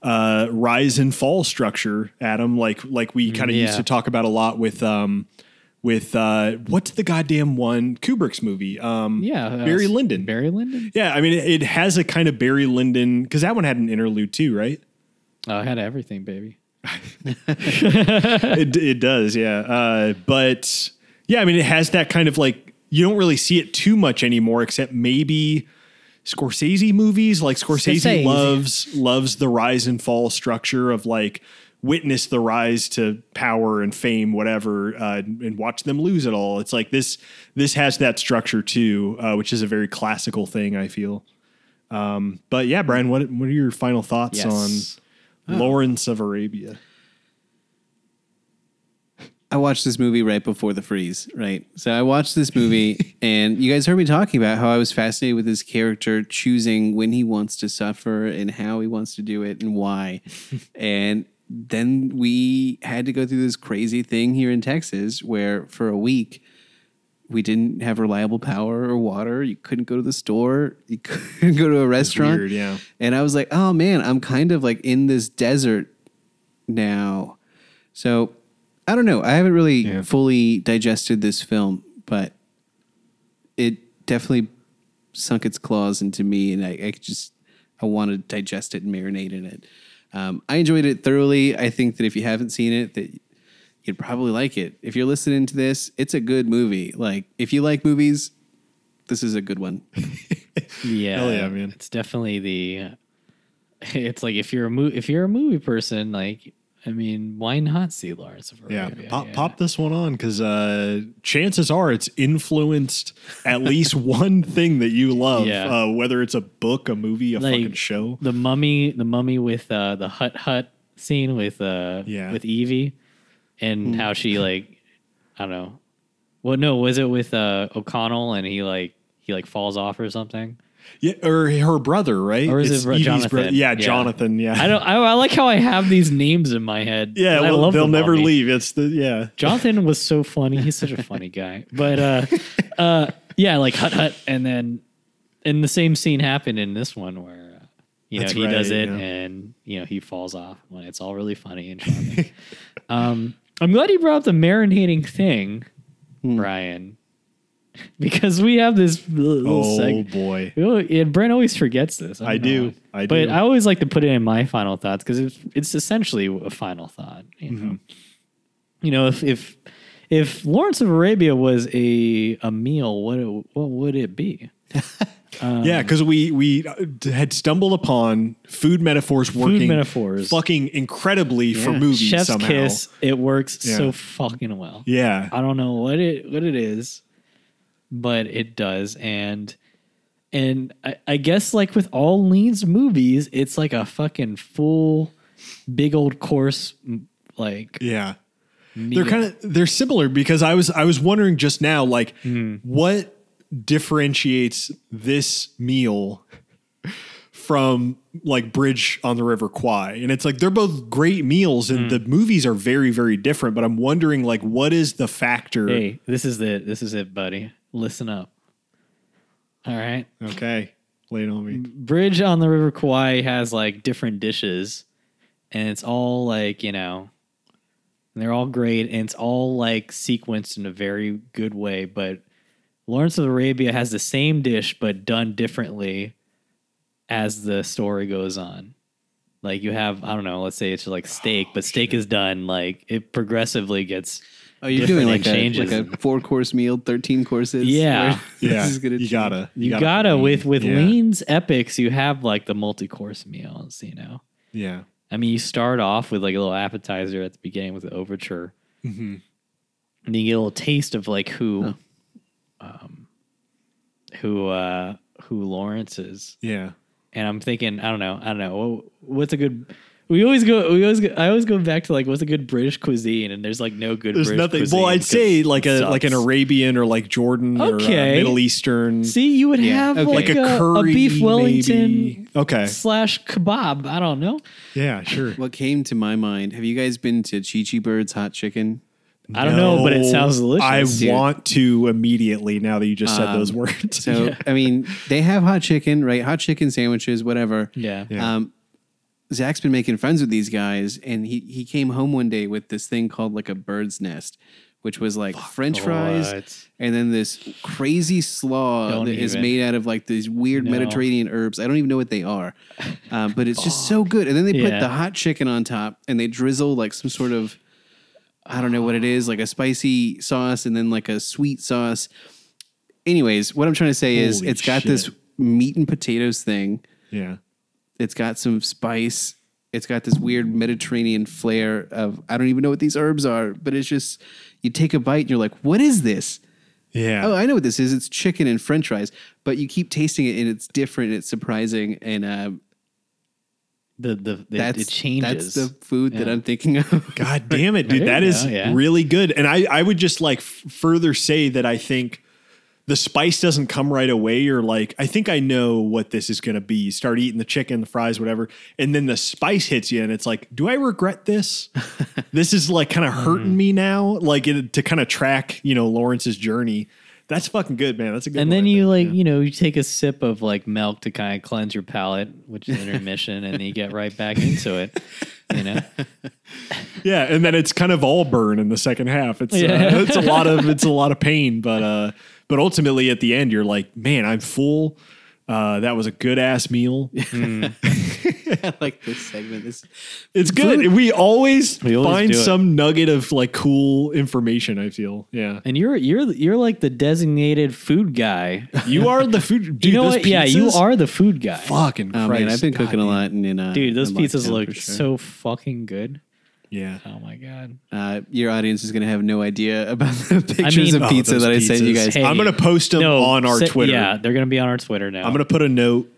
Speaker 1: uh, rise and fall structure, Adam, like like we kind of used to talk about a lot with um, with uh, what's the goddamn one Kubrick's movie? Um,
Speaker 2: Yeah, uh,
Speaker 1: Barry Lyndon.
Speaker 2: Barry Lyndon.
Speaker 1: yeah, I mean, it, it has a kind of Barry Lyndon because that one had an interlude too, right?
Speaker 2: Oh, I had everything, baby.
Speaker 1: it, it does, yeah. Uh, but yeah, I mean, it has that kind of like you don't really see it too much anymore, except maybe Scorsese movies. Like Scorsese
Speaker 2: Scorsese.
Speaker 1: loves loves the rise and fall structure of like witness the rise to power and fame, whatever, uh, and watch them lose it all. It's like this. This has that structure too, uh, which is a very classical thing. I feel. Um, but yeah, Brian, what what are your final thoughts
Speaker 2: Yes.
Speaker 1: on Lawrence of Arabia?
Speaker 3: I watched this movie right before the freeze, right? So I watched this movie, and you guys heard me talking about how I was fascinated with this character choosing when he wants to suffer and how he wants to do it and why. and then we had to go through this crazy thing here in Texas where for a week we didn't have reliable power or water. You couldn't go to the store. You couldn't go to a restaurant.
Speaker 1: weird, yeah.
Speaker 3: And I was like, oh man, I'm kind of like in this desert now. So I don't know. I haven't really
Speaker 1: Yeah.
Speaker 3: fully digested this film, but it definitely sunk its claws into me, and I, I just I want to digest it and marinate in it. Um, I enjoyed it thoroughly. I think that if you haven't seen it, that you'd probably like it. If you're listening to this, it's a good movie. Like if you like movies, this is a good one.
Speaker 2: Yeah,
Speaker 1: Hell yeah, man.
Speaker 2: It's definitely the. It's like if you're a mo- if you're a movie person, like I mean, why not see Lawrence of
Speaker 1: Yeah,
Speaker 2: Arabia?
Speaker 1: pop, pop this one on because uh, chances are it's influenced at least one thing that you love,
Speaker 2: Yeah.
Speaker 1: uh, whether it's a book, a movie, a
Speaker 2: Like,
Speaker 1: fucking show.
Speaker 2: The mummy, the mummy with uh, the hut hut scene with uh
Speaker 1: Yeah.
Speaker 2: with Evie, and
Speaker 3: Hmm.
Speaker 2: how she like, I don't know, well, no, was it with uh O'Connell and he like he like falls off or something?
Speaker 1: Yeah, or her brother, right?
Speaker 2: Or is
Speaker 1: It's
Speaker 2: it
Speaker 1: Evie's
Speaker 2: Jonathan?
Speaker 1: yeah,
Speaker 2: Yeah.
Speaker 1: Jonathan. Yeah,
Speaker 2: I don't. I, I like how I have these names in my head.
Speaker 1: Yeah,
Speaker 2: I
Speaker 1: well, they'll never leave. It's the yeah.
Speaker 2: Jonathan was so funny. He's such a funny guy. But uh, uh, yeah, like hut hut, and then and the same scene happened in this one where uh, you know
Speaker 1: That's
Speaker 2: he does it
Speaker 1: yeah.
Speaker 2: and you know he falls off when it's all really funny and charming. um, I'm glad you brought up the marinating thing,
Speaker 1: Hmm.
Speaker 2: Brian, because we have this little
Speaker 1: Oh
Speaker 2: segment.
Speaker 1: boy.
Speaker 2: And Brent always forgets this.
Speaker 1: I
Speaker 2: know
Speaker 1: do.
Speaker 2: why.
Speaker 1: I
Speaker 2: But
Speaker 1: do.
Speaker 2: I always like to put it in my final thoughts because it's it's essentially a final thought. You know,
Speaker 1: Mm-hmm.
Speaker 2: you know, if if if Lawrence of Arabia was a a meal, what it, what would it be?
Speaker 1: yeah, because we we had stumbled upon food metaphors working
Speaker 2: metaphors.
Speaker 1: fucking incredibly for
Speaker 3: Yeah.
Speaker 1: movies
Speaker 2: Chef's
Speaker 1: somehow.
Speaker 2: kiss. It works
Speaker 1: Yeah.
Speaker 2: so fucking well.
Speaker 1: Yeah,
Speaker 2: I don't know what it what it is, but it does. And and I, I guess like with all Lean's movies, it's like a fucking full big old course like
Speaker 1: yeah.
Speaker 2: meal.
Speaker 1: They're kind of they're similar because I was I was wondering just now like
Speaker 2: Hmm.
Speaker 1: what differentiates this meal from like Bridge on the River Kwai and it's like they're both great meals and the movies are very very different but I'm wondering like what is the factor
Speaker 2: Hey, this is it. This is it, buddy. Listen up. All right.
Speaker 1: okay lay it on me
Speaker 2: Bridge on the River Kwai has like different dishes, and it's all like you know, and they're all great, and it's all like sequenced in a very good way. But Lawrence of Arabia has the same dish but done differently as the story goes on. Like you have, I don't know, let's say it's like steak, but steak is done like it progressively gets.
Speaker 3: Oh, you're doing like a,
Speaker 2: exchanges.
Speaker 3: like a four course meal, 13 courses?
Speaker 2: Yeah.
Speaker 3: Where
Speaker 1: yeah
Speaker 3: this is gonna
Speaker 1: you
Speaker 3: change.
Speaker 1: gotta
Speaker 2: You, gotta, with with
Speaker 1: Yeah.
Speaker 2: Lean's epics, you have like the multi course meals, you know.
Speaker 1: yeah
Speaker 2: I mean, you start off with like a little appetizer at the beginning with the overture,
Speaker 1: Mhm.
Speaker 2: and you get a little taste of like who, um, who, uh, who Lawrence is.
Speaker 1: yeah
Speaker 2: And I'm thinking, I don't know, I don't know, Wh- what's a good. We always go. We always. Go, I always go back to like what's a good British cuisine, and there's like no good.
Speaker 1: there's
Speaker 2: British
Speaker 1: nothing
Speaker 2: Cuisine
Speaker 1: well I'd say like
Speaker 2: it
Speaker 1: a like an. Arabian or like Jordan or uh,
Speaker 2: Okay.
Speaker 1: Middle Eastern
Speaker 2: See, you would
Speaker 3: Yeah,
Speaker 2: have
Speaker 3: okay.
Speaker 2: like,
Speaker 1: like a
Speaker 2: a,
Speaker 1: curry
Speaker 2: a beef Wellington
Speaker 1: maybe. okay
Speaker 2: slash kebab. I don't know.
Speaker 1: yeah sure
Speaker 3: What came to my mind, have you guys been to Chi Chi Bird's Hot Chicken?
Speaker 2: I don't know, but it sounds delicious.
Speaker 1: I
Speaker 3: dude.
Speaker 1: want to immediately now that you just said
Speaker 3: Um,
Speaker 1: those words.
Speaker 3: So,
Speaker 2: Yeah.
Speaker 3: I mean, they have hot chicken, right? Hot chicken sandwiches, whatever.
Speaker 2: yeah.
Speaker 1: Yeah.
Speaker 3: Um, Zach's been making friends with these guys, and he, he came home one day with this thing called like a bird's nest, which was like French fries,
Speaker 2: What?
Speaker 3: and then this crazy slaw
Speaker 2: Don't
Speaker 3: that is
Speaker 2: even.
Speaker 3: made out of like these weird
Speaker 2: No.
Speaker 3: Mediterranean herbs. I don't even know what they are, um, but it's just so good. And then they put
Speaker 2: Yeah.
Speaker 3: the hot chicken on top, and they drizzle like some sort of I don't know what it is, like a spicy sauce, and then like a sweet sauce. Anyways, what I'm trying to say is, it's got
Speaker 1: shit.
Speaker 3: this meat and potatoes thing.
Speaker 1: yeah.
Speaker 3: It's got some spice. It's got this weird Mediterranean flair of I don't even know what these herbs are, but it's just you take a bite and you're like, what is this?
Speaker 1: Yeah.
Speaker 3: Oh, I know what this is. It's chicken and French fries, but you keep tasting it and it's different. And It's surprising, and uh,
Speaker 2: The the, the
Speaker 3: that's
Speaker 2: it changes.
Speaker 3: That's the food that I'm thinking of.
Speaker 1: God damn it, dude.
Speaker 2: There
Speaker 1: That
Speaker 2: go, yeah.
Speaker 1: really good. And I, I would just like f- further say that I think the spice doesn't come right away. You're like, I think I know what this is going to be. You start eating the chicken, the fries, whatever. And then the spice hits you and it's like, do I regret this? this is like kind of hurting
Speaker 2: Mm-hmm.
Speaker 1: me now. Like it, to kind of track, you know, Lawrence's journey. That's fucking good, man. That's a good
Speaker 2: and then you like
Speaker 1: Yeah.
Speaker 2: you know you take a sip of like milk to kind of cleanse your palate, which is intermission, and then you get right back into it. You know,
Speaker 1: Yeah, and then it's kind of all burn in the second half. It's
Speaker 2: Yeah.
Speaker 1: uh, it's a lot of it's a lot of pain, but uh, but ultimately at the end you're like, man, I'm full. Uh, that was a good ass meal.
Speaker 3: I like this segment. This
Speaker 1: It's good. We always
Speaker 2: We always
Speaker 1: find some nugget of like cool information. I feel, yeah.
Speaker 2: and you're you're you're like the designated food guy.
Speaker 1: You are the food. Dude,
Speaker 2: you know
Speaker 1: those
Speaker 2: what? Yeah, you are the food guy.
Speaker 1: Fucking
Speaker 3: oh
Speaker 1: Christ.
Speaker 3: man, I've been cooking a lot, and in, uh,
Speaker 2: Dude, those
Speaker 3: in
Speaker 2: pizzas look
Speaker 3: sure.
Speaker 2: so fucking good.
Speaker 1: Yeah.
Speaker 2: Oh my god.
Speaker 3: Uh, your audience is going to have no idea about the pictures
Speaker 2: mean-
Speaker 3: of
Speaker 1: Oh,
Speaker 3: pizza
Speaker 1: those
Speaker 3: that I sent you guys.
Speaker 2: Hey,
Speaker 1: I'm gonna post them on our
Speaker 2: say-
Speaker 1: Twitter.
Speaker 2: Yeah, they're gonna be on our Twitter now.
Speaker 1: I'm gonna put a note.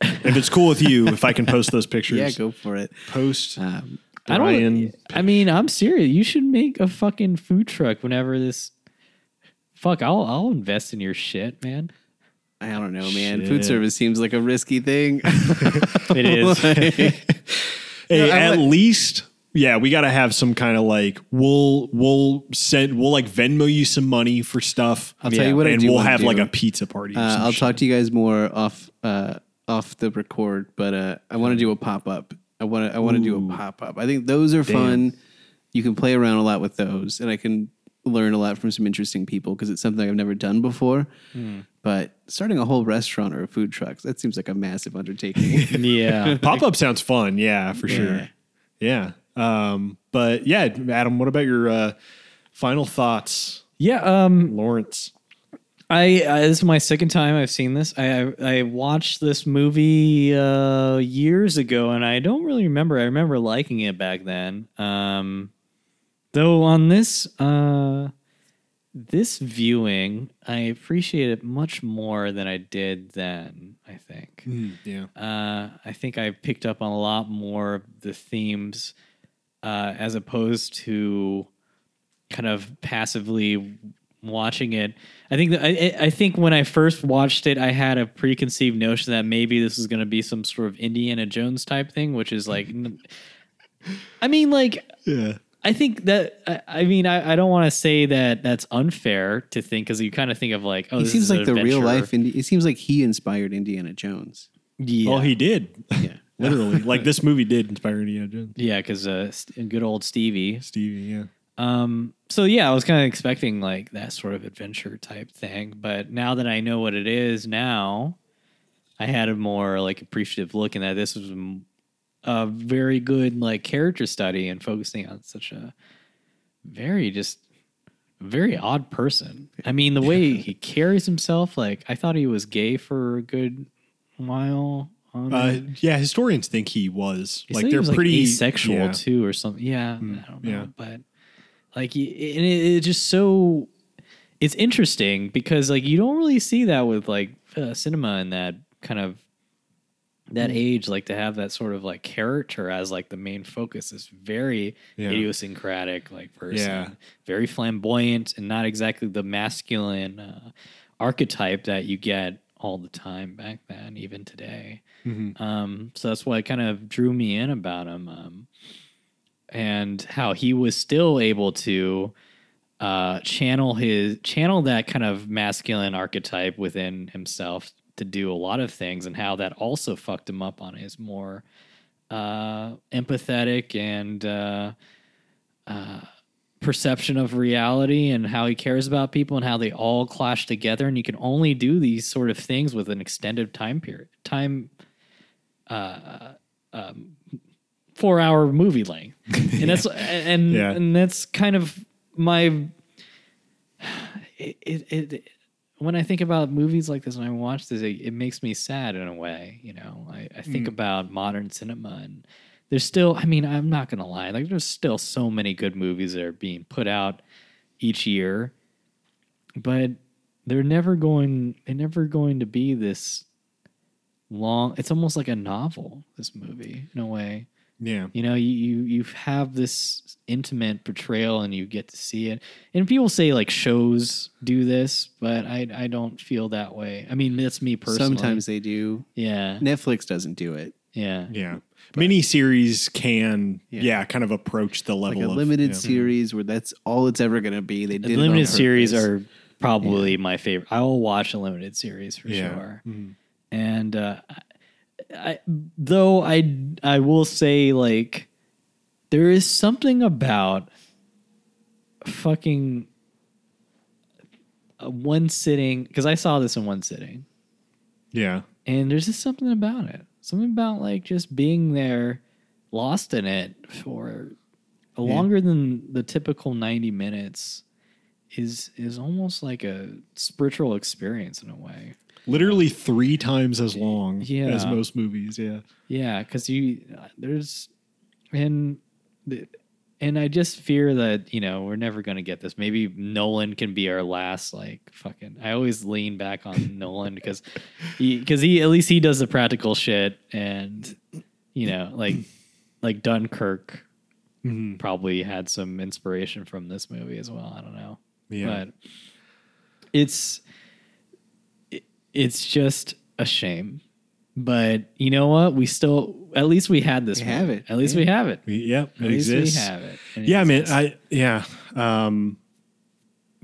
Speaker 1: If it's cool with you, if I can post those pictures,
Speaker 3: Yeah, go for it.
Speaker 1: post.
Speaker 3: Um,
Speaker 2: I don't.
Speaker 1: Brian.
Speaker 2: I mean, I'm serious. You should make a fucking food truck whenever this. Fuck, I'll I'll invest in your shit, man.
Speaker 3: I don't know, man.
Speaker 1: Shit.
Speaker 3: Food service seems like a risky thing.
Speaker 2: It is.
Speaker 1: Hey,
Speaker 3: No, I
Speaker 1: at
Speaker 3: would-
Speaker 1: least, yeah, we got to have some kind of like we'll we'll send we'll like Venmo you some money for stuff.
Speaker 3: I'll tell you what I
Speaker 1: and
Speaker 3: do
Speaker 1: we'll
Speaker 3: wanna
Speaker 1: have
Speaker 3: do.
Speaker 1: like a pizza party. Or
Speaker 3: Uh,
Speaker 1: some
Speaker 3: I'll
Speaker 1: shit.
Speaker 3: talk to you guys more off uh, off the record, but uh, I want to do a pop up. I want to I want to do a pop up. I think those are fun. You can play around a lot with those, and I can learn a lot from some interesting people because it's something I've never done before.
Speaker 1: Hmm.
Speaker 3: But starting a whole restaurant or a food truck that seems like a massive undertaking.
Speaker 2: yeah.
Speaker 1: Pop up sounds fun, yeah, for sure. Yeah. Um, but yeah, Adam, what about your uh, final thoughts,
Speaker 2: Yeah. Um,
Speaker 1: Lawrence?
Speaker 2: I, I this is my second time I've seen this. I I, I watched this movie uh, years ago, and I don't really remember. I remember liking it back then. Um, though on this uh, this viewing, I appreciate it much more than I did then. I think.
Speaker 1: Yeah.
Speaker 2: Uh, I think I picked up on a lot more of the themes uh, as opposed to kind of passively watching it. I think that I, I think when I first watched it, I had a preconceived notion that maybe this was going to be some sort of Indiana Jones type thing, which is like, I mean, like
Speaker 1: Yeah.
Speaker 2: I think that I, I mean I, I don't want to say that that's unfair to think because you kind of think of like oh
Speaker 3: he
Speaker 2: this
Speaker 3: seems
Speaker 2: is an
Speaker 3: like the real life. Indi- it seems like he inspired Indiana Jones.
Speaker 2: yeah
Speaker 1: Well, he did.
Speaker 3: Yeah.
Speaker 1: Literally. like this movie did inspire Indiana Jones.
Speaker 2: yeah because uh, st- good old Stevie
Speaker 1: Stevie, yeah.
Speaker 2: Um, so yeah, I was kind of expecting like that sort of adventure type thing, but now that I know what it is now, I had a more like appreciative look in that this was a very good like character study and focusing on such a very just very odd person. I mean, the way he carries himself, like I thought he was gay for a good while.
Speaker 1: Uh, yeah, historians think he was. Like they're
Speaker 2: was, like,
Speaker 1: pretty
Speaker 2: asexual
Speaker 1: yeah.
Speaker 2: too, or something. Yeah, I don't know,
Speaker 1: yeah.
Speaker 2: but like, and it, it's just so it's interesting because like you don't really see that with like uh, cinema in that kind of that
Speaker 1: Mm.
Speaker 2: age, like to have that sort of like character as like the main focus is very
Speaker 1: Yeah.
Speaker 2: idiosyncratic, like person,
Speaker 1: Yeah.
Speaker 2: very flamboyant, and not exactly the masculine uh, archetype that you get all the time back then, even today.
Speaker 1: Mm-hmm.
Speaker 2: Um, so that's what kind of drew me in about him, um, and how he was still able to uh, channel his channel that kind of masculine archetype within himself to do a lot of things, and how that also fucked him up on his more uh, empathetic and uh, uh, perception of reality and how he cares about people and how they all clash together and you can only do these sort of things with an extended time period time uh, um, four hour movie length and that's and
Speaker 1: Yeah.
Speaker 2: and that's kind of my it, it, it when I think about movies like this and I watch this, it, it makes me sad in a way. You know, I, I think about modern cinema and there's still, I mean, I'm not going to lie, like there's still so many good movies that are being put out each year, but they're never going, they're never going to be this long. It's almost like a novel, this movie, in a way.
Speaker 1: Yeah.
Speaker 2: You know, you you you have this intimate portrayal and you get to see it. And people say like shows do this, but I I don't feel that way. I mean, that's me personally.
Speaker 3: Sometimes they do.
Speaker 2: yeah,
Speaker 3: Netflix doesn't do it.
Speaker 2: yeah,
Speaker 1: Yeah. Mini series can, yeah.
Speaker 3: Yeah.
Speaker 1: kind of approach the
Speaker 3: Like
Speaker 1: level
Speaker 3: a
Speaker 1: of
Speaker 3: limited
Speaker 1: yeah.
Speaker 3: series where that's all it's ever going to be. They did it
Speaker 2: limited series are probably my favorite. I will watch a limited series for
Speaker 1: Yeah.
Speaker 2: sure.
Speaker 1: Mhm.
Speaker 2: And uh, I, though I I will say like there is something about fucking uh, one sitting because I saw this in one sitting,
Speaker 1: Yeah.
Speaker 2: and there's just something about it. Something about like just being there, lost in it for
Speaker 1: Yeah.
Speaker 2: longer than the typical ninety minutes. Is is almost like a spiritual experience in a way.
Speaker 1: Literally three times as long
Speaker 2: Yeah.
Speaker 1: as most movies. Yeah.
Speaker 2: Yeah, because you uh, there's and the- and I just fear that you know we're never gonna get this. Maybe Nolan can be our last like fucking. I always lean back on Nolan because he because he at least he does the practical shit and you know like like Dunkirk
Speaker 1: Mhm.
Speaker 2: probably had some inspiration from this movie as well. I don't know
Speaker 1: Yeah.
Speaker 2: but it's it, it's just a shame. But you know what? We still, at least we had this.
Speaker 3: We have it.
Speaker 2: At least we have it.
Speaker 1: We- Yep, it
Speaker 2: At least
Speaker 1: exists.
Speaker 2: we have it. It
Speaker 1: Yeah, man.
Speaker 2: exists.
Speaker 1: I yeah. Um,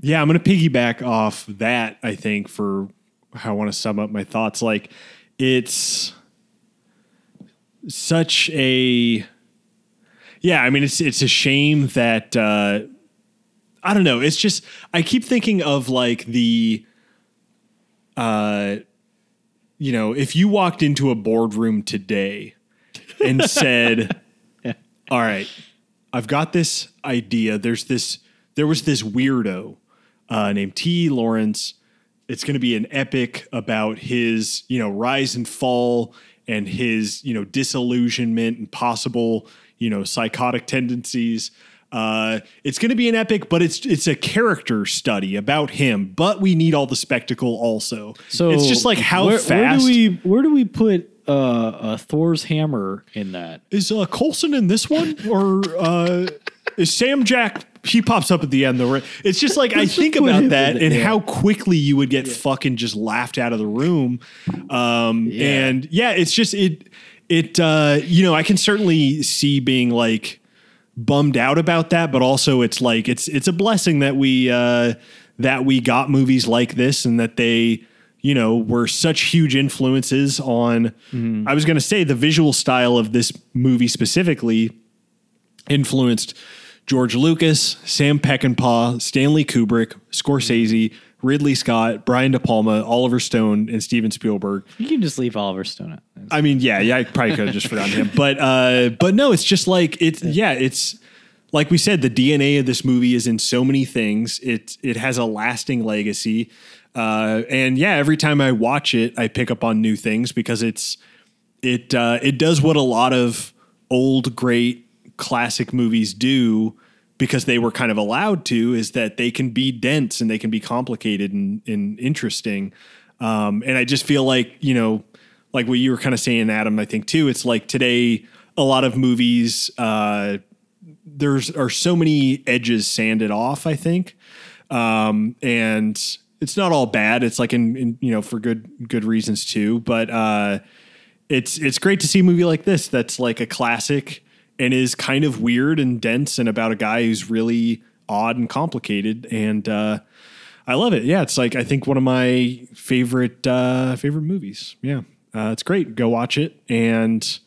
Speaker 1: yeah, I'm gonna piggyback off that. I think for how I want to sum up my thoughts. Like it's such a yeah. I mean, it's it's a shame that uh, I don't know. It's just I keep thinking of like the uh, you know, if you walked into a boardroom today and said, "All right, I've got this idea. There's this. There was this weirdo uh, named T. Lawrence. It's going to be an epic about his, you know, rise and fall and his, you know, disillusionment and possible, you know, psychotic tendencies. Uh, it's going to be an epic, but it's it's a character study about him. But we need all the spectacle also.
Speaker 2: So
Speaker 1: it's just like how
Speaker 2: where,
Speaker 1: fast
Speaker 2: Where do we where do we put uh, uh, Thor's hammer in that?
Speaker 1: is uh, Coulson in this one, or uh, is Sam Jack? He pops up at the end though. It's just like I think about that and
Speaker 2: yeah.
Speaker 1: how quickly you would get fucking just laughed out of the room. Um,
Speaker 2: Yeah.
Speaker 1: And yeah, it's just it. It uh, you know I can certainly see being like bummed out about that, but also it's like it's it's a blessing that we uh, that we got movies like this and that they you know were such huge influences on. I was going to say the visual style of this movie specifically influenced George Lucas, Sam Peckinpah, Stanley Kubrick, Scorsese, Ridley Scott, Brian De Palma, Oliver Stone, and Steven Spielberg.
Speaker 2: You can just leave Oliver Stone out.
Speaker 1: I mean, yeah, yeah, I probably could have just forgotten him, but uh, but no, it's just like it's yeah, it's like we said, the DNA of this movie is in so many things. It it has a lasting legacy, uh, and yeah, every time I watch it, I pick up on new things because it's it uh, it does what a lot of old great classic movies do because they were kind of allowed to is that they can be dense and they can be complicated and, and interesting. Um, and i just feel like you know like what you were kind of saying adam i think too it's like today a lot of movies uh, there's are so many edges sanded off i think. Um, and it's not all bad it's like in, in you know for good good reasons too but uh, it's it's great to see a movie like this that's like a classic and is kind of weird and dense and about a guy who's really odd and complicated and uh, I love it. Yeah, it's like I think one of my favorite uh, favorite movies. Yeah, uh, it's great. Go watch it. And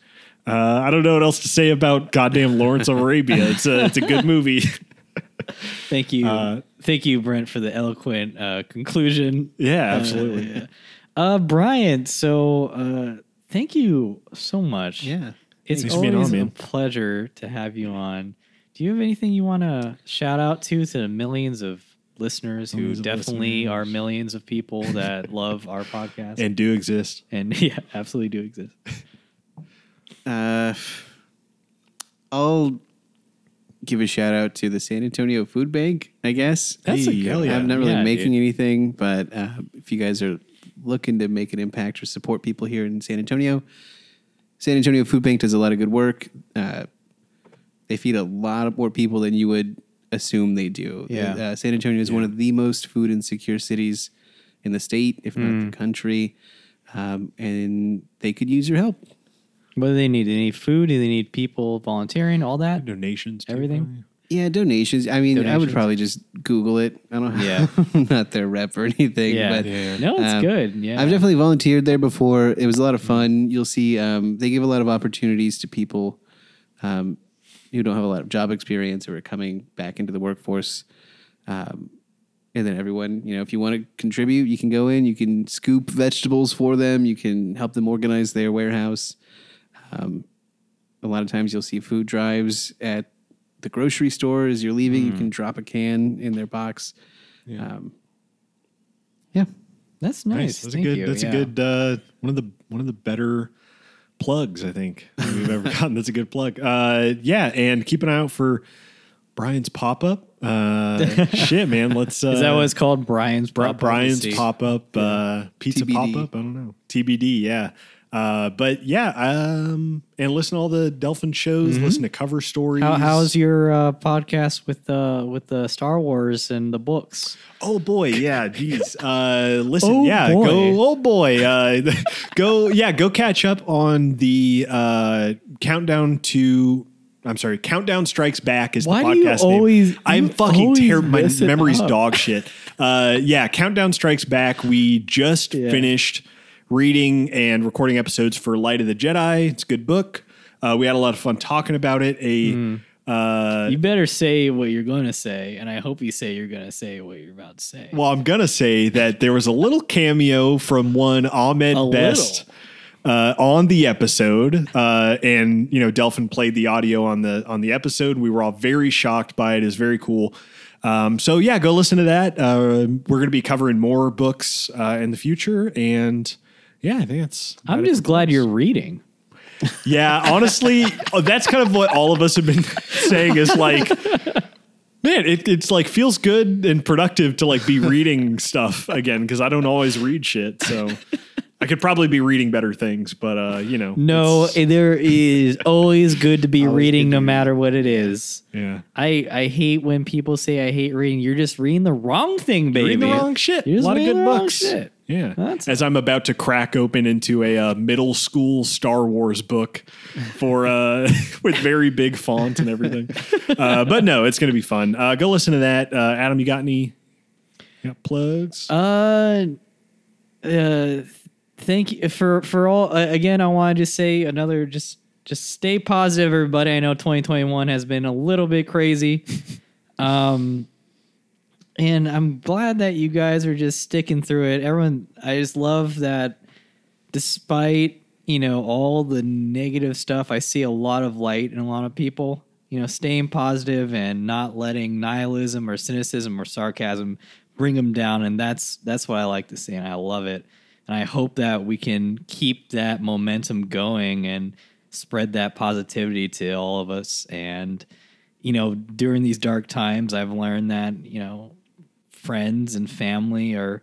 Speaker 1: uh, I don't know what else to say about goddamn Lawrence of Arabia. It's a it's a good movie.
Speaker 2: Thank you, thank you, Brent, for the eloquent uh, conclusion.
Speaker 1: yeah, absolutely.
Speaker 2: Uh, yeah. Uh, Brian, so uh, thank you so much.
Speaker 3: Yeah.
Speaker 2: It's always
Speaker 1: on,
Speaker 2: a pleasure to have you on. Do you have anything you want to shout out to to the millions of listeners who
Speaker 1: of
Speaker 2: definitely
Speaker 1: listeners.
Speaker 2: are millions of people that love our podcast
Speaker 1: And do exist.
Speaker 2: and yeah, absolutely do exist.
Speaker 3: Uh, I'll give a shout out to the San Antonio Food Bank. I guess
Speaker 2: That's a
Speaker 1: Hey,
Speaker 2: good
Speaker 1: hell yeah.
Speaker 3: I'm not really
Speaker 2: Yeah,
Speaker 3: making
Speaker 2: dude.
Speaker 3: anything, but uh, if you guys are looking to make an impact or support people here in San Antonio, San Antonio Food Bank does a lot of good work. Uh, they feed a lot of more people than you would assume they do.
Speaker 2: Yeah.
Speaker 3: Uh, San Antonio is one of the most food insecure cities in the state, if not
Speaker 2: Mm.
Speaker 3: the country, um, and they could use your help.
Speaker 2: What do they need? They need food. Do they need people volunteering? All that.
Speaker 1: Donations. too,
Speaker 2: Everything?
Speaker 1: Probably.
Speaker 3: Yeah, donations. I mean, I would probably just Google it. I don't.
Speaker 2: Yeah.
Speaker 3: I'm not their rep or anything.
Speaker 2: Yeah.
Speaker 3: but
Speaker 1: Yeah.
Speaker 2: No, it's
Speaker 3: Um,
Speaker 2: good. Yeah,
Speaker 3: I've definitely volunteered there before. It was a lot of fun. You'll see um, they give a lot of opportunities to people um, who don't have a lot of job experience or are coming back into the workforce. Um, and then everyone, you know, if you want to contribute, you can go in, you can scoop vegetables for them, you can help them organize their warehouse. Um, a lot of times you'll see food drives at the grocery store as you're leaving. You can drop a can in their box.
Speaker 1: Yeah.
Speaker 3: Um, yeah.
Speaker 2: That's nice.
Speaker 1: Nice. That's
Speaker 2: Thank
Speaker 1: a good.
Speaker 2: you.
Speaker 1: That's
Speaker 2: yeah.
Speaker 1: a good. Uh, one of the one of the better plugs I think we've ever gotten. That's a good plug. Uh, yeah, and keep an eye out for Brian's pop up. Uh, shit, man. Let's. Uh,
Speaker 2: Is that what it's called? Brian's pop-up?
Speaker 1: Brian's pop up uh, pizza pop up? I don't know. TBD. Yeah. Uh, but yeah, um, and listen to all the Delphin shows. Listen to cover stories.
Speaker 2: How, how's your uh, podcast with the with the Star Wars and the books?
Speaker 1: Oh boy, yeah, geez. Uh, listen,
Speaker 2: Oh,
Speaker 1: yeah,
Speaker 2: boy.
Speaker 1: go, oh boy, uh, go, yeah, go catch up on the uh, countdown to. I'm sorry, Countdown Strikes Back is
Speaker 2: Why
Speaker 1: the
Speaker 2: do you
Speaker 1: podcast name. I'm fucking terrible. My memory's
Speaker 2: up.
Speaker 1: dog shit. Uh, yeah, Countdown Strikes Back. We just
Speaker 2: Yeah.
Speaker 1: finished reading and recording episodes for Light of the Jedi. It's a good book. Uh, we had a lot of fun talking about it. A
Speaker 2: Hmm.
Speaker 1: uh,
Speaker 2: You better say what you're going to say, and I hope you say you're going to say what you're about to say.
Speaker 1: Well, I'm gonna say that there was a little cameo from one Ahmed
Speaker 2: A
Speaker 1: Best uh, on the episode, uh, and you know Delphin played the audio on the on the episode. We were all very shocked by it. It's very cool. Um, so yeah, go listen to that. Uh, we're gonna be covering more books uh, in the future, and yeah, I think that's.
Speaker 2: I'm just glad you're reading.
Speaker 1: Yeah, honestly, oh, that's kind of what all of us have been saying is like, man, it, it's like feels good and productive to like be reading stuff again because I don't always read shit. So I could probably be reading better things, but uh, you know,
Speaker 2: No,
Speaker 1: it's-
Speaker 2: there is always good to be reading no matter what it is.
Speaker 1: yeah,
Speaker 2: I, I hate when people say I hate reading. You're just reading the wrong thing, baby.
Speaker 1: reading the wrong shit.
Speaker 2: You're
Speaker 1: A lot of good books.
Speaker 2: shit.
Speaker 1: Yeah,
Speaker 2: That's-
Speaker 1: as I'm about to crack open into a uh, middle school Star Wars book for uh, with very big font and everything. uh, but no, it's going to be fun. Uh, go listen to that. Uh, Adam, you got any you got plugs?
Speaker 2: Uh, uh, thank you for for all. Uh, again, I want to just say another just just stay positive, everybody. I know 2021 has been a little bit crazy. Um, and I'm glad that you guys are just sticking through it. Everyone, I just love that despite, you know, all the negative stuff, I see a lot of light in a lot of people, you know, staying positive and not letting nihilism or cynicism or sarcasm bring them down. And that's, that's what I like to see. And I love it. And I hope that we can keep that momentum going and spread that positivity to all of us. And, you know, during these dark times, I've learned that, you know, friends and family are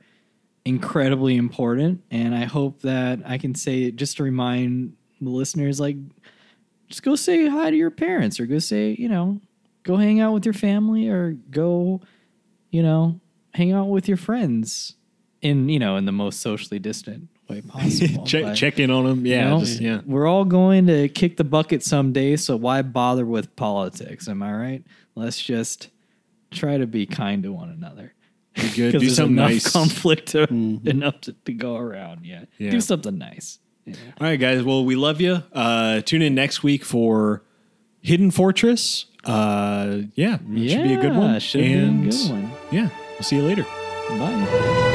Speaker 2: incredibly important. And I hope that I can say, just to remind the listeners, like, just go say hi to your parents or go say, you know, go hang out with your family or go, you know, hang out with your friends in, you know, in the most socially distant way possible.
Speaker 1: check
Speaker 2: But-
Speaker 1: check in on them.
Speaker 2: you
Speaker 1: Yeah,
Speaker 2: know,
Speaker 1: just, yeah.
Speaker 2: We're all going to kick the bucket someday, so why bother with politics? Am I right? Let's just try to be kind to one another.
Speaker 1: Be good. Do something
Speaker 2: enough
Speaker 1: nice.
Speaker 2: conflict to, enough to, to go around. Yeah.
Speaker 1: Yeah.
Speaker 2: Do something nice.
Speaker 1: All right, guys. Well, we love you. Uh, tune in next week for Hidden Fortress. Uh, yeah, it should be a good one.
Speaker 2: should be a
Speaker 1: And,
Speaker 2: good one.
Speaker 1: Yeah, we'll see you later.
Speaker 2: Bye.